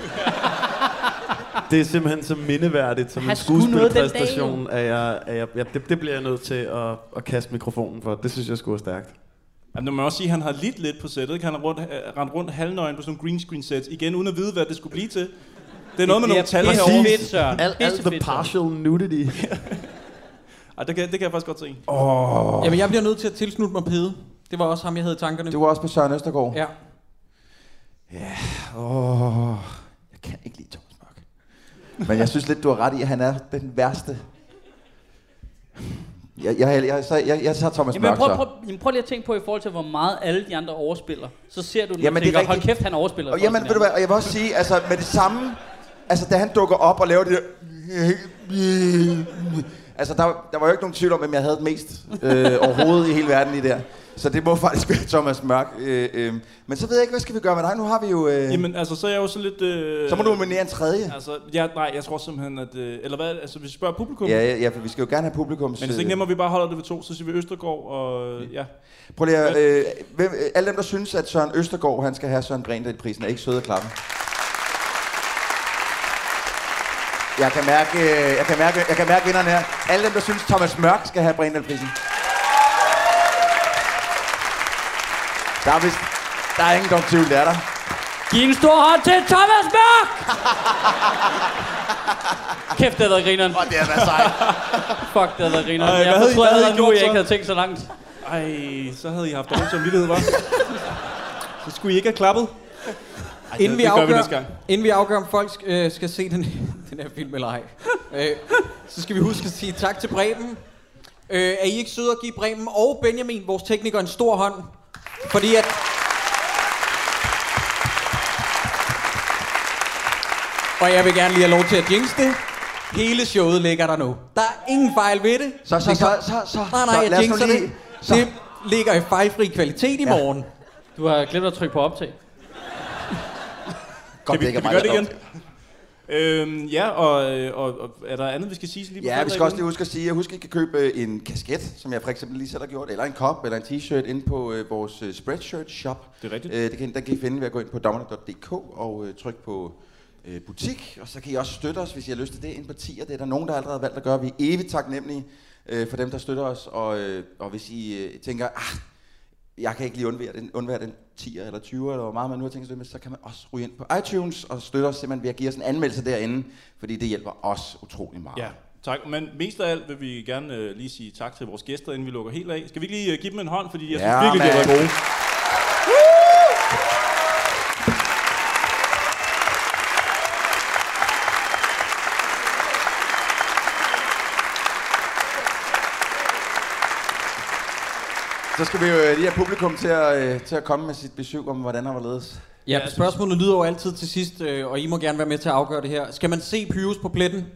Det er simpelthen så mindeværdigt som Han en skuespilpræstation, at jeg, at jeg, ja, det, det bliver jeg nødt til at, at kaste mikrofonen for. Det synes jeg skulle være stærkt. Jamen, man må også sige, at han har lidt lidt på sættet. ikke? Han har rundt, øh, rendt rundt halvnøgen på sådan nogle green screen sets. Igen, uden at vide, hvad det skulle blive til. Det er noget med nogle tal herovre. fedt, Søren. Alt, the partial nudity. Ej, det kan, det kan jeg faktisk godt se. Åh. Jamen, jeg bliver nødt til at tilslutte mig Pede. Det var også ham, jeg havde i tankerne. Du var også på Søren Østergaard? Ja. Ja, åh, jeg kan ikke lide Thomas Mørk. Men jeg synes lidt, du har ret i, at han er den værste. Jeg, jeg, jeg, jeg, så- jeg, jeg tager Thomas Jamen, Mørk prøv, så. prøv, jamen, prøv lige at tænke på i forhold til, hvor meget alle de andre overspiller. Så ser du den Jamen, og det er tænker, hold kæft, han overspiller. Og jamen, ved du hvad, og jeg vil også sige, altså med det samme, altså da han dukker op og laver det der, altså der, der var jo ikke nogen tvivl om, hvem jeg havde det mest øh, overhovedet i hele verden lige der. Så det må faktisk være Thomas Mørk. Øh, øh. Men så ved jeg ikke, hvad skal vi gøre med dig? Nu har vi jo... Øh, Jamen, altså, så er jeg jo så lidt... Øh, Så må du nominere en tredje. Altså, ja, nej, jeg tror simpelthen, at... Øh, eller hvad, altså, hvis vi spørger publikum... ja, ja, ja, for vi skal jo gerne have publikums... Men det er ikke nemmere, at vi bare holder det ved to, så siger vi Østergaard og... Ja. Prøv lige at, øh, hvem, øh, alle dem, der synes, at Søren Østergaard, han skal have Søren Brindahl-prisen, er ikke søde at klappe. Jeg kan mærke, øh, jeg kan mærke, jeg kan mærke vinderne her. Alle dem, der synes, Thomas Mørk skal have Brindahl-prisen. Der er, vist, der er ingen dog tvivl, det er der. Giv en stor hånd til Thomas Mørk! Kæft, det havde været grineren. Og det har været sejt. Fuck, det havde været grineren. Ej, Jeg havde fortrød hvad havde allerede nu, jeg ikke havde tænkt så langt. Ej, så havde I haft dårlig samvittighed, hva'? så skulle I ikke have klappet. Ej, Inden vi, det gør vi afgør, næste gang. inden vi afgør, om folk øh, skal se den, den her film eller ej, øh, så skal vi huske at sige tak til Bremen. Øh, er I ikke søde at give Bremen og Benjamin, vores tekniker, en stor hånd? Fordi at... Og jeg vil gerne lige have lov til at jinx det. Hele showet ligger der nu. Der er ingen fejl ved det. Så, så, Det så, så, så, Nej, nej, så, jeg jinxer lige- det. så. Det ligger i fejlfri kvalitet i morgen. Du har glemt at trykke på optag. Godt, Kan vi, det ikke kan vi gøre det igen? Øhm, ja, og, øh, og, og, er der andet, vi skal sige lige Ja, vi skal også lige huske at sige, at husk, at I kan købe øh, en kasket, som jeg for eksempel lige selv har gjort, eller en kop, eller en t-shirt ind på øh, vores øh, Spreadshirt shop. Det er rigtigt. Øh, det kan, den kan I finde ved at gå ind på dommer.dk og øh, trykke på øh, butik. Og så kan I også støtte os, hvis I har lyst til det, ind på tier. Det er der nogen, der allerede har valgt at gøre. Vi er evigt taknemmelige øh, for dem, der støtter os. Og, øh, og hvis I øh, tænker, ah, jeg kan ikke lige undvære den, undvære den 10 eller 20, eller hvor meget man nu har tænkt sig så kan man også ryge ind på iTunes og støtte os simpelthen ved at give os en anmeldelse derinde, fordi det hjælper os utrolig meget. Ja, tak. Men mest af alt vil vi gerne øh, lige sige tak til vores gæster, inden vi lukker helt af. Skal vi ikke lige øh, give dem en hånd, fordi jeg Ja, synes virkelig, de har mand. været gode. Så skal vi jo øh, lige have publikum til at, øh, til at komme med sit besøg om, hvordan der var ledes. Ja, spørgsmålet lyder jo altid til sidst, øh, og I må gerne være med til at afgøre det her. Skal man se Pyrus på pletten?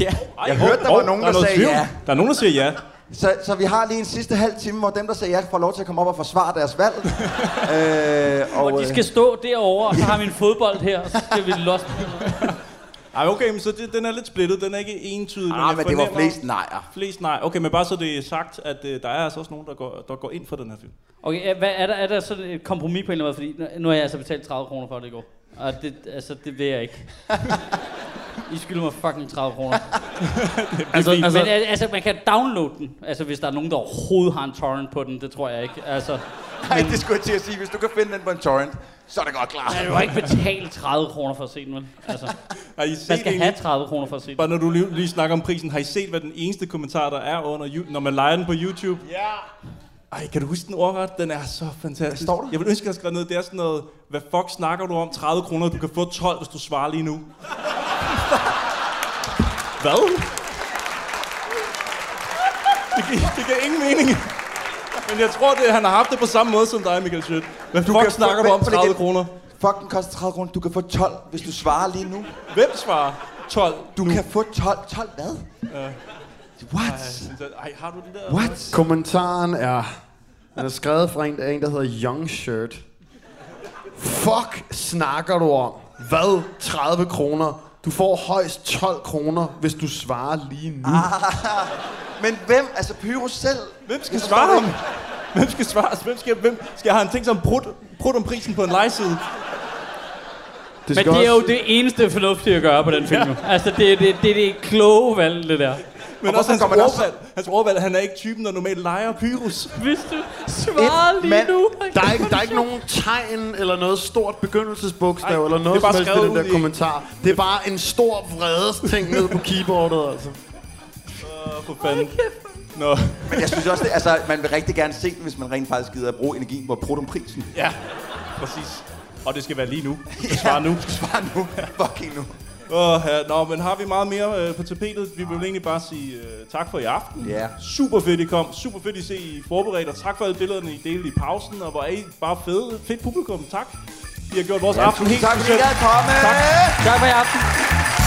Ja. Jeg hørte, der var nogen, der, sagde ja. Der er nogen, der siger ja. Så, så vi har lige en sidste halv time, hvor dem, der sagde ja, får lov til at komme op og forsvare deres valg. øh, Og de skal stå derovre, og så har vi en fodbold her, og så skal vi lost. Ej, okay, men så det, den er lidt splittet. Den er ikke entydig. Ah, jeg men det var flest nejer. Flest nej. Okay, men bare så det er sagt, at øh, der er altså også nogen, der går, der går ind for den her film. Okay, hvad, er, der, er der sådan et kompromis på en eller anden måde? Fordi nu- har jeg altså betalt 30 kroner for det i går. Og det, altså, det vil jeg ikke. I skylder mig fucking 30 kroner. altså, fint. altså, men al- altså, man kan downloade den. Altså, hvis der er nogen, der overhovedet har en torrent på den, det tror jeg ikke. Altså, Nej, det skulle jeg til at sige. Hvis du kan finde den på en torrent, Så er det godt klar. Man har jo ikke betalt 30 kroner for at se den, vel? Altså, Har I man set skal egentlig- have 30 kroner for at se den. Bare når du lige, lige snakker om prisen, har I set, hvad den eneste kommentar, der er under, når man leger den på YouTube? Ja. Ej, kan du huske den ordret? Den er så fantastisk. Hvad står der? Jeg vil ønske, at jeg skrev ned. Det er sådan noget, hvad fuck snakker du om? 30 kroner, du kan få 12, hvis du svarer lige nu. Hvad? Det giver, det giver ingen mening. Men jeg tror, det, han har haft det på samme måde som dig, Michael Schødt. Hvad Du fuck få- snakker du om vent på det 30 igen. kroner? Fuck, den koster 30 kroner. Du kan få 12, hvis du svarer lige nu. Hvem svarer 12 Du nu? kan få 12. 12 hvad? Ja. What? Ej, har du den der? What? Kommentaren er, den er skrevet fra en, en, der hedder Young Shirt. Fuck snakker du om? Hvad? 30 kroner? Du får højst 12 kroner, hvis du svarer lige nu. Ah, men hvem? Altså Pyrus selv? Hvem skal svare ham? Hvem skal svare? Hvem skal, hvem skal have en ting som brud, brud om prisen på en lejeside? Det Men det er jo også- det eneste fornuftige at gøre på den film. Ja. Altså, det er det, det, er det kloge valg, det der. Men Og også hans man også- ordvalg. Hans ordvalg, han er ikke typen, der normalt leger Pyrus. Hvis du svarer lige mand- nu. Der er, ikke, der er ikke nogen tegn eller noget stort begyndelsesbogstav Ej, eller det noget er bare som helst i den der i- kommentar. Det er bare en stor vredes ting ned på keyboardet, altså. Åh, for fanden. Nå, Men jeg synes også, det, altså, man vil rigtig gerne se den, hvis man rent faktisk gider at bruge energien på prisen. ja, præcis. Og det skal være lige nu. Du svarer nu. Svar nu. Fucking nu. Åh, ja. Nå, men har vi meget mere øh, på tapetet? Vi vil egentlig bare sige øh, tak for i aften. Ja. Super fedt, I kom. Super fedt, I se, I er forberedt. Og tak for alle billederne, I delte i pausen. Og hvor er I bare fede. Fedt publikum. Tak. I har gjort vores Ja, aften helt tak, fordi I gad komme. Tak. Tak for i aften.